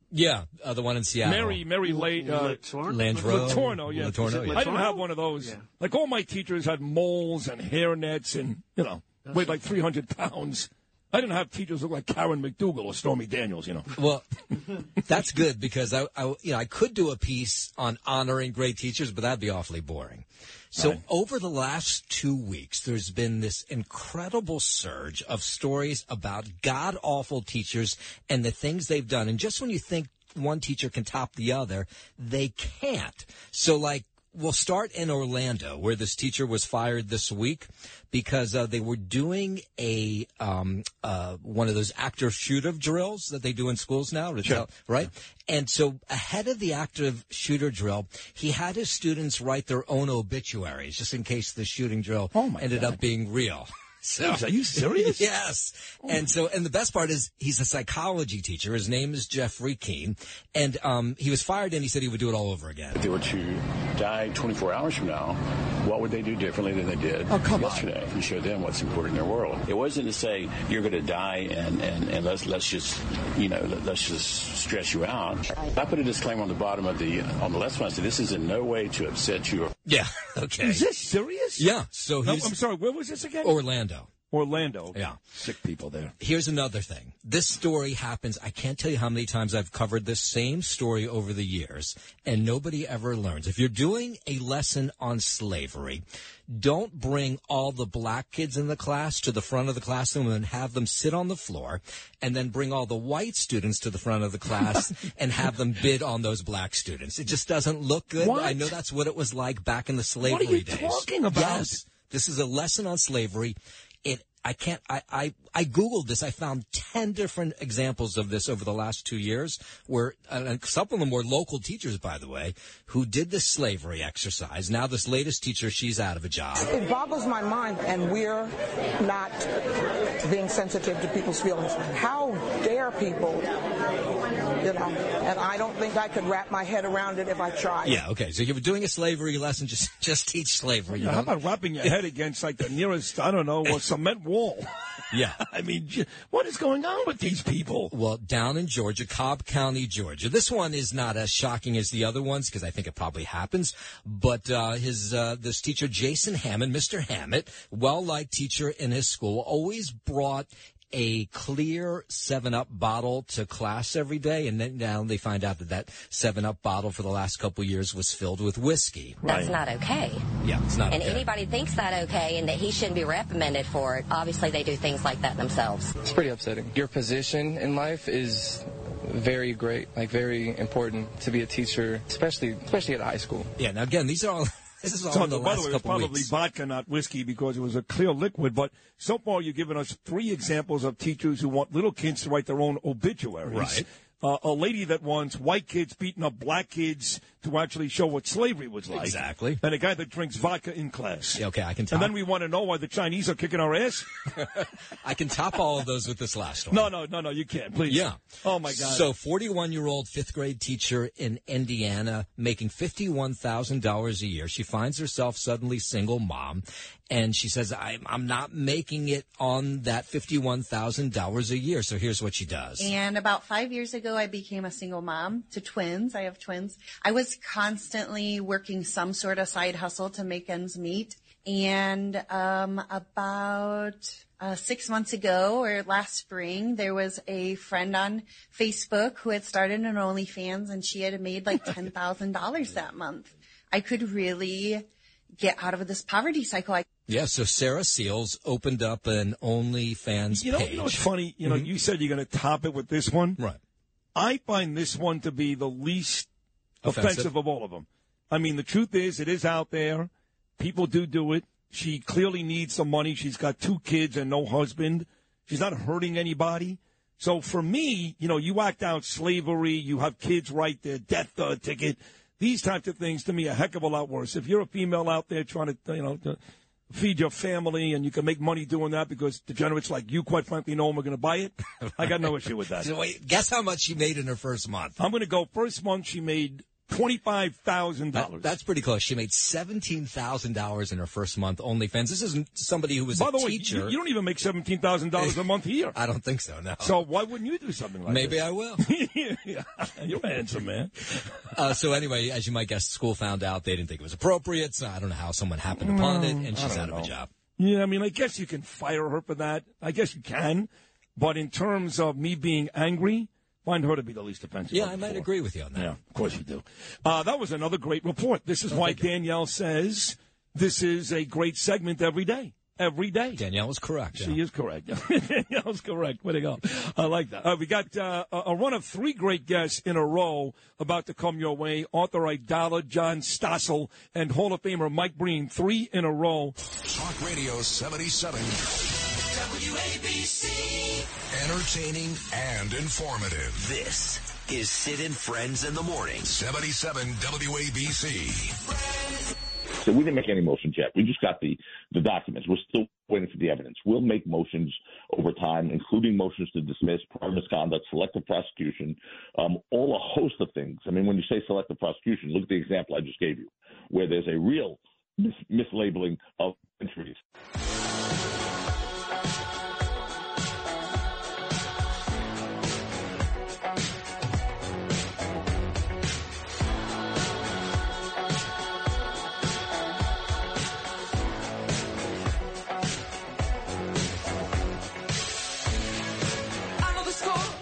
Yeah, uh, the one in Seattle. Mary, Mary Lay, uh, Landreau? Letourneau, yeah. Letourneau, yeah. I didn't have one of those. Like all my teachers had moles and hair nets and, you know, weighed like 300 pounds. I didn't have teachers look like Karen McDougal or Stormy Daniels, you know. Well, that's good because I, I, you know, I could do a piece on honoring great teachers, but that'd be awfully boring. So Right. over the last two weeks, there's been this incredible surge of stories about god awful teachers and the things they've done. And just when you think one teacher can top the other, they can't. So like, we'll start in Orlando, where this teacher was fired this week because uh, they were doing a um, uh, one of those active shooter drills that they do in schools now, to tell- right? And so ahead of the active shooter drill, he had his students write their own obituaries just in case the shooting drill ended up being real. So, are you serious? yes. And so, and the best part is he's a psychology teacher. His name is Jeffrey Keene. And um, he was fired and he said he would do it all over again. If they were to die 24 hours from now, what would they do differently than they did yesterday? If you showed them what's important in their world. It wasn't to say you're going to die and, and, and let's let's just you know let, us just stress you out. I put a disclaimer on the bottom of the on the left one. I said this is in no way to upset you. Yeah. Okay. Is this serious? Yeah. So No, he's I'm sorry, where was this again? Orlando. Orlando. Yeah. Sick people there. Here's another thing. This story happens. I can't tell you how many times I've covered this same story over the years, and nobody ever learns. If you're doing a lesson on slavery, don't bring all the black kids in the class to the front of the classroom and have them sit on the floor, and then bring all the white students to the front of the class and have them bid on those black students. It just doesn't look good. What? I know that's what it was like back in the slavery days. What are you days. talking about? Yes. This is a lesson on slavery. It I can't I, I I googled this. I found ten different examples of this over the last two years, where uh, some of them were local teachers, by the way, who did this slavery exercise. Now this latest teacher, she's out of a job. It boggles my mind, and we're not being sensitive to people's feelings. How dare people, you know? And I don't think I could wrap my head around it if I tried. Yeah, okay. So if you're doing a slavery lesson, just just teach slavery. You How know? about wrapping your head against like the nearest, I don't know, a cement wall? Yeah. I mean, what is going on with these people? Well, down in Georgia, Cobb County, Georgia. This one is not as shocking as the other ones because I think it probably happens. But uh, his uh, this teacher, Jason Hammond, Mr. Hammett, well liked teacher in his school, always brought a clear Seven Up bottle to class every day, and then now they find out that that Seven Up bottle for the last couple years was filled with whiskey. That's not okay. Yeah, it's not and okay. anybody thinks that okay and that he shouldn't be reprimanded for it, obviously they do things like that themselves. It's pretty upsetting. Your position in life is very great, like very important to be a teacher, especially especially at high school. Yeah. Now again, these are all. This is all So, the by last the way, it's probably weeks. vodka, not whiskey, because it was a clear liquid. But so far, you've given us three examples of teachers who want little kids to write their own obituaries. Right. Uh, a lady that wants white kids beating up black kids to actually show what slavery was like. Exactly. And a guy that drinks vodka in class. Yeah, okay, I can top. And then we want to know why the Chinese are kicking our ass. I can top all of those with this last one. No, no, no, no, you can't. Please. Yeah. Oh my God. So, 41 year old fifth grade teacher in Indiana making $51,000 a year. She finds herself suddenly single mom. And she says, I'm, I'm not making it on that $51,000 a year. So here's what she does. And about five years ago, I became a single mom to twins. I have twins. I was constantly working some sort of side hustle to make ends meet. And um, about uh, six months ago or last spring, there was a friend on Facebook who had started an OnlyFans and she had made like $10,000 that month. I could really get out of this poverty cycle. I Yeah, so Sarah Seals opened up an OnlyFans You know, page. you know what's funny? You know, Mhm. you said you're going to top it with this one. Right. I find this one to be the least Offensive. offensive, of all of them. I mean, the truth is, it is out there. People do do it. She clearly needs some money. She's got two kids and no husband. She's not hurting anybody. So for me, you know, you act out slavery, you have kids write their death uh, ticket. These types of things to me are a heck of a lot worse. If you're a female out there trying to, you know, to feed your family and you can make money doing that because degenerates like you, quite frankly, know them are going to buy it, I got no issue with that. So wait, guess how much she made in her first month? I'm going to go first month she made $25,000. That's pretty close. She made seventeen thousand dollars in her first month OnlyFans. This isn't somebody who was By a the way, teacher. you, you don't even make seventeen thousand dollars a month here. I don't think so. No. So why wouldn't you do something like that? Maybe this? I will. you're handsome, man. Uh, so anyway, as you might guess, the school found out they didn't think it was appropriate. So I don't know how someone happened upon it, and she's out of a job. Yeah, I mean, I guess you can fire her for that. I guess you can, but in terms of me being angry, find her to be the least offensive. Yeah, I might four. agree with you on that. Yeah, of course you do. Uh, that was another great report. This is Oh, why thank you. Danielle says this is a great segment every day. Every day. Danielle is correct. She is correct. Danielle is correct. Way to go. I like that. Uh, we got uh, a a run of three great guests in a row about to come your way. Arthur Aidala, John Stossel, and Hall of Famer Mike Breen. Three in a row. Talk Radio 77. WABC. Entertaining and informative. This is Sid and Friends in the Morning. 77 WABC. So we didn't make any motions yet. We just got the, the documents. We're still waiting for the evidence. We'll make motions over time, including motions to dismiss, prior misconduct, selective prosecution, um, all a host of things. I mean, when you say selective prosecution, look at the example I just gave you, where there's a real mis- mislabeling of entries.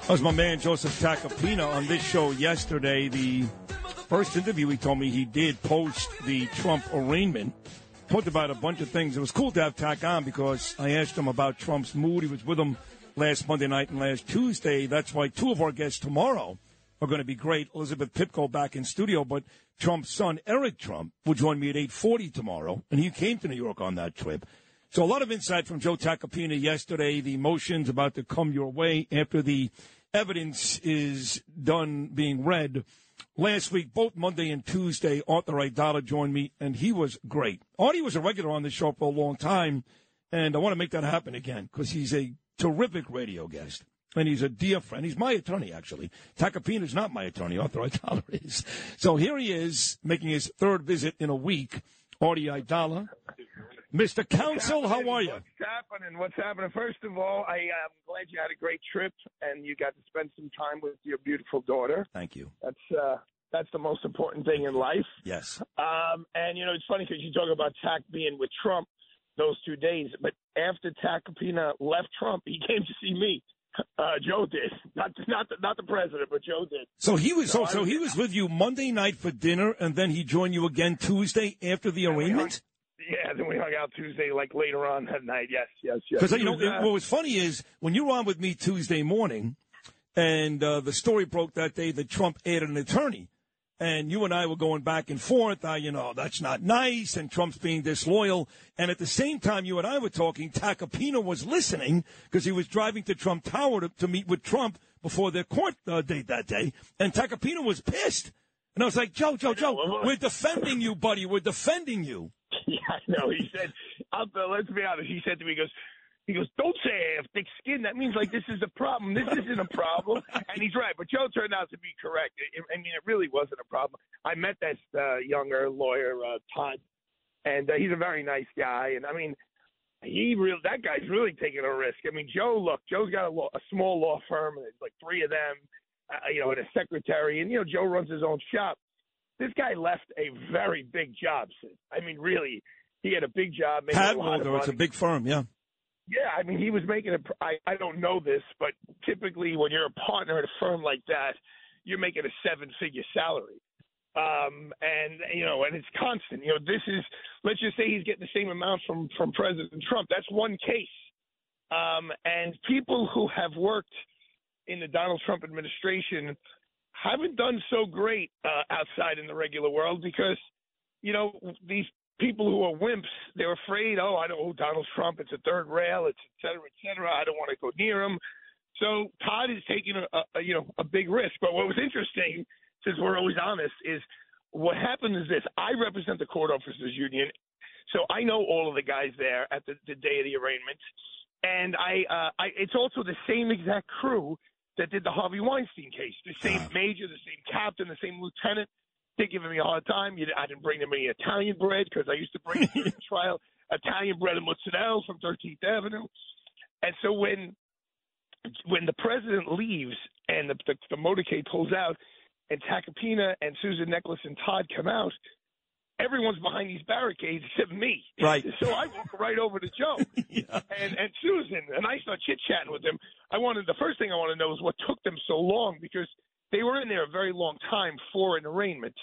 Was my man Joseph Tacopina on this show yesterday. The first interview he told me he did post the Trump arraignment. Talked about a bunch of things. It was cool to have Tack on because I asked him about Trump's mood. He was with him last Monday night and last Tuesday. That's why two of our guests tomorrow are going to be great. Elizabeth Pipko back in studio, but Trump's son Eric Trump will join me at 8:40 tomorrow, and he came to New York on that trip. So a lot of insight from Joe Tacopina yesterday. The motions about to come your way after the evidence is done being read. Last week, both Monday and Tuesday, Arthur Aidala joined me, and he was great. Artie was a regular on this show for a long time, and I want to make that happen again because he's a terrific radio guest. And he's a dear friend. He's my attorney, actually. Tacopina's not my attorney. Arthur Aidala is. So here he is, making his third visit in a week. Artie Aidala. Mr. Counsel, how are you? What's happening? What's happening? First of all, I am glad you had a great trip and you got to spend some time with your beautiful daughter. Thank you. That's uh, that's the most important thing in life. Yes. Um, and you know, it's funny because you talk about Tack being with Trump those two days, but after Tacopina left Trump, he came to see me. Uh, Joe did, not not the, not the president, but Joe did. So he was. So, I so he was with you Monday night for dinner, and then he joined you again Tuesday after the arraignment. Yeah, then we hung out Tuesday, like later on that night. Yes, yes, yes. Because you know uh, what was funny is when you were on with me Tuesday morning, and uh, the story broke that day that Trump added an attorney, and you and I were going back and forth. Uh, you know that's not nice, and Trump's being disloyal. And at the same time, you and I were talking. Tacopina was listening because he was driving to Trump Tower to, to meet with Trump before their court uh, date that day, and Tacopina was pissed. And I was like, Joe, Joe, Joe, we're defending you, buddy. We're defending you. Yeah, I know. He said, I'll, uh, let's be honest. He said to me, he goes, he goes, don't say I have thick skin. That means like this is a problem. This isn't a problem. and he's right. But Joe turned out to be correct. I, I mean, it really wasn't a problem. I met this uh, younger lawyer, uh, Todd, and uh, he's a very nice guy. And I mean, he real that guy's really taking a risk. I mean, Joe, look, Joe's got a, law, a small law firm, and there's like three of them, uh, you know, and a secretary, and you know, Joe runs his own shop. This guy left a very big job. I mean, really, He had a big job. a lot it's a big firm, yeah. Yeah, I mean, he was making a. I, I don't know this, but typically when you're a partner at a firm like that, you're making a seven-figure salary. Um, and you know, and it's constant. You know, this is. Let's just say he's getting the same amount from from President Trump. That's one case. Um, and people who have worked in the Donald Trump administration haven't done so great uh, outside in the regular world because, you know, these people who are wimps, they're afraid, oh, I don't know Donald Trump, it's a third rail, it's et cetera, et cetera. I don't want to go near him. So Todd is taking a, a you know a big risk. But what was interesting, since we're always honest, is what happened is this: I represent the court officers union, so I know all of the guys there at the, the day of the arraignment, and I, uh, I it's also the same exact crew that did the Harvey Weinstein case, the same major, the same captain, the same lieutenant. They're giving me a hard time. You, I didn't bring them any Italian bread because I used to bring to trial Italian bread and mozzarella from 13th Avenue. And so when when the president leaves and the, the, the motorcade pulls out, and Tacopina and Susan Necheles and Todd come out, everyone's behind these barricades except me. Right. So I walk right over to Joe and and Susan, and I start chit chatting with them. I wanted the first thing I want to know is what took them so long because they were in there a very long time for an arraignment.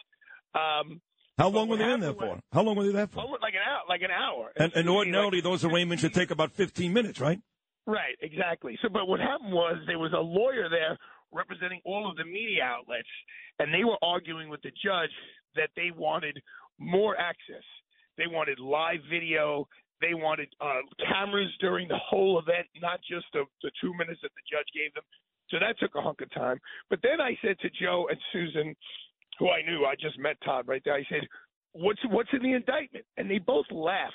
Um, How long were they in there for? How long were they there for? oh, like an hour, like an hour. And, and Like- ordinarily, those arraignments should take about 15 minutes, right? Right, exactly. So, but what happened was there was a lawyer there representing all of the media outlets, and they were arguing with the judge that they wanted more access. They wanted live video. They wanted uh, cameras during the whole event, not just the, the two minutes that the judge gave them. So that took a hunk of time. But then I said to Joe and Susan, who I knew, I just met Todd right there. I said, "What's what's in the indictment?" And they both laughed.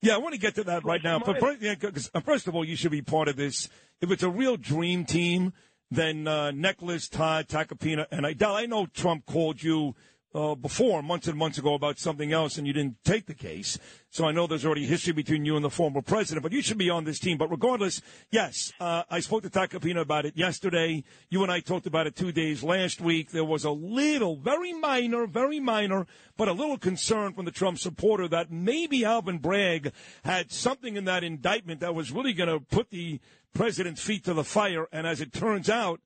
Yeah, I want to get to that right now. But first, yeah, uh, first of all, you should be part of this. If it's a real dream team, then uh, Necheles, Todd, Tacopina, and Aidala. I know Trump called you uh, before, months and months ago, about something else, and you didn't take the case. So I know there's already history between you and the former president, but you should be on this team. But regardless, yes, uh, I spoke to Tacopina about it yesterday. You and I talked about it two days last week. There was a little, very minor, very minor, but a little concern from the Trump supporter that maybe Alvin Bragg had something in that indictment that was really going to put the president's feet to the fire. And as it turns out,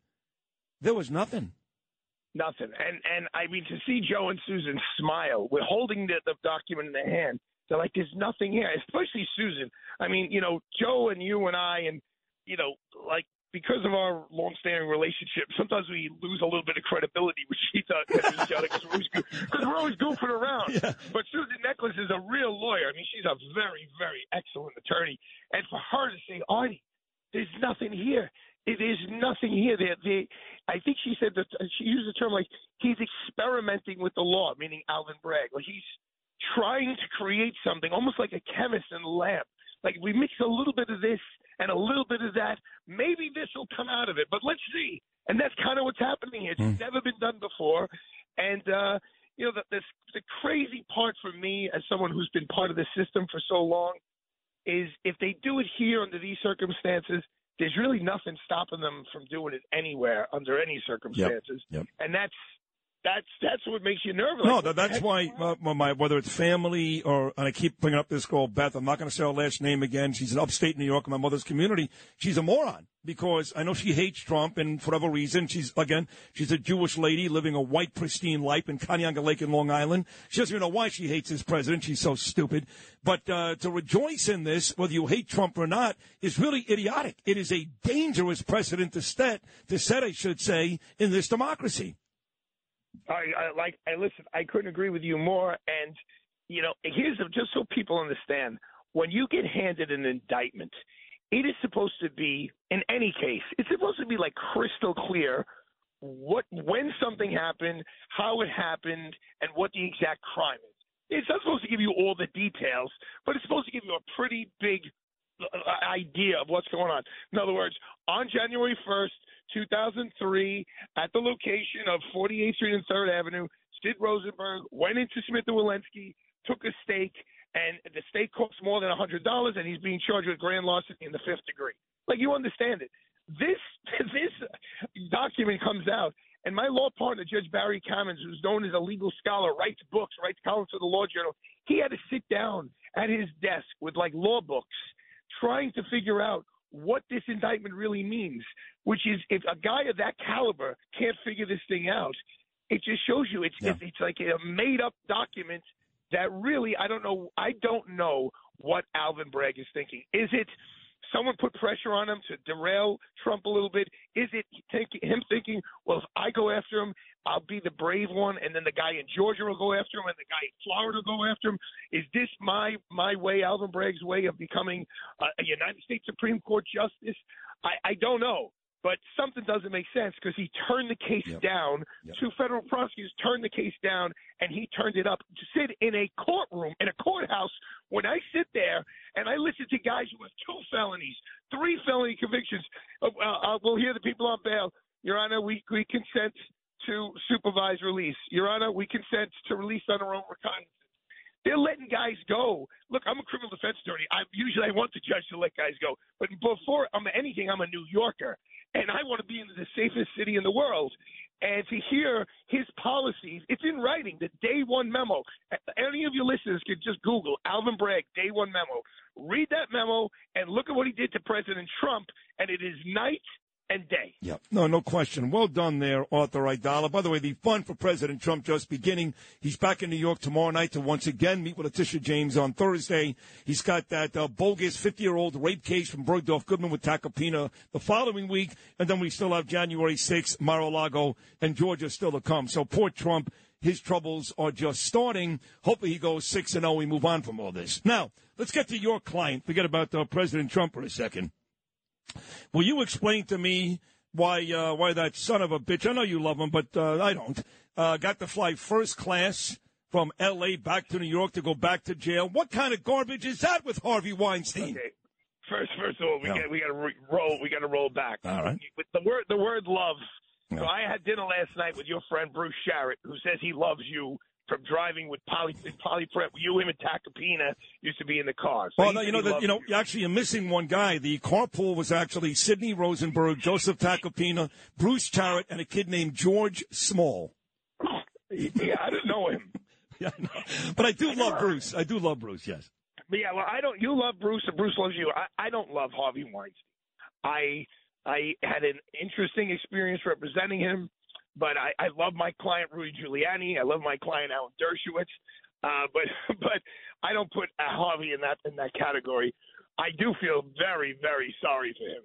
there was nothing. Nothing. And and I mean to see Joe and Susan smile, we're holding the, the document in their hand. They're like, "There's nothing here." Especially Susan. I mean, you know, Joe and you and I, and you know, like because of our long-standing relationship, sometimes we lose a little bit of credibility with each other because we're, always go- 'cause we're always goofing around. But Susan Necheles is a real lawyer. I mean, she's a very, very excellent attorney. And for her to say, Artie, there's nothing here. It is nothing here. They, they, I think she said that she used the term like he's experimenting with the law, meaning Alvin Bragg. Like he's trying to create something, almost like a chemist in a lab. Like we mix a little bit of this and a little bit of that, maybe this will come out of it. But let's see. And that's kind of what's happening here. It's never been done before. And uh, you know, the, the the crazy part for me, as someone who's been part of the system for so long, is if they do it here under these circumstances, there's really nothing stopping them from doing it anywhere under any circumstances. Yep. And that's that's that's what makes you nervous. No, that, that's why uh, my, my whether it's family or and I keep bringing up this girl Beth. I'm not going to say her last name again. She's in upstate New York, in my mother's community. She's a moron because I know she hates Trump, and for whatever reason, she's again she's a Jewish lady living a white pristine life in Kanyanga Lake in Long Island. She doesn't even know why she hates this president. She's so stupid. But uh, to rejoice in this, whether you hate Trump or not, is really idiotic. It is a dangerous precedent to set, to set, I should say, in this democracy. I, I like I listen. I couldn't agree with you more. And you know, here's just so people understand: when you get handed an indictment, it is supposed to be in any case. It's supposed to be like crystal clear what when something happened, how it happened, and what the exact crime is. It's not supposed to give you all the details, but it's supposed to give you a pretty big uh, idea of what's going on. In other words, on January 1st, 2003, at the location of 48th Street and 3rd Avenue, Sid Rosenberg went into Smith and Wollensky, took a stake, and the stake cost more than $100, and he's being charged with grand larceny in the fifth degree. Like, you understand it. This this document comes out, And my law partner, Judge Barry Kamins, who's known as a legal scholar, writes books, writes columns for the Law Journal. He had to sit down at his desk with like law books, trying to figure out what this indictment really means. Which is, if a guy of that caliber can't figure this thing out, it just shows you it's it's, it's like a made up document that really I don't know I don't know what Alvin Bragg is thinking. Is it someone put pressure on him to derail Trump a little bit? Is it think, him thinking, well, if I go after him, I'll be the brave one, and then the guy in Georgia will go after him, and the guy in Florida will go after him? Is this my my way, Alvin Bragg's way of becoming a, a United States Supreme Court justice? I, I don't know. But something doesn't make sense because he turned the case down. Two federal prosecutors turned the case down, and he turned it up to sit in a courtroom in a courthouse. When I sit there and I listen to guys who have two felonies, three felony convictions, uh, uh, we'll hear the people on bail. Your Honor, we we consent to supervised release. Your Honor, we consent to release on our own recognizance. They're letting guys go. Look, I'm a criminal defense attorney. I usually I want the judge to let guys go, but before I'm anything, I'm a New Yorker, and I want to be in the safest city in the world. And to hear his policies, it's in writing. The day one memo. Any of your listeners can just Google Alvin Bragg day one memo. Read that memo and look at what he did to President Trump, and it is night and day. Yep. No, no question. Well done there, Arthur Aidala. By the way, the fun for President Trump just beginning. He's back in New York tomorrow night to once again meet with Letitia James on Thursday. He's got that uh, bogus 50-year-old rape case from Bergdorf Goodman with Tacopina the following week, and then we still have January 6th, Mar-a-Lago, and Georgia still to come. So poor Trump. His troubles are just starting. Hopefully he goes 6 and 0. We move on from all this. Now, let's get to your client. Forget about uh, President Trump for a second. Will you explain to me why uh, why that son of a bitch? I know you love him, but uh, I don't. Uh, got to fly first class from L.A. back to New York to go back to jail. What kind of garbage is that with Harvey Weinstein? Okay. First, first of all, we Yeah. got we got to re- roll. We got to roll back. All right. With the word, the word love. So I had dinner last night with your friend Bruce Sharrett, who says he loves you from driving with Polly Poly Prep. You, him, and Tacopina used to be in the car. So Well, no, you know that you know you actually you're missing one guy. The carpool was actually Sidney Rosenberg, Joseph Tacopina, Bruce Charrett, and a kid named George Small. Yeah, I didn't know him. yeah, I know. but I do love Bruce. I do love Bruce. Yes. But yeah, well, I don't. You love Bruce, and Bruce loves you. I, I don't love Harvey Weinstein. I I had an interesting experience representing him, but I, I love my client Rudy Giuliani. I love my client Alan Dershowitz. Uh, but but I don't put Harvey in that in that category. I do feel very very sorry for him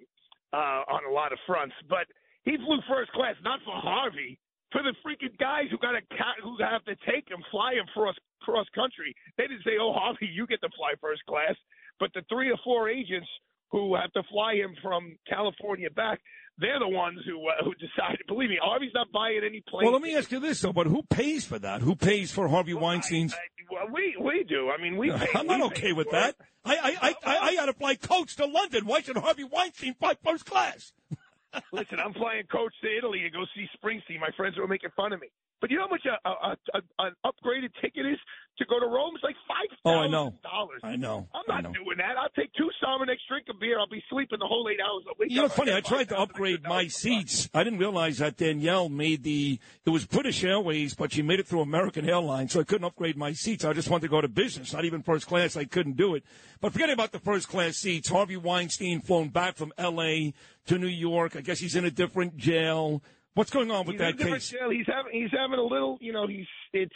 uh, on a lot of fronts. But he flew first class, not for Harvey, for the freaking guys who got to who have to take him, fly him cross cross country. They didn't say, "Oh, Harvey, you get to fly first class," but the three or four agents who have to fly him from California back, they're the ones who uh, who decided. Believe me, Harvey's not buying any planes. Well, let me ask you this though. But who pays for that? Who pays for Harvey Weinstein's? Well, we we do. I mean, we. Pay, I'm not we okay with it. that. I I I I, I got to fly coach to London. Why should Harvey Weinstein fly first class? Listen, I'm flying coach to Italy to go see Springsteen. My friends were making fun of me. But you know how much a, a, a, an upgraded ticket is to go to Rome? It's like five Oh, I thousand know. dollars. I know. I'm not know. doing that. I'll take two Sominex, drink a beer. I'll be sleeping the whole eight hours. You know, funny. I tried to upgrade my seats. I didn't realize that Danielle made the. It was British Airways, but she made it through American Airlines, so I couldn't upgrade my seats. I just wanted to go to business, not even first class. I couldn't do it. But forgetting about the first class seats, Harvey Weinstein flown back from L.A. to New York. I guess he's in a different jail. What's going on with he's that case? jail. He's having he's having a little, you know, he's it's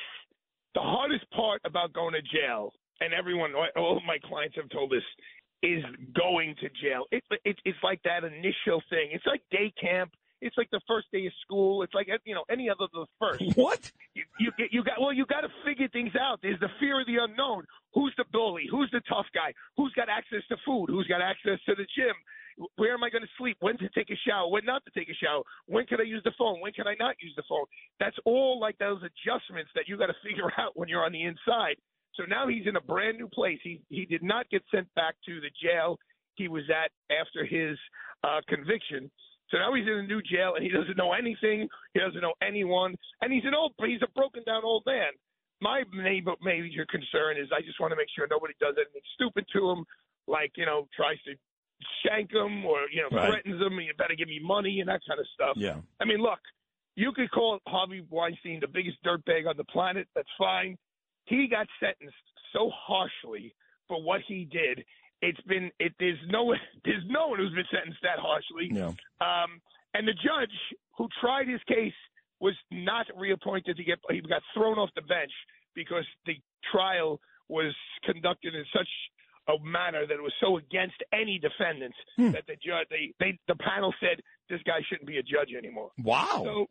the hardest part about going to jail, and everyone, all of my clients have told us, is going to jail. It's it's it's like that initial thing. It's like day camp. It's like the first day of school. It's like you know any other the first. What? You you, you got well. You got to figure things out. There's the fear of the unknown. Who's the bully? Who's the tough guy? Who's got access to food? Who's got access to the gym? Where am I going to sleep? When to take a shower? When not to take a shower? When can I use the phone? When can I not use the phone? That's all like those adjustments that you got to figure out when you're on the inside. So now he's in a brand new place. He he did not get sent back to the jail he was at after his uh, conviction. So now he's in a new jail and he doesn't know anything. He doesn't know anyone, and he's an old he's a broken down old man. My major major concern is I just want to make sure nobody does anything stupid to him, like you know tries to shank him or you know Right. threatens him. You better give me money and that kind of stuff. Yeah. I mean, look, you could call Harvey Weinstein the biggest dirtbag on the planet. That's fine. He got sentenced so harshly for what he did. It's been it. There's no there's no one who's been sentenced that harshly. No. Um, and the judge who tried his case was not reappointed to get. He got thrown off the bench because the trial was conducted in such a manner that was so against any defendants hmm. that the judge, they, they, the panel said this guy shouldn't be a judge anymore. Wow. So,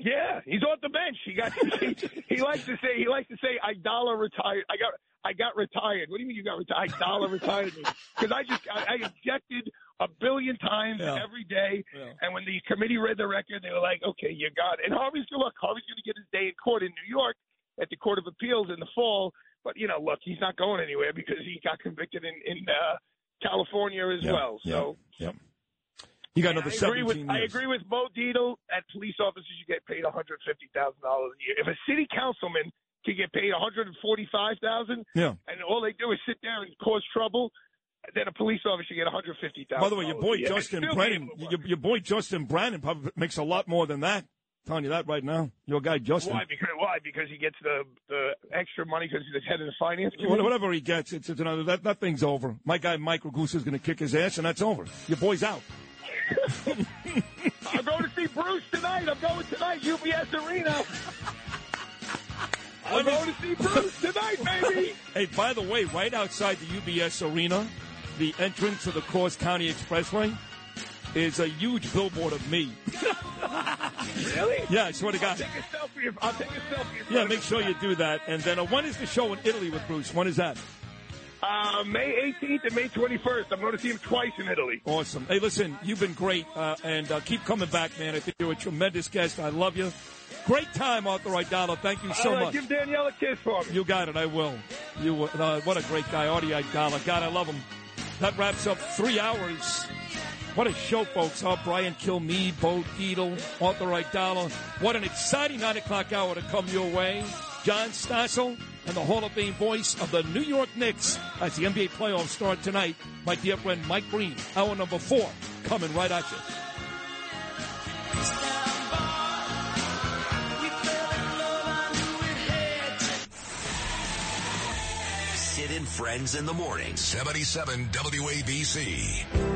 yeah, he's off the bench. He got. He, he likes to say. He likes to say, "I dollar retired. I got. I got retired." What do you mean you got retired? I dollar retired me because I just I, I objected a billion times Yeah. every day. Yeah. And when the committee read the record, they were like, "Okay, you got." It. And Harvey's look. Harvey's going to get his day in court in New York at the Court of Appeals in the fall. But you know, look, he's not going anywhere because he got convicted in in uh, California as well. So. yeah. You got another I agree 17 with years. I agree with Bo Dietl. At police officers, you get paid one hundred fifty thousand dollars a year. If a city councilman can get paid one hundred and forty five thousand, Yeah. and all they do is sit there and cause trouble, then a police officer get one hundred fifty thousand. By the way, your boy Justin Brannan, your, your boy Justin Brannan probably makes a lot more than that. Telling you that right now. Your guy Justin. Why? Because why? Because he gets the the extra money because he's the head of the finance committee. Whatever he gets, it's, it's another. That, that thing's over. My guy Mike Ragusa is going to kick his ass, and that's over. Your boy's out. I'm going to see Bruce tonight. I'm going tonight, UBS Arena. I'm going to see Bruce tonight, baby. Hey, by the way, right outside the UBS Arena, the entrance to the Cross County Expressway is a huge billboard of me. really? Yeah, I swear to God. I'll take a selfie. I'll take a selfie. Yeah, make sure you do that. And then uh, when is the show in Italy with Bruce? When is that? Uh, May 18th and May 21st. I'm going to see him twice in Italy. Awesome. Hey, listen, you've been great, uh, and uh, keep coming back, man. I think you're a tremendous guest. I love you. Great time, Arthur Aidala. Thank you so right, much. Give Danielle a kiss for me. You got it. I will. You. Uh, what a great guy, Artie Aidala. God, I love him. That wraps up three hours. What a show, folks. Huh? Brian Kilmeade, Bo Dietl, Arthur Aidala. What an exciting 9 o'clock hour to come your way. John Stossel and the Hall of Fame voice of the New York Knicks as the NBA playoffs start tonight. My dear friend Mike Breen, hour number four, coming right at you. Sid and Friends in the morning. 77 WABC.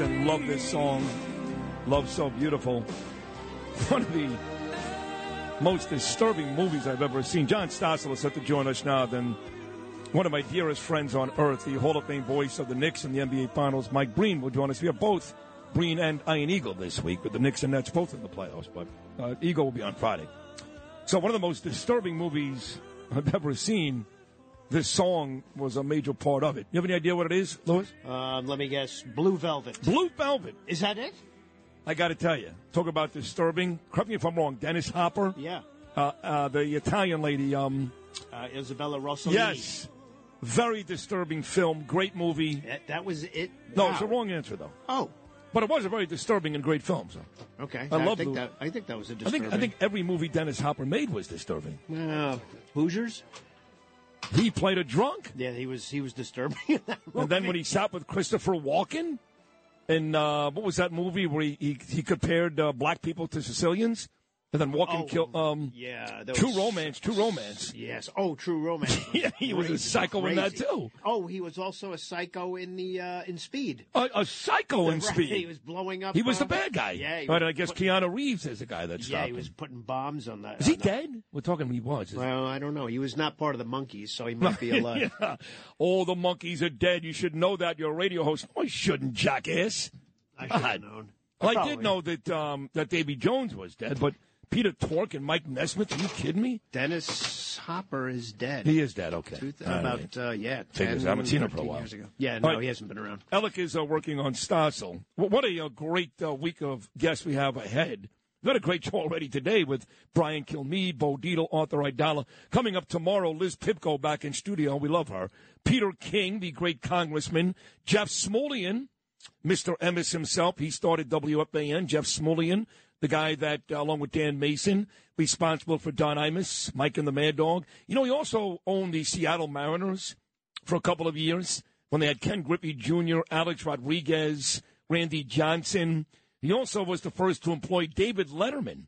Orbison loved this song. Love So Beautiful. One of the most disturbing movies I've ever seen. John Stossel is set to join us now. Then one of my dearest friends on earth, the Hall of Fame voice of the Knicks in the NBA Finals, Mike Breen, will join us. We have both Breen and Iron Eagle this week with the Knicks and Nets both in the playoffs, but uh, Eagle will be on Friday. So one of the most disturbing movies I've ever seen. This song was a major part of it. You have any idea what it is, Louis? Um, let me guess. Blue Velvet. Blue Velvet. Is that it? I got to tell you, talk about disturbing. Correct me if I'm wrong. Dennis Hopper. Yeah. Uh, uh, the Italian lady. Um, Uh, Isabella Rossellini. yes. Very disturbing film. Great movie. That, that was it. No, it's the wrong answer though. Oh, But it was a very disturbing and great film. So okay. I love think Lou- that. I think that was a I disturbing. think I think every movie Dennis Hopper made was disturbing. Uh, Hoosiers. He played a drunk. Yeah, he was. He was disturbing. And then when he sat with Christopher Walken, and uh, what was that movie where he he, he compared uh, black people to Sicilians, and then Walken Oh, killed um, Yeah, True Romance, True Romance. Yes. Oh, True Romance. Yeah, he was a Crazy, psycho in that, too. Oh, he was also a psycho in the uh, in Speed. A, a psycho in Right, Speed. He was blowing up. He was the uh, bad guy. Yeah. was I guess putting- Keanu Reeves is the guy that stopped Yeah, he him. was putting bombs on that. Is he the- dead? We're talking he was. Well, I don't know. He was not part of the Monkees, so he might be alive. yeah. All the Monkees are dead. You should know that. You're a radio host. No, I shouldn't, jackass. I should have known. Well, I did know that um, that Davy Jones was dead, but Peter Tork and Mike Nesmith. Are you kidding me? Dennis Hopper is dead. He is dead. Okay. Two about right. uh, yeah, Take 10, this. I haven't seen him for a 13 while. ago. Yeah, no, right. he hasn't been around. Alec is uh, working on Stossel. Well, what a uh, great uh, week of guests we have ahead. We've got a great show already today with Brian Kilmeade, Bo Dietl, Arthur Aidala. Coming up tomorrow, Liz Pipko back in studio. We love her. Peter King, the great congressman. Jeff Smulyan, Mr. Emmis himself. He started WFAN. Jeff Smulyan, the guy that, uh, along with Dan Mason, responsible for Don Imus, Mike and the Mad Dog. You know, he also owned the Seattle Mariners for a couple of years when they had Ken Griffey Jr., Alex Rodriguez, Randy Johnson. He also was the first to employ David Letterman.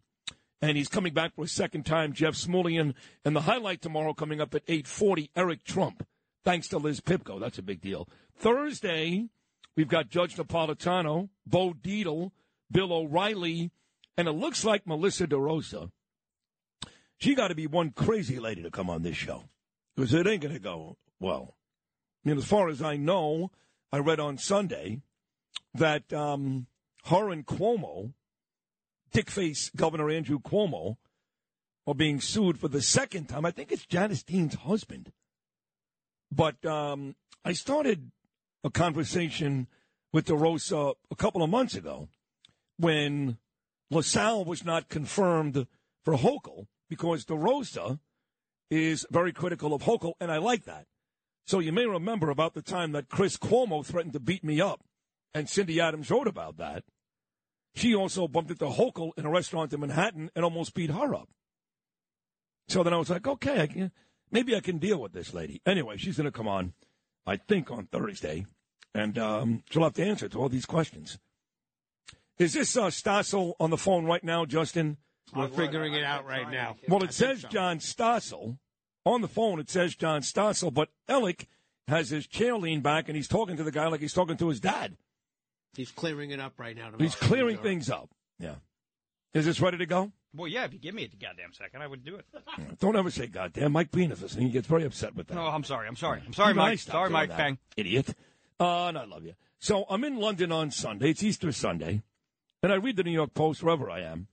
And he's coming back for a second time, Jeff Smulyan. And the highlight tomorrow coming up at 840, Eric Trump. Thanks to Liz Pipko. That's a big deal. Thursday, we've got Judge Napolitano, Bo Dietl, Bill O'Reilly, and it looks like Melissa DeRosa. She got to be one crazy lady to come on this show because it ain't going to go well. I mean, as far as I know, I read on Sunday that um, her and Cuomo, dickface Governor Andrew Cuomo, are being sued for the second time. I think it's Janice Dean's husband. But um, I started a conversation with DeRosa a couple of months ago when LaSalle was not confirmed for Hochul because DeRosa is very critical of Hochul, and I like that. So you may remember about the time that Chris Cuomo threatened to beat me up, and Cindy Adams wrote about that. She also bumped into Hochul in a restaurant in Manhattan and almost beat her up. So then I was like, okay, I can, maybe I can deal with this lady. Anyway, she's going to come on, I think, on Thursday, and um, she'll have to answer to all these questions. Is this uh, Stossel on the phone right now, Justin? We're figuring it out right now. Well, it says John Stossel. On the phone, it says John Stossel, but Ellick has his chair leaned back and he's talking to the guy like he's talking to his dad. He's clearing it up right now. to He's make sure clearing things up. Yeah. Is this ready to go? Well, yeah, if you give me a goddamn second, I would do it. Don't ever say goddamn. Mike Breen is listening. He gets very upset with that. No, I'm sorry. I'm sorry. I'm sorry, Even I Mike. stopped Sorry, doing Mike. that, Bang. Idiot. Uh, and I love you. So I'm in London on Sunday. It's Easter Sunday. And I read the New York Post wherever I am.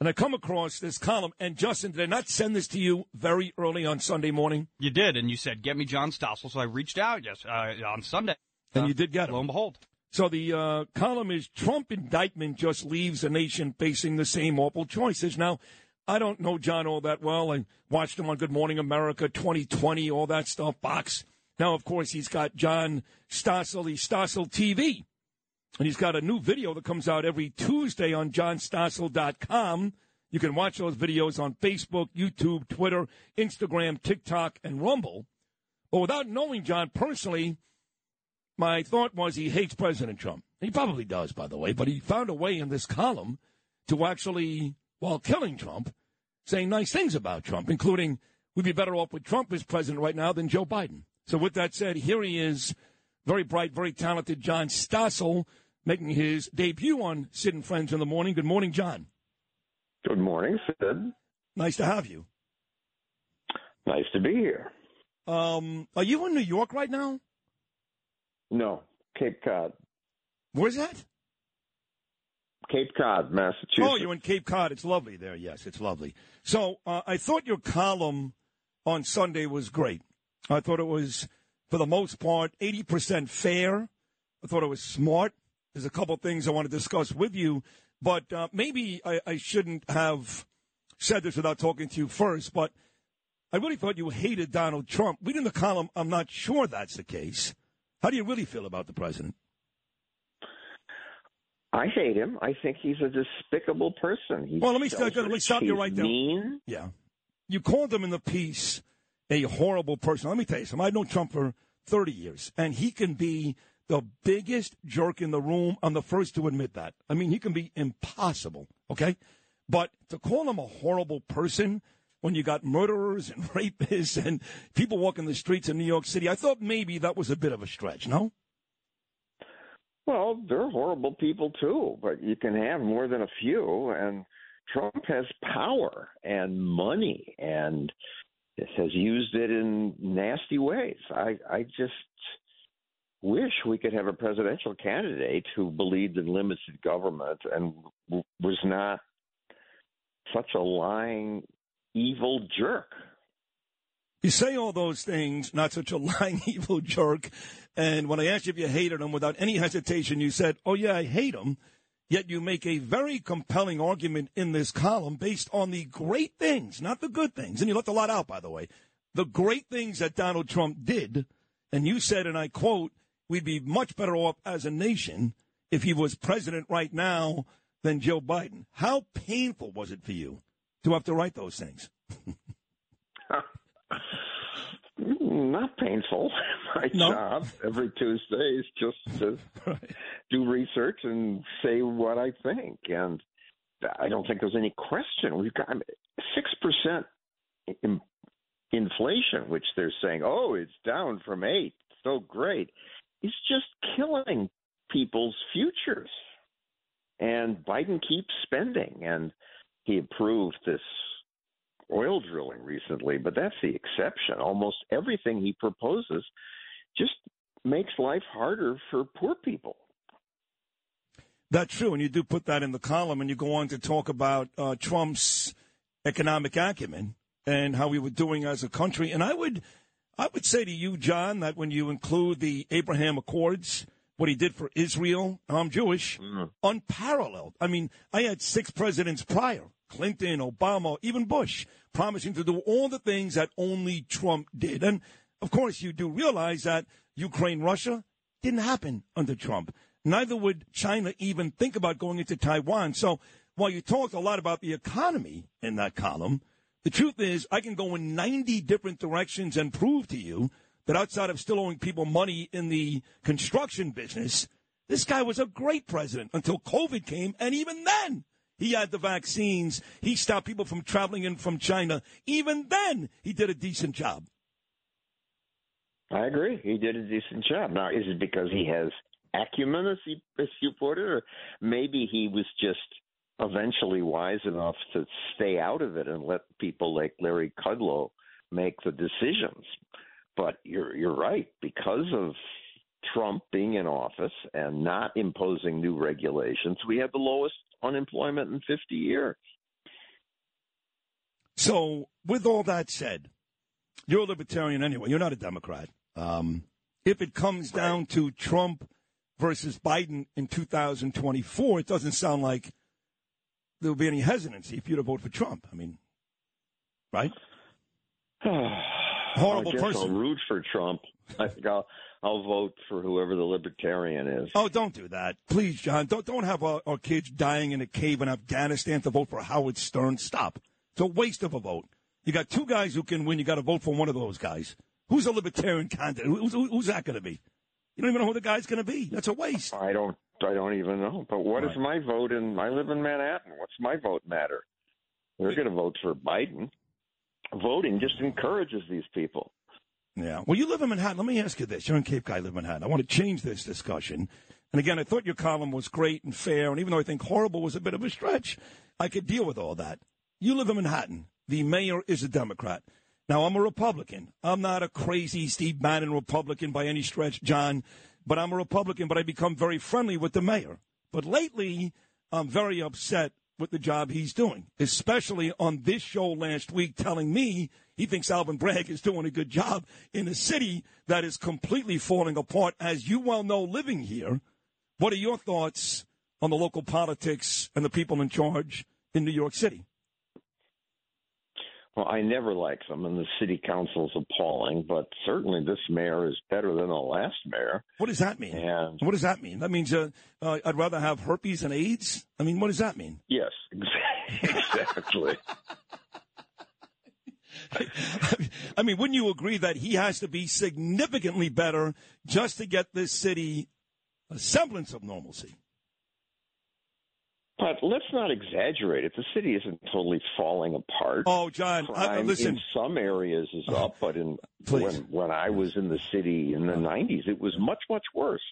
And I come across this column. And Justin, did I not send this to you very early on Sunday morning? You did, and you said, get me John Stossel. So I reached out yes, uh, on Sunday. And Uh, you did get him. Lo and behold. So the uh, column is Trump indictment just leaves a nation facing the same awful choices. Now, I don't know John all that well. I watched him on Good Morning America, 2020, all that stuff, Box. Now, of course, he's got John Stossel, he's Stossel TV. And he's got a new video that comes out every Tuesday on johnstossel.com. You can watch those videos on Facebook, YouTube, Twitter, Instagram, TikTok, and Rumble. But without knowing John personally, my thought was he hates President Trump. He probably does, by the way, but he found a way in this column to actually, while killing Trump, saying nice things about Trump, including we'd be better off with Trump as president right now than Joe Biden. So, with that said, here he is, very bright, very talented John Stossel, making his debut on Sid and Friends in the Morning. Good morning, John. Good morning, Sid. Nice to have you. Nice to be here. Um, are you in New York right now? No, Cape Cod. Where's that? Cape Cod, Massachusetts. Oh, you're in Cape Cod. It's lovely there. Yes, it's lovely. So uh, I thought your column on Sunday was great. I thought it was, for the most part, 80% fair. I thought it was smart. There's a couple things I want to discuss with you, but uh, maybe I, I shouldn't have said this without talking to you first. But I really thought you hated Donald Trump. Reading the column, I'm not sure that's the case. How do you really feel about the president? I hate him. I think he's a despicable person. He's Well, let me let me stop you right there. Mean. Yeah. You called him in the piece a horrible person. Let me tell you something. I've known Trump for 30 years, and he can be the biggest jerk in the room. I'm the first to admit that. I mean, he can be impossible, okay? But to call him a horrible person when you got murderers and rapists and people walking the streets in New York City, I thought maybe that was a bit of a stretch, no? Well, they're horrible people too, but you can have more than a few. And Trump has power and money and has used it in nasty ways. I, I just wish we could have a presidential candidate who believed in limited government and was not such a lying, evil jerk. You say all those things, not such a lying, evil jerk. And when I asked you if you hated him, without any hesitation, you said, "Oh yeah, I hate him." Yet you make a very compelling argument in this column based on the great things, not the good things. And you left a lot out, by the way. The great things that Donald Trump did, and you said, and I quote, "We'd be much better off as a nation if he was president right now than Joe Biden." How painful was it for you to have to write those things? Not painful. My No. job every Tuesday is just to do research and say what I think. And I don't think there's any question. We've got six percent inflation, which they're saying, oh, it's down from eight. So great. It's just killing people's futures. And Biden keeps spending, and he approved this oil drilling recently, but that's the exception. Almost everything he proposes just makes life harder for poor people. That's true, and you do put that in the column, and you go on to talk about uh, Trump's economic acumen and how we were doing as a country. And I would, I would say to you, John, that when you include the Abraham Accords, what he did for Israel, I'm Jewish, mm. unparalleled. I mean, I had six presidents prior: Clinton, Obama, even Bush, promising to do all the things that only Trump did. And of course, you do realize that Ukraine, Russia didn't happen under Trump. Neither would China even think about going into Taiwan. So while you talked a lot about the economy in that column, the truth is I can go in 90 different directions and prove to you that outside of still owing people money in the construction business, this guy was a great president until COVID came. And even then, he had the vaccines. He stopped people from traveling in from China. Even then, he did a decent job. I agree. He did a decent job. Now, is it because he has acumen, as, he, as you put it, or maybe he was just eventually wise enough to stay out of it and let people like Larry Kudlow make the decisions? But you're you're right because of Trump being in office and not imposing new regulations, we have the lowest unemployment in 50 years. So, with all that said, you're a libertarian anyway. You're not a Democrat. Um, if it comes down to Trump versus Biden in 2024, it doesn't sound like there will be any hesitancy if you to vote for Trump. I mean, right? Horrible I guess person. I'll root for Trump. I think I'll I'll vote for whoever the libertarian is. Oh, don't do that, please, John. Don't don't have our, our kids dying in a cave in Afghanistan to vote for Howard Stern. Stop. It's a waste of a vote. You got two guys who can win. You got to vote for one of those guys. Who's a libertarian candidate? Who's, who's that going to be? You don't even know who the guy's going to be. That's a waste. I don't I don't even know. But what is my vote in I live in Manhattan. What's my vote matter? They're going to vote for Biden. Voting just encourages these people. Yeah. Well, you live in Manhattan. Let me ask you this. You're in Cape Cod, live in Manhattan. I want to change this discussion. And again, I thought your column was great and fair. And even though I think horrible was a bit of a stretch, I could deal with all that. You live in Manhattan. The mayor is a Democrat. Now, I'm a Republican. I'm not a crazy Steve Bannon Republican by any stretch, John, but I'm a Republican, but I become very friendly with the mayor. But lately, I'm very upset with the job he's doing, especially on this show last week telling me he thinks Alvin Bragg is doing a good job in a city that is completely falling apart. As you well know, living here, what are your thoughts on the local politics and the people in charge in New York City? Well, I never like them, and the city council's appalling. But certainly, this mayor is better than the last mayor. What does that mean? And What does that mean? That means uh, uh, I'd rather have herpes and AIDS. I mean, what does that mean? yes, exactly. I mean, wouldn't you agree that he has to be significantly better just to get this city a semblance of normalcy? But let's not exaggerate it. The city isn't totally falling apart. Oh, John, I- Crime listen. in some areas is up, but in Please. when when I was in the city in the '90s, it was much much worse.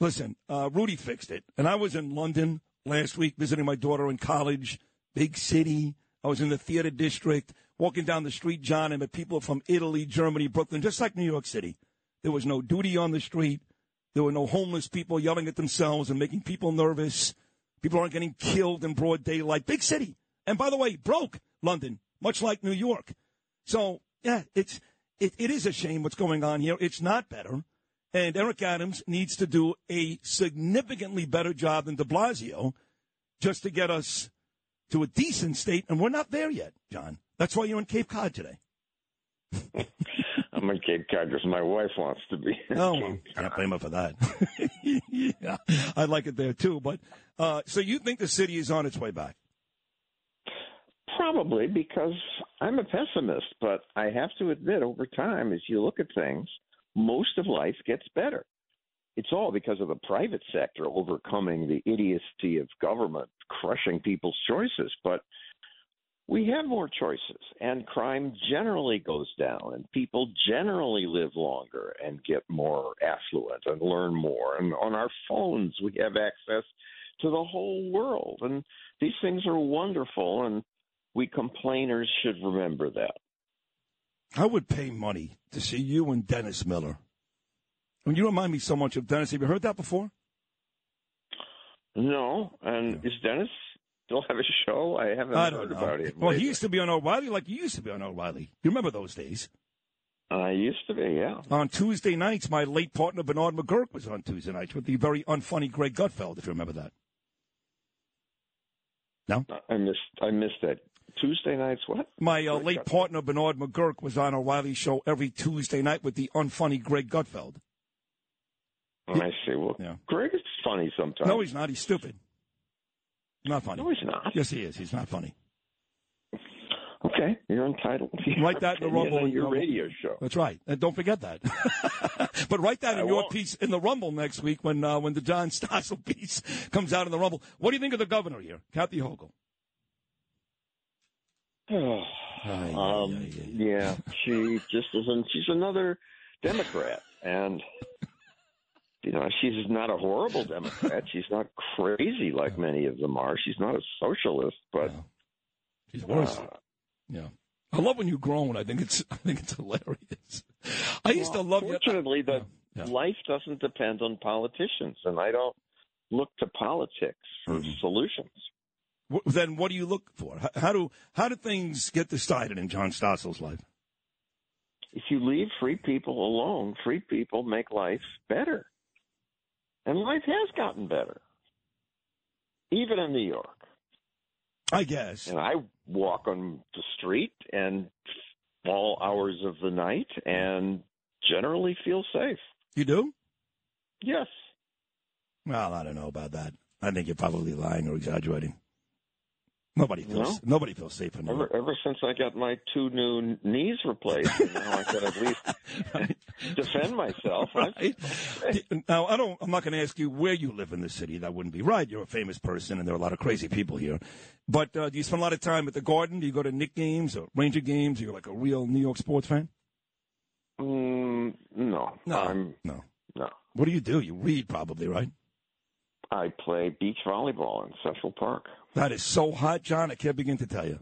Listen, uh, Rudy fixed it. And I was in London last week visiting my daughter in college, big city. I was in the theater district, walking down the street, John, and met people from Italy, Germany, Brooklyn, just like New York City. There was no duty on the street. There were no homeless people yelling at themselves and making people nervous. People aren't getting killed in broad daylight. Big city. And by the way, broke London, much like New York. So, yeah, it's, it, it is a shame what's going on here. It's not better. And Eric Adams needs to do a significantly better job than de Blasio just to get us to a decent state. And we're not there yet, John. That's why you're in Cape Cod today. I'm in Cape Cod because my wife wants to be. Oh, well, can't blame her for that. yeah, I like it there too. But uh, so you think the city is on its way back? Probably because I'm a pessimist, but I have to admit, over time, as you look at things, most of life gets better. It's all because of the private sector overcoming the idiocy of government crushing people's choices. But we have more choices, and crime generally goes down, and people generally live longer and get more affluent and learn more. And on our phones, we have access to the whole world, and these things are wonderful, and we complainers should remember that. I would pay money to see you and Dennis Miller. And you remind me so much of Dennis. Have you heard that before? No, and is Dennis still have a show? I haven't I heard know. about it. Well, he used to be on O'Reilly like you used to be on O'Reilly. You remember those days? I used to be, yeah. On Tuesday nights, my late partner Bernard McGuirk was on Tuesday nights with the very unfunny Greg Gutfeld, if you remember that. No? I missed. I missed that. Tuesday nights. What? My uh, late partner Bernard McGuirk was on O'Reilly show every Tuesday night with the unfunny Greg Gutfeld. I see. Well, yeah. Greg is funny sometimes. No, he's not. He's stupid. Not funny. No, he's not. Yes, he is. He's not funny. Okay, you're entitled. To Write that in the Rumble. on your Rumble. radio show. That's right. And don't forget that. but write that in I your won't. piece in the Rumble next week when uh, when the John Stossel piece comes out in the Rumble. What do you think of the governor here, Kathy Hochul? um, yeah, she just isn't. She's another Democrat, and you know she's not a horrible Democrat. She's not crazy like many of them are. She's not a socialist, but She's worse. uh, Yeah. I love when you groan. I think it's I think it's hilarious. I used to love. Fortunately, the life doesn't depend on politicians, and I don't look to politics for Mm-hmm. solutions. Then what do you look for? How, how do how do things get decided in John Stossel's life? If you leave free people alone, free people make life better, and life has gotten better, even in New York. I guess. And I walk on the street and all hours of the night, and generally feel safe. You do? Yes. Well, I don't know about that. I think you're probably lying or exaggerating. Nobody feels No? nobody feels safe in New Ever, ever since I got my two new knees replaced, and now I can at least defend myself. I- Now, I don't. I'm not going to ask you where you live in the city. That wouldn't be right. You're a famous person, and there are a lot of crazy people here. But uh, do you spend a lot of time at the Garden? Do you go to Knick games or Ranger games? Are you like a real New York sports fan? Mm, no, No, I'm no, no. What do you do? You read, probably, right? I play beach volleyball in Central Park. That is so hot, John. I can't begin to tell you.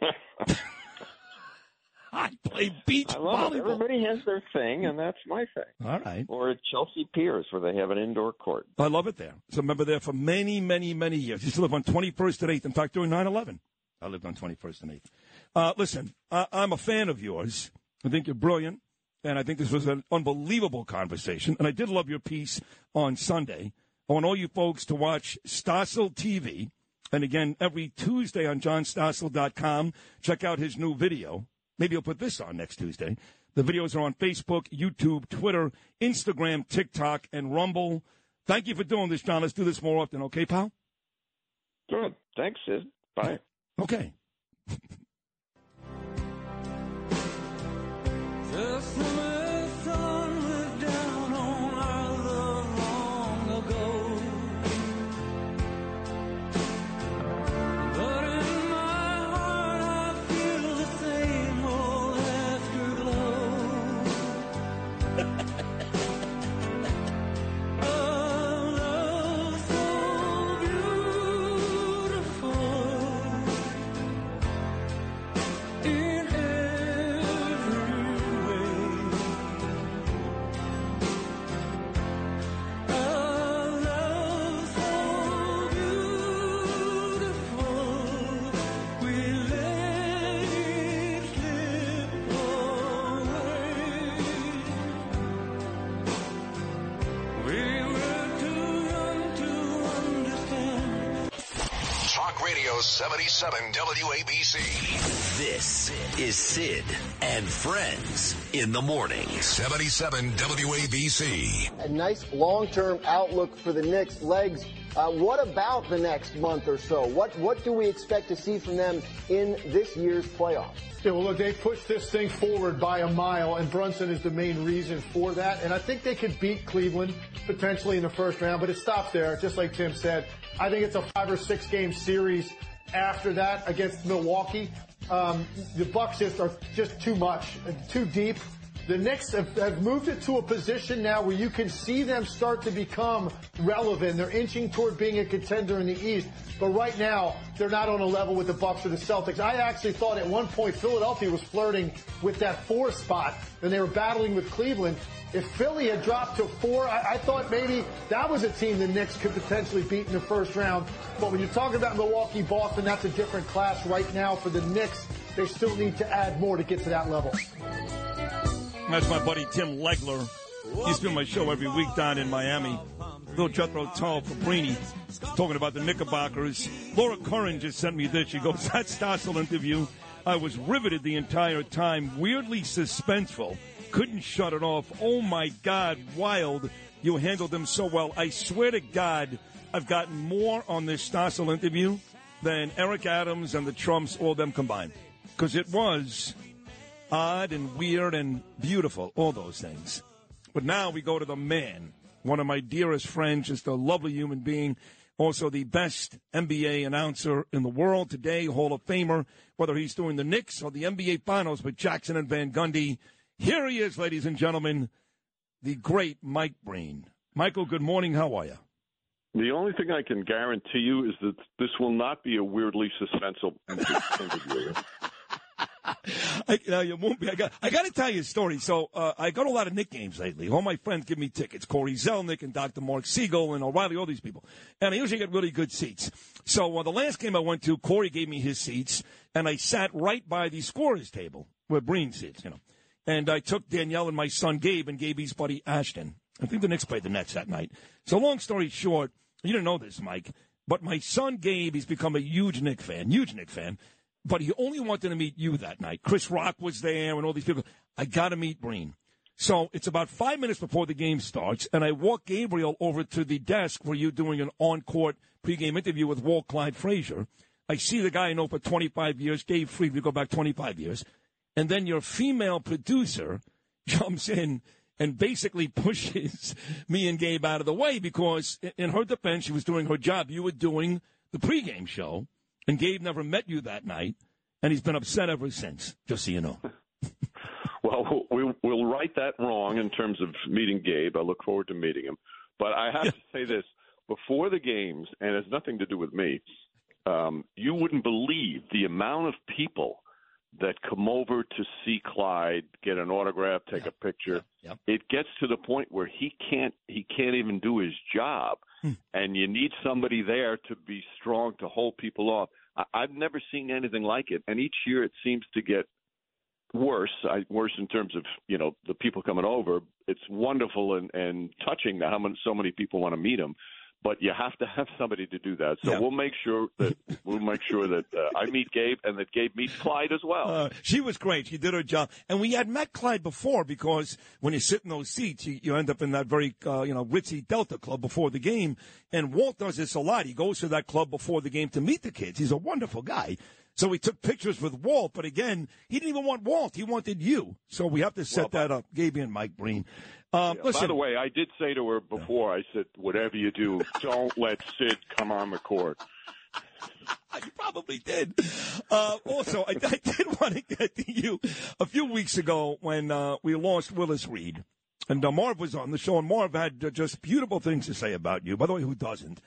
I play beach I love it. volleyball. Everybody has their thing, and that's my thing. All right. Or at Chelsea Piers, where they have an indoor court. I love it there. So I remember there for many, many, many years. I Used to live on 21st and 8th. In fact, during 9-11, I lived on 21st and 8th. Uh, listen, I, I'm a fan of yours. I think you're brilliant. And I think this was an unbelievable conversation. And I did love your piece on Sunday. I want all you folks to watch Stossel TV And again, every Tuesday on johnstossel.com, check out his new video. Maybe he'll put this on next Tuesday. The videos are on Facebook, YouTube, Twitter, Instagram, TikTok, and Rumble. Thank you for doing this, John. Let's do this more often, okay, pal? Good. Thanks, Sid. Bye. Okay. 77 WABC. This is Sid and Friends in the morning. 77 WABC. a nice long-term outlook for the Knicks. Legs, uh, what about the next month or so? What what do we expect to see from them in this year's playoffs? Yeah, well, look, they pushed this thing forward by a mile, and Brunson is the main reason for that. And I think they could beat Cleveland potentially in the first round, but it stops there, just like Tim said. I think it's a five or six game series after that against Milwaukee. Um, the Bucks just are just too much, too deep. The Knicks have, have moved it to a position now where you can see them start to become relevant. They're inching toward being a contender in the East, but right now they're not on a level with the Bucks or the Celtics. I actually thought at one point Philadelphia was flirting with that four spot, and they were battling with Cleveland. If Philly had dropped to four, I, I thought maybe that was a team the Knicks could potentially beat in the first round. But when you're talking about Milwaukee, Boston, that's a different class right now for the Knicks. They still need to add more to get to that level. That's my buddy Tim Legler. He's been my show every week down in Miami. Little Jethro Tull Cabrini talking about the Knickerbockers. Laura Curran just sent me this. She goes, that Stossel interview, I was riveted the entire time, weirdly suspenseful. Couldn't shut it off. Oh my God, wild. You handled them so well. I swear to God, I've gotten more on this Stossel interview than Eric Adams and the Trumps, all them combined. Because it was odd and weird and beautiful, all those things. But now we go to the man, one of my dearest friends, just a lovely human being, also the best NBA announcer in the world today, Hall of Famer, whether he's doing the Knicks or the NBA Finals with Jackson and Van Gundy. Here he is, ladies and gentlemen, the great Mike Breen. Michael, good morning. How are you? The only thing I can guarantee you is that this will not be a weirdly suspenseful interview. I, you won't be. I got, I got to tell you a story. So uh, I got a lot of Knick games lately. All my friends give me tickets. Corey Zelnick and Dr. Mark Siegel and O'Reilly, all these people. And I usually get really good seats. So uh, the last game I went to, Corey gave me his seats, and I sat right by the scorer's table where Breen sits, you know. And I took Danielle and my son Gabe and Gabe's buddy Ashton. I think the Knicks played the Nets that night. So long story short, you didn't know this, Mike, but my son Gabe, he's become a huge Knick fan, huge Knick fan. But he only wanted to meet you that night. Chris Rock was there and all these people. I got to meet Breen. So it's about five minutes before the game starts, and I walk Gabriel over to the desk where you're doing an on-court pregame interview with Walt Clyde Frazier. I see the guy I know for 25 years, Dave Freed, we go back 25 years. And then your female producer jumps in and basically pushes me and Gabe out of the way because, in her defense, she was doing her job. You were doing the pregame show, and Gabe never met you that night, and he's been upset ever since, just so you know. Well, we, we'll right that wrong in terms of meeting Gabe. I look forward to meeting him. But I have to say this before the games, and it has nothing to do with me, um, you wouldn't believe the amount of people that come over to see Clyde, get an autograph, take a picture. It gets to the point where he can't he can't even do his job, and you need somebody there to be strong to hold people off. I've never seen anything like it, and each year it seems to get worse. I, worse in terms of you know the people coming over. It's wonderful and and touching how many, so many people want to meet him, but you have to have somebody to do that. So we'll make sure that we'll make sure that uh, I meet Gabe and that Gabe meets Clyde as well. Uh, she was great. She did her job. And we had met Clyde before because when you sit in those seats, you, you end up in that very, uh, you know, ritzy Delta club before the game. And Walt does this a lot. He goes to that club before the game to meet the kids. He's a wonderful guy. So we took pictures with Walt, but again, he didn't even want Walt. He wanted you. So we have to set that up. Gabe and Mike Breen. Um, Yeah, listen, By the way, I did say to her before. I said, "Whatever you do, don't let Sid come on the court." You probably did. Uh, also, I, I did want to get to you a few weeks ago when uh, we lost Willis Reed. And uh, Marv was on the show, and Marv had uh, just beautiful things to say about you. By the way, who doesn't?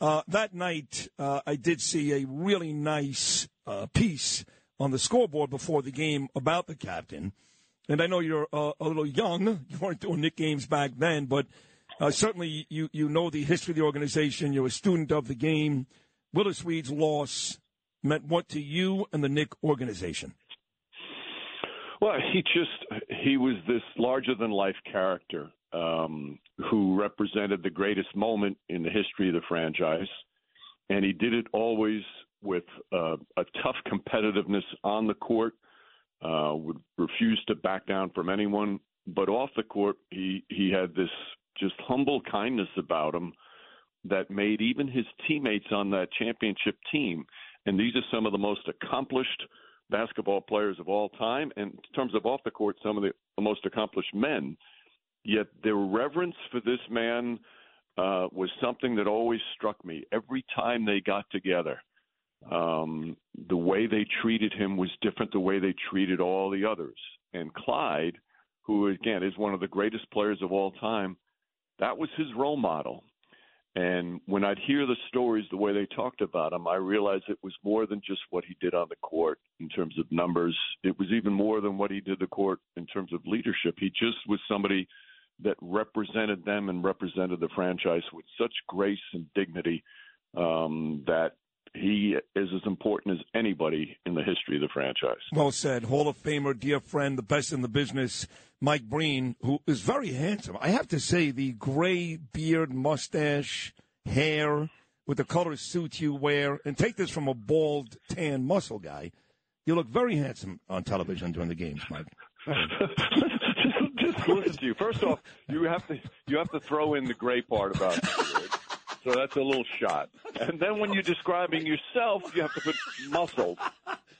Uh, that night, uh, I did see a really nice uh, piece on the scoreboard before the game about the captain. And I know you're uh, a little young. You weren't doing Knick games back then, but uh, certainly you, you know the history of the organization. You're a student of the game. Willis Reed's loss meant what to you and the Knick organization? Well, he just he was this larger than life character um, who represented the greatest moment in the history of the franchise, and he did it always with uh, a tough competitiveness on the court. Uh, would refuse to back down from anyone, but off the court, he he had this just humble kindness about him that made even his teammates on that championship team, and these are some of the most accomplished basketball players of all time, and in terms of off the court, some of the, most accomplished men. Yet their reverence for this man uh, was something that always struck me every time they got together. Um, the way they treated him was different the way they treated all the others. And Clyde, who again is one of the greatest players of all time, that was his role model. And when I'd hear the stories, the way they talked about him, I realized it was more than just what he did on the court in terms of numbers. It was even more than what he did the court in terms of leadership. He just was somebody that represented them and represented the franchise with such grace and dignity um, that he is as important as anybody in the history of the franchise. Well said. Hall of Famer, dear friend, the best in the business, Mike Breen, who is very handsome. I have to say, the gray beard, mustache, hair, with the color suit you wear, and take this from a bald, tan muscle guy. You look very handsome on television during the games, Mike. just listen to you. First off, you have to you have to throw in the gray part about. So that's a little shot. And then when you're describing yourself, you have to put muscled.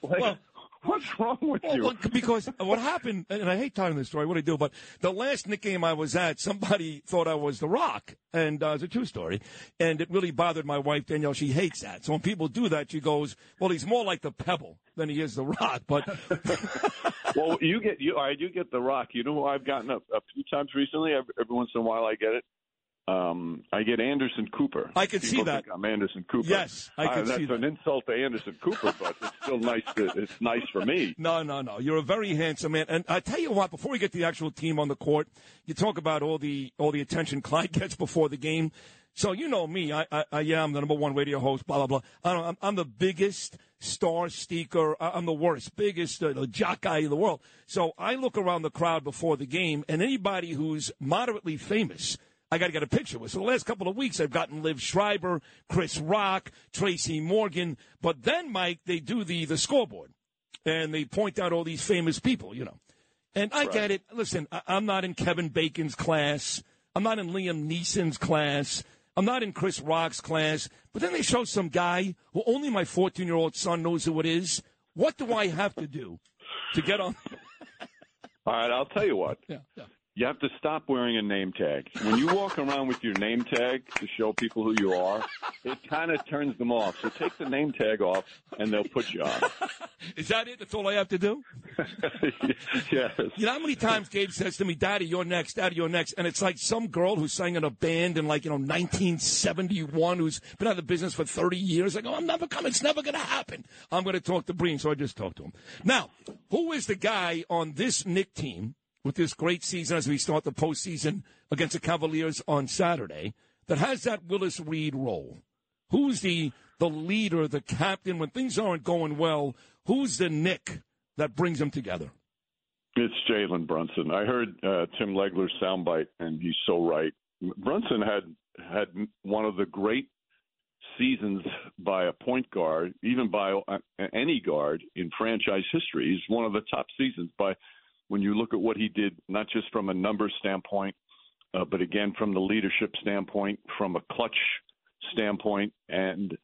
Like, what's wrong with Well, you? well, because what happened, and I hate telling this story, what I do, but the last Knick game I was at, somebody thought I was The Rock, and uh, it's a true story, and it really bothered my wife Danielle. She hates that. So when people do that, she goes, "Well, he's more like the Pebble than he is The Rock." But well, you get you. I do get the rock. You know who I've gotten a, a few times recently. Every, every once in a while, I get it. Um, I get Anderson Cooper. I can see that. I'm Anderson Cooper. Yes, I can that's see that. an insult to Anderson Cooper, but it's still nice. To, it's nice for me. No, no, no. You're a very handsome man. And I tell you what, before we get the actual team on the court, you talk about all the all the attention Clyde gets before the game. So you know me, I, I, I am the number one radio host, blah blah blah. I don't, I'm, I'm the biggest star seeker. I'm the worst, biggest uh, jock guy in the world. So I look around the crowd before the game, and anybody who's moderately famous. I got to get a picture with. So the last couple of weeks, I've gotten Liev Schreiber, Chris Rock, Tracy Morgan. But then, Mike, they do the the scoreboard and they point out all these famous people, you know. And I get it. Listen, I, I'm not in Kevin Bacon's class. I'm not in Liam Neeson's class. I'm not in Chris Rock's class. But then they show some guy who only my 14 year old son knows who it is. What do I have to do to get on? All right, I'll tell you what. Yeah, yeah. You have to stop wearing a name tag. When you walk around with your name tag to show people who you are, it kind of turns them off. So take the name tag off, and they'll put you on. Is that it? That's all I have to do? yes. You know how many times Gabe says to me, Daddy, you're next, Daddy, you're next. And it's like some girl who sang in a band in like, you know, 1971 who's been out of the business for 30 years. Like, oh, I'm never coming. It's never going to happen. I'm going to talk to Breen. So I just talked to him. Now, who is the guy on this Knick team with this great season as we start the postseason against the Cavaliers on Saturday that has that Willis Reed role? Who's the, the leader, the captain when things aren't going well? Who's the Knick that brings them together? It's Jalen Brunson. I heard uh, Tim Legler's soundbite, and he's so right. Brunson had had one of the great seasons by a point guard, even by uh, any guard in franchise history. He's one of the top seasons by when you look at what he did, not just from a numbers standpoint, uh, but again from the leadership standpoint, from a clutch standpoint, and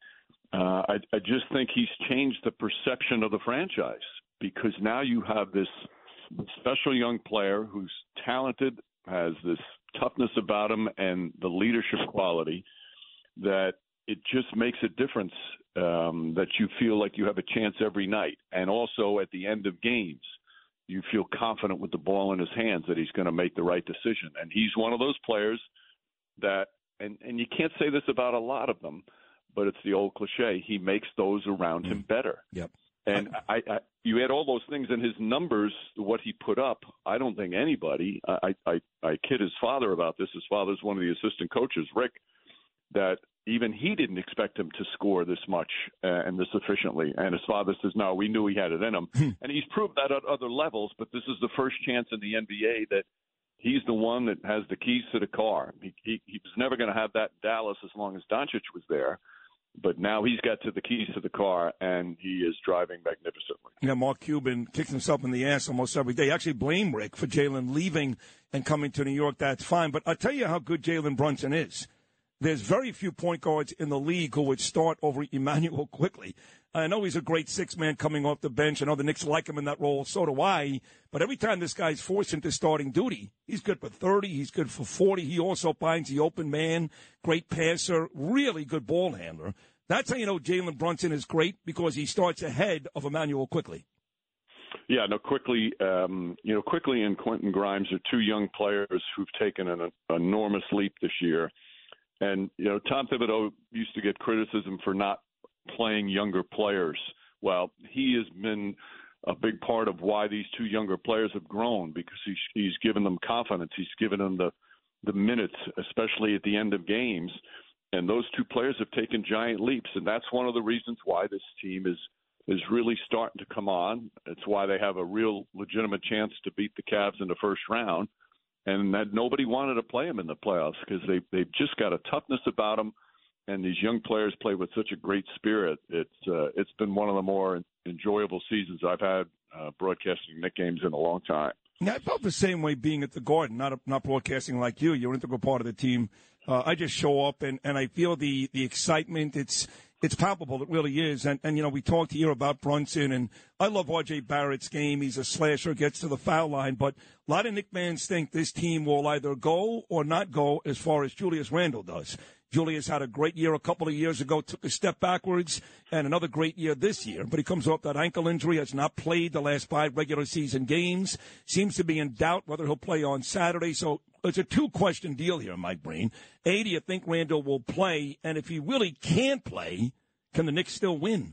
uh, I, I just think he's changed the perception of the franchise because now you have this special young player who's talented, has this toughness about him, and the leadership quality that it just makes a difference um, that you feel like you have a chance every night. And also at the end of games, you feel confident with the ball in his hands that he's going to make the right decision. And he's one of those players that, and, and you can't say this about a lot of them, but it's the old cliche. He makes those around him mm. better. Yep. And I, I, you add all those things in his numbers, what he put up. I don't think anybody. I, I, I kid his father about this. His father's one of the assistant coaches, Rick, that even he didn't expect him to score this much uh, and this efficiently. And his father says, "No, we knew he had it in him." and he's proved that at other levels. But this is the first chance in the NBA that he's the one that has the keys to the car. He, he, he was never going to have that in Dallas as long as Doncic was there. But now he's got to the keys to the car, and he is driving magnificently. Yeah, Mark Cuban kicks himself in the ass almost every day. Actually, blame Rick for Jalen leaving and coming to New York. That's fine. But I'll tell you how good Jalen Brunson is. There's very few point guards in the league who would start over Immanuel Quickley. I know he's a great six man coming off the bench. I know the Knicks like him in that role. So do I. But every time this guy's forced into starting duty, he's good for 30. He's good for 40. He also finds the open man. Great passer. Really good ball handler. That's how you know Jalen Brunson is great because he starts ahead of Immanuel Quickley. Yeah, no, Quickley, um, you know, Quickley and Quentin Grimes are two young players who've taken an, an enormous leap this year. And you know, Tom Thibodeau used to get criticism for not playing younger players. Well, he has been a big part of why these two younger players have grown because he's he's given them confidence. He's given them the the minutes, especially at the end of games. And those two players have taken giant leaps, and that's one of the reasons why this team is is really starting to come on. It's why they have a real legitimate chance to beat the Cavs in the first round, and that nobody wanted to play them in the playoffs because they they've just got a toughness about them, and these young players play with such a great spirit. It's uh, it's been one of the more enjoyable seasons I've had uh, broadcasting Knick games in a long time. Yeah, I felt the same way being at the Garden, not not broadcasting like you. You're an integral part of the team. Uh, I just show up and, and I feel the, the excitement. It's it's palpable. It really is. And and you know we talked here about Brunson and I love R.J. Barrett's game. He's a slasher, gets to the foul line. But a lot of Knick fans think this team will either go or not go as far as Julius Randle does. Julius had a great year a couple of years ago, took a step backwards, and another great year this year. But he comes off that ankle injury, has not played the last five regular season games, seems to be in doubt whether he'll play on Saturday. So it's a two question deal here, Mike Breen. A, do you think Randle will play? And if he really can't play, can the Knicks still win?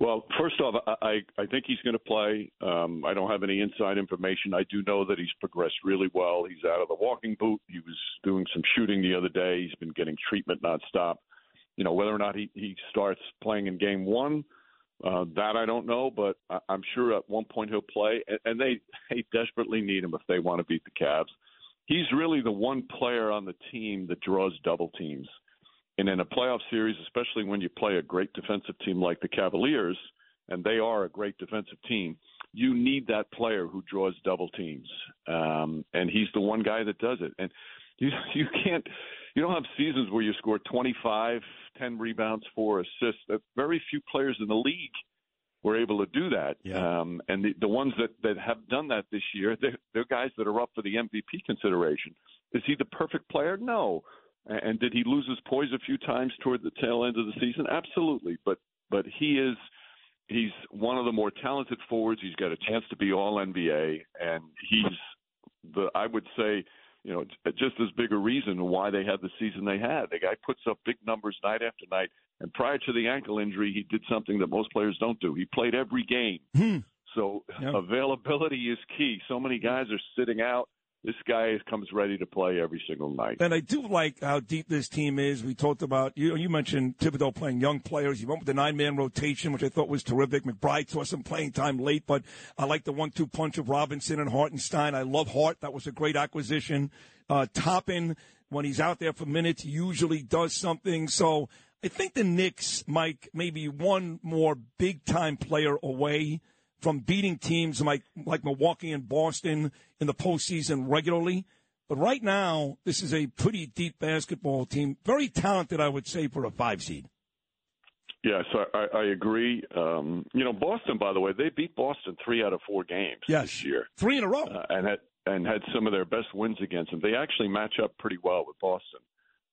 Well, first off, I, I think he's going to play. Um, I don't have any inside information. I do know that he's progressed really well. He's out of the walking boot. He was doing some shooting the other day. He's been getting treatment nonstop. You know, whether or not he, he starts playing in game one, uh, that I don't know, but I, I'm sure at one point he'll play. And, and they, they desperately need him if they want to beat the Cavs. He's really the one player on the team that draws double teams. And in a playoff series, especially when you play a great defensive team like the Cavaliers, and they are a great defensive team, you need that player who draws double teams. Um, and he's the one guy that does it. And you you can't you don't have seasons where you score 25, 10 rebounds, four assists. Uh, Very few players in the league were able to do that. Yeah. Um, and the, the ones that, that have done that this year, they're, they're guys that are up for the MVP consideration. Is he the perfect player? No. And did he lose his poise a few times toward the tail end of the season? Absolutely. But but he is he's one of the more talented forwards. He's got a chance to be all NBA, and he's the I would say you know just as big a reason why they had the season they had. The guy puts up big numbers night after night, and prior to the ankle injury, he did something that most players don't do. He played every game. Hmm. So availability is key. So many guys are sitting out. This guy comes ready to play every single night. And I do like how deep this team is. We talked about you. You mentioned Thibodeau playing young players. He went with the nine-man rotation, which I thought was terrific. McBride saw some playing time late, but I like the one-two punch of Robinson and Hartenstein. I love Hart. That was a great acquisition. Uh, Toppin when he's out there for minutes, usually does something. So I think the Knicks, Mike, maybe one more big time player away from beating teams like like Milwaukee and Boston in the postseason regularly. But right now, this is a pretty deep basketball team, very talented, I would say, for a five seed. Yes, I, I agree. Um, you know, Boston, by the way, they beat Boston three out of four games yes. this year, three in a row, uh, and had and had some of their best wins against them. They actually match up pretty well with Boston,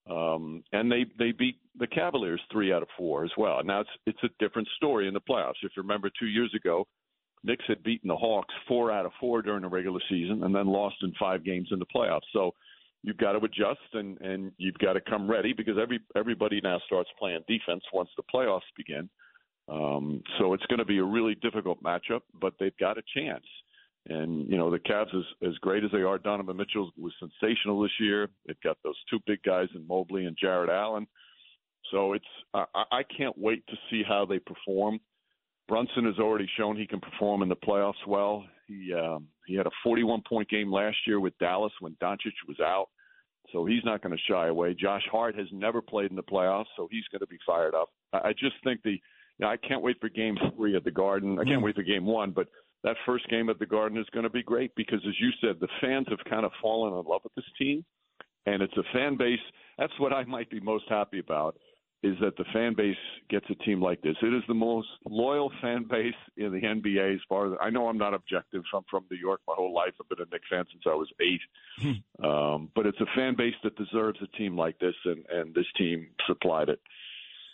um, and they they beat the Cavaliers three out of four as well. Now it's it's a different story in the playoffs. If you remember, two years ago, Knicks had beaten the Hawks four out of four during the regular season, and then lost in five games in the playoffs. So you've got to adjust and and you've got to come ready because every everybody now starts playing defense once the playoffs begin. Um, so it's going to be a really difficult matchup, but they've got a chance. And you know the Cavs, as as great as they are, Donovan Mitchell was sensational this year. They've got those two big guys in Mobley and Jarrett Allen. So it's I, I can't wait to see how they perform. Brunson has already shown he can perform in the playoffs well. He um, he had a 41 point game last year with Dallas when Doncic was out, so he's not going to shy away. Josh Hart has never played in the playoffs, so he's going to be fired up. I, I just think the you know, I can't wait for Game Three at the Garden. I can't wait for Game One, but that first game at the Garden is going to be great because, as you said, the fans have kind of fallen in love with this team, and it's a fan base. That's what I might be most happy about is that the fan base gets a team like this. It is the most loyal fan base in the NBA. As far as I know, I'm not objective. I'm from New York my whole life. I've been a Knicks fan since I was eight. um, but it's a fan base that deserves a team like this, and, and this team supplied it.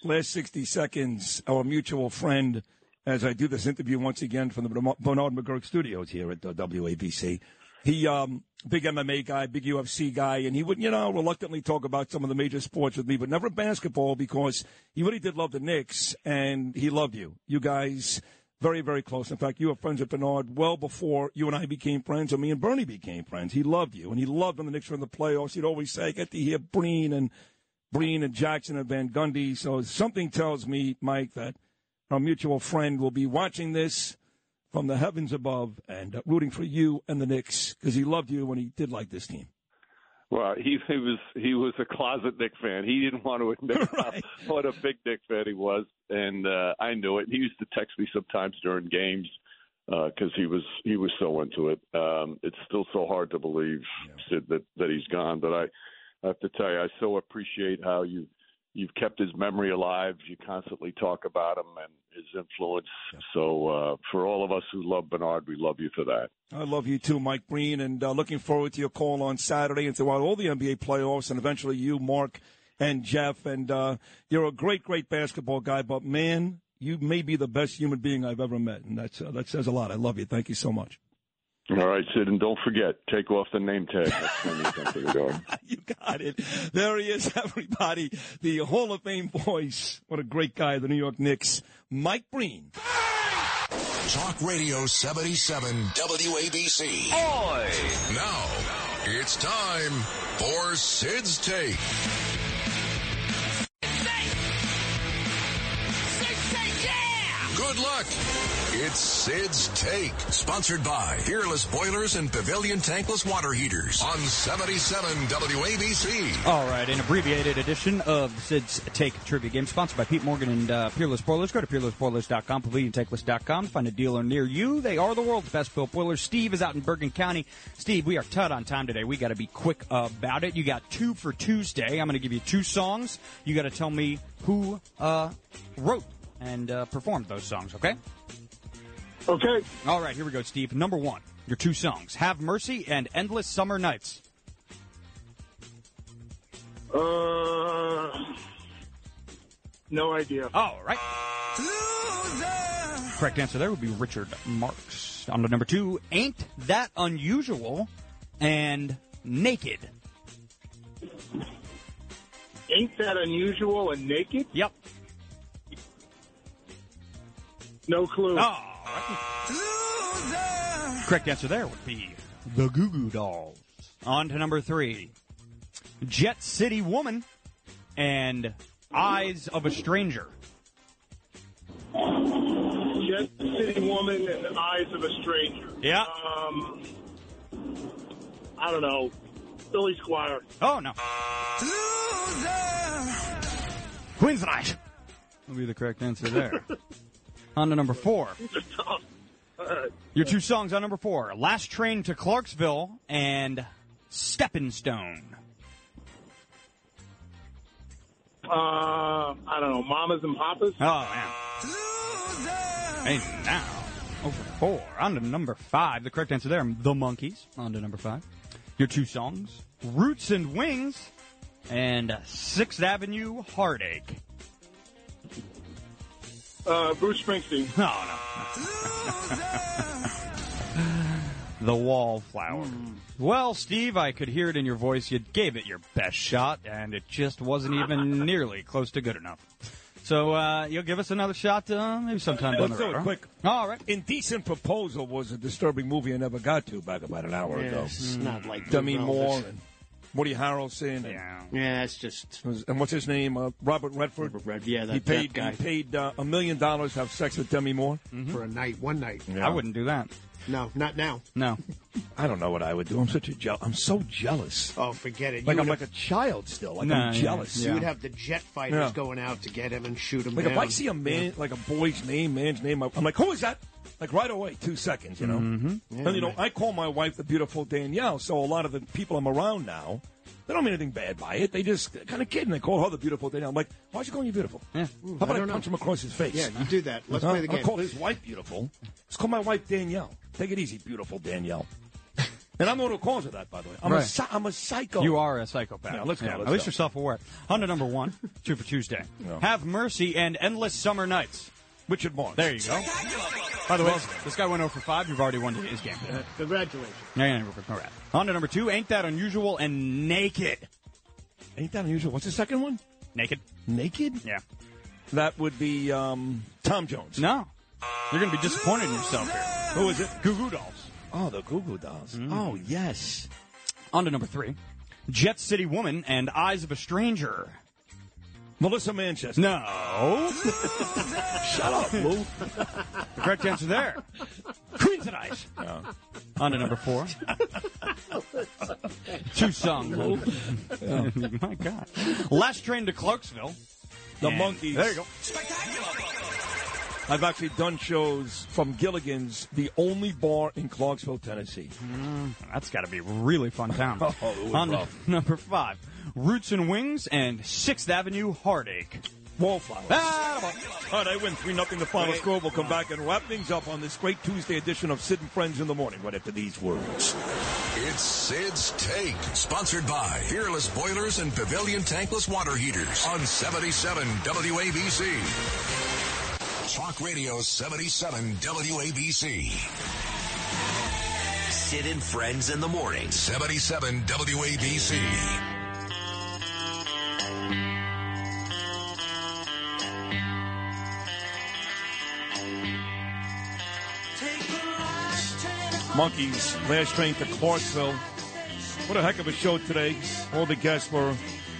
Last 60 seconds, our mutual friend, as I do this interview once again from the Bernard McGuirk studios here at the WABC. He, um, big MMA guy, big UFC guy, and he would, you know, reluctantly talk about some of the major sports with me, but never basketball because he really did love the Knicks and he loved you. You guys, very, very close. In fact, you were friends with Bernard well before you and I became friends, or me and Bernie became friends. He loved you, and he loved when the Knicks were in the playoffs. He'd always say, I get to hear Breen and Breen and Jackson and Van Gundy. So something tells me, Mike, that our mutual friend will be watching this from the heavens above and uh, rooting for you and the Knicks because he loved you when he did like this team. Well, he, he was he was a closet Knick fan. He didn't want to admit right. what a big Knick fan he was, and uh, I knew it. He used to text me sometimes during games because uh, he was he was so into it. Um, it's still so hard to believe, yeah. Sid, that that he's gone. But I, I have to tell you, I so appreciate how you you've kept his memory alive. You constantly talk about him and his influence. So uh, for all of us who love Bernard, we love you for that. I love you too, Mike Breen, and uh, looking forward to your call on Saturday and throughout all the NBA playoffs, and eventually you, Mark, and Jeff. And uh, you're a great, great basketball guy, but man, you may be the best human being I've ever met, and that's uh, that says a lot. I love you. Thank you so much. All right, Sid, and don't forget, take off the name tag you come to the garden. you got it. There he is, everybody. The Hall of Fame voice. What a great guy, the New York Knicks. Mike Breen. Talk Radio 77 WABC. Oi! Now, it's time for Sid's Take. Good luck. It's Sid's Take, sponsored by Peerless Boilers and Pavilion Tankless Water Heaters on 77 WABC. All right, an abbreviated edition of Sid's Take Trivia Game, sponsored by Pete Morgan and uh, Peerless Boilers. Go to peerlessboilers.com, paviliontankless.com find a dealer near you. They are the world's best built boilers. Steve is out in Bergen County. Steve, we are tight on time today. We got to be quick about it. You got two for Tuesday. I'm going to give you two songs. You got to tell me who uh, wrote and uh, performed those songs, okay? Okay. All right, here we go, Steve. Number one, your two songs Have Mercy and Endless Summer Nights. Uh, no idea. All right. Correct answer there would be Richard Marx. On to number two, Ain't That Unusual and Naked. Ain't that unusual and naked? Yep. No clue. Oh, Correct answer there would be the Goo Goo Dolls. On to number three, Jet City Woman and Eyes of a Stranger. Jet City Woman and Eyes of a Stranger. Yeah. Um, I don't know. Billy Squier. Oh, no. Loser! Queensrÿche will be the correct answer there. on to number four. Your two songs on number four Last Train to Clarksville and Stepping Stone. Uh, I don't know, Mamas and Papas. Oh, man. And now, over four. On to number five. The correct answer there, The Monkees. On to number five. Your two songs Roots and Wings and Sixth Avenue Heartache. Uh, Bruce Springsteen. No, no. the Wallflower. Well, Steve, I could hear it in your voice. You gave it your best shot, and it just wasn't even nearly close to good enough. So uh, you'll give us another shot, uh, maybe sometime down Let's the do it quick. All right. Indecent Proposal was a disturbing movie I never got to back about an hour Yeah, ago. it's not like Demi Good Moore Velvet. and Woody Harrelson. Yeah. Yeah, it's just. And what's his name? Uh, Robert Redford. Robert Red- yeah, that- he paid that guy. he paid uh, a million dollars to have sex with Demi Moore for a night, one night. Yeah. I wouldn't do that. No, not now. No. I don't know what I would do. I'm such a jealous. I'm so jealous. Oh, forget it. Like You I'm would like a child still. Like Nah, I'm yeah, jealous. You would have the jet fighters Yeah. going out to get him and shoot him Like down. if I see a man, like a boy's name, man's name, I'm like, who is that? Like right away, two seconds, you know. Mm-hmm. and you know, I call my wife the beautiful Danielle. So a lot of the people I'm around now, they don't mean anything bad by it. They just kind of kidding. They call her the beautiful Danielle. I'm like, why are you calling you beautiful? Yeah. How about I I, don't know. punch him across his face? Yeah, you do that. Let's Huh? play the game. I'll call his wife beautiful. Let's call my wife Danielle. Take it easy, beautiful Danielle. and I'm the one who calls her that, by the way. I'm, a, Right. psy- I'm a psycho. You are a psychopath. Yeah, let's go, let's at least go. you're self-aware. On to number one, two for Tuesday. Yeah. Have Mercy and Endless Summer Nights. Richard Marx. There you go. By the way, this guy went over for 5. You've already won his game. Uh, congratulations. Yeah, yeah, all right. On to number two, Ain't That Unusual and Naked. Ain't that unusual? What's the second one? Naked? Naked? Yeah. That would be um, Tom Jones. No. You're going to be disappointed in yourself here. Who is it? Goo Goo Dolls. Oh, the Goo Goo Dolls. Mm. Oh, yes. On to number three, Jet City Woman and Eyes of a Stranger. Melissa Manchester. No. Shut up, Lou. The correct answer there. Queensrÿche. On to number four. Two songs. Oh. Oh, my God. Last train to Clarksville. The And- Monkees. There you go. Spectacular. I've actually done shows from Gilligan's, the only bar in Clarksville, Tennessee. Mm, that's got to be a really fun town. Oh, it was On rough. number five, Roots and Wings and Sixth Avenue Heartache. Wallflowers. Ah, All right, I win 3 nothing. the final score. We'll come back and wrap things up on this great Tuesday edition of Sid and Friends in the Morning right after these words. It's Sid's Take, sponsored by Peerless Boilers and Pavilion Tankless Water Heaters on 77 WABC. Talk Radio 77 WABC. Sid and Friends in the morning. 77 WABC. Monkees, last train to Clarksville. What a heck of a show today. All the guests were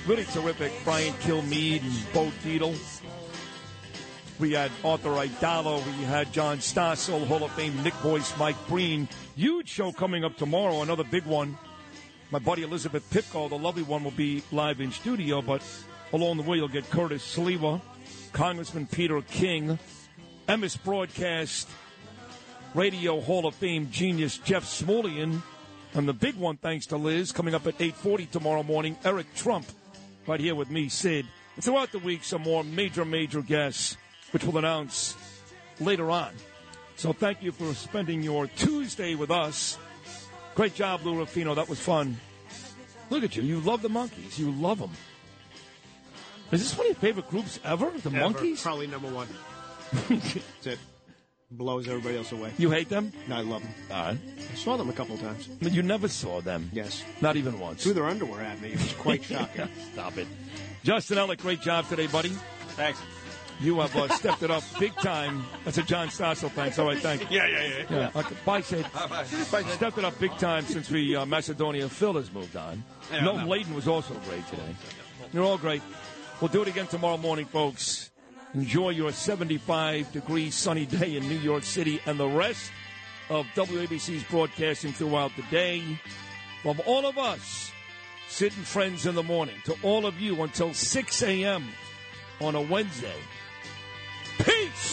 really terrific. Brian Kilmeade and Bo Dietl. We had Arthur Aidala. We had John Stossel, Hall of Fame Knick voice, Mike Breen. Huge show coming up tomorrow, another big one. My buddy Elizabeth Pipko, the lovely one, will be live in studio, but along the way you'll get Curtis Sliwa, Congressman Peter King, MS Broadcast, Radio Hall of Fame genius Jeff Smulyan, and the big one, thanks to Liz, coming up at 8.40 tomorrow morning, Eric Trump, right here with me, Sid. And throughout the week, some more major, major guests, which we'll announce later on. So thank you for spending your Tuesday with us. Great job, Lou Rufino. That was fun. Look at you. You love the Monkees. You love them. Is this one of your favorite groups ever? The Ever. Monkees? Probably number one. That's it. Blows everybody else away. You hate them? No, I love them. All right. I saw them a couple of times. But you never saw them. Yes. Not even once. Threw their underwear at me. It was quite shocking. Stop it. Justin Ellick, great job today, buddy. Thanks. You have uh, stepped it up big time. That's a John Stossel thanks. All right, thank you. Yeah, yeah, yeah. Yeah. Okay. Bye, Sid. Stepped it up big time since we uh, Macedonia. Phil has moved on. Yeah, Milton no. Laden was also great today. You're all great. We'll do it again tomorrow morning, folks. Enjoy your 75 degree sunny day in New York City and the rest of WABC's broadcasting throughout the day. From all of us sitting Friends in the morning. To all of you until 6 a.m. on a Wednesday. Peace!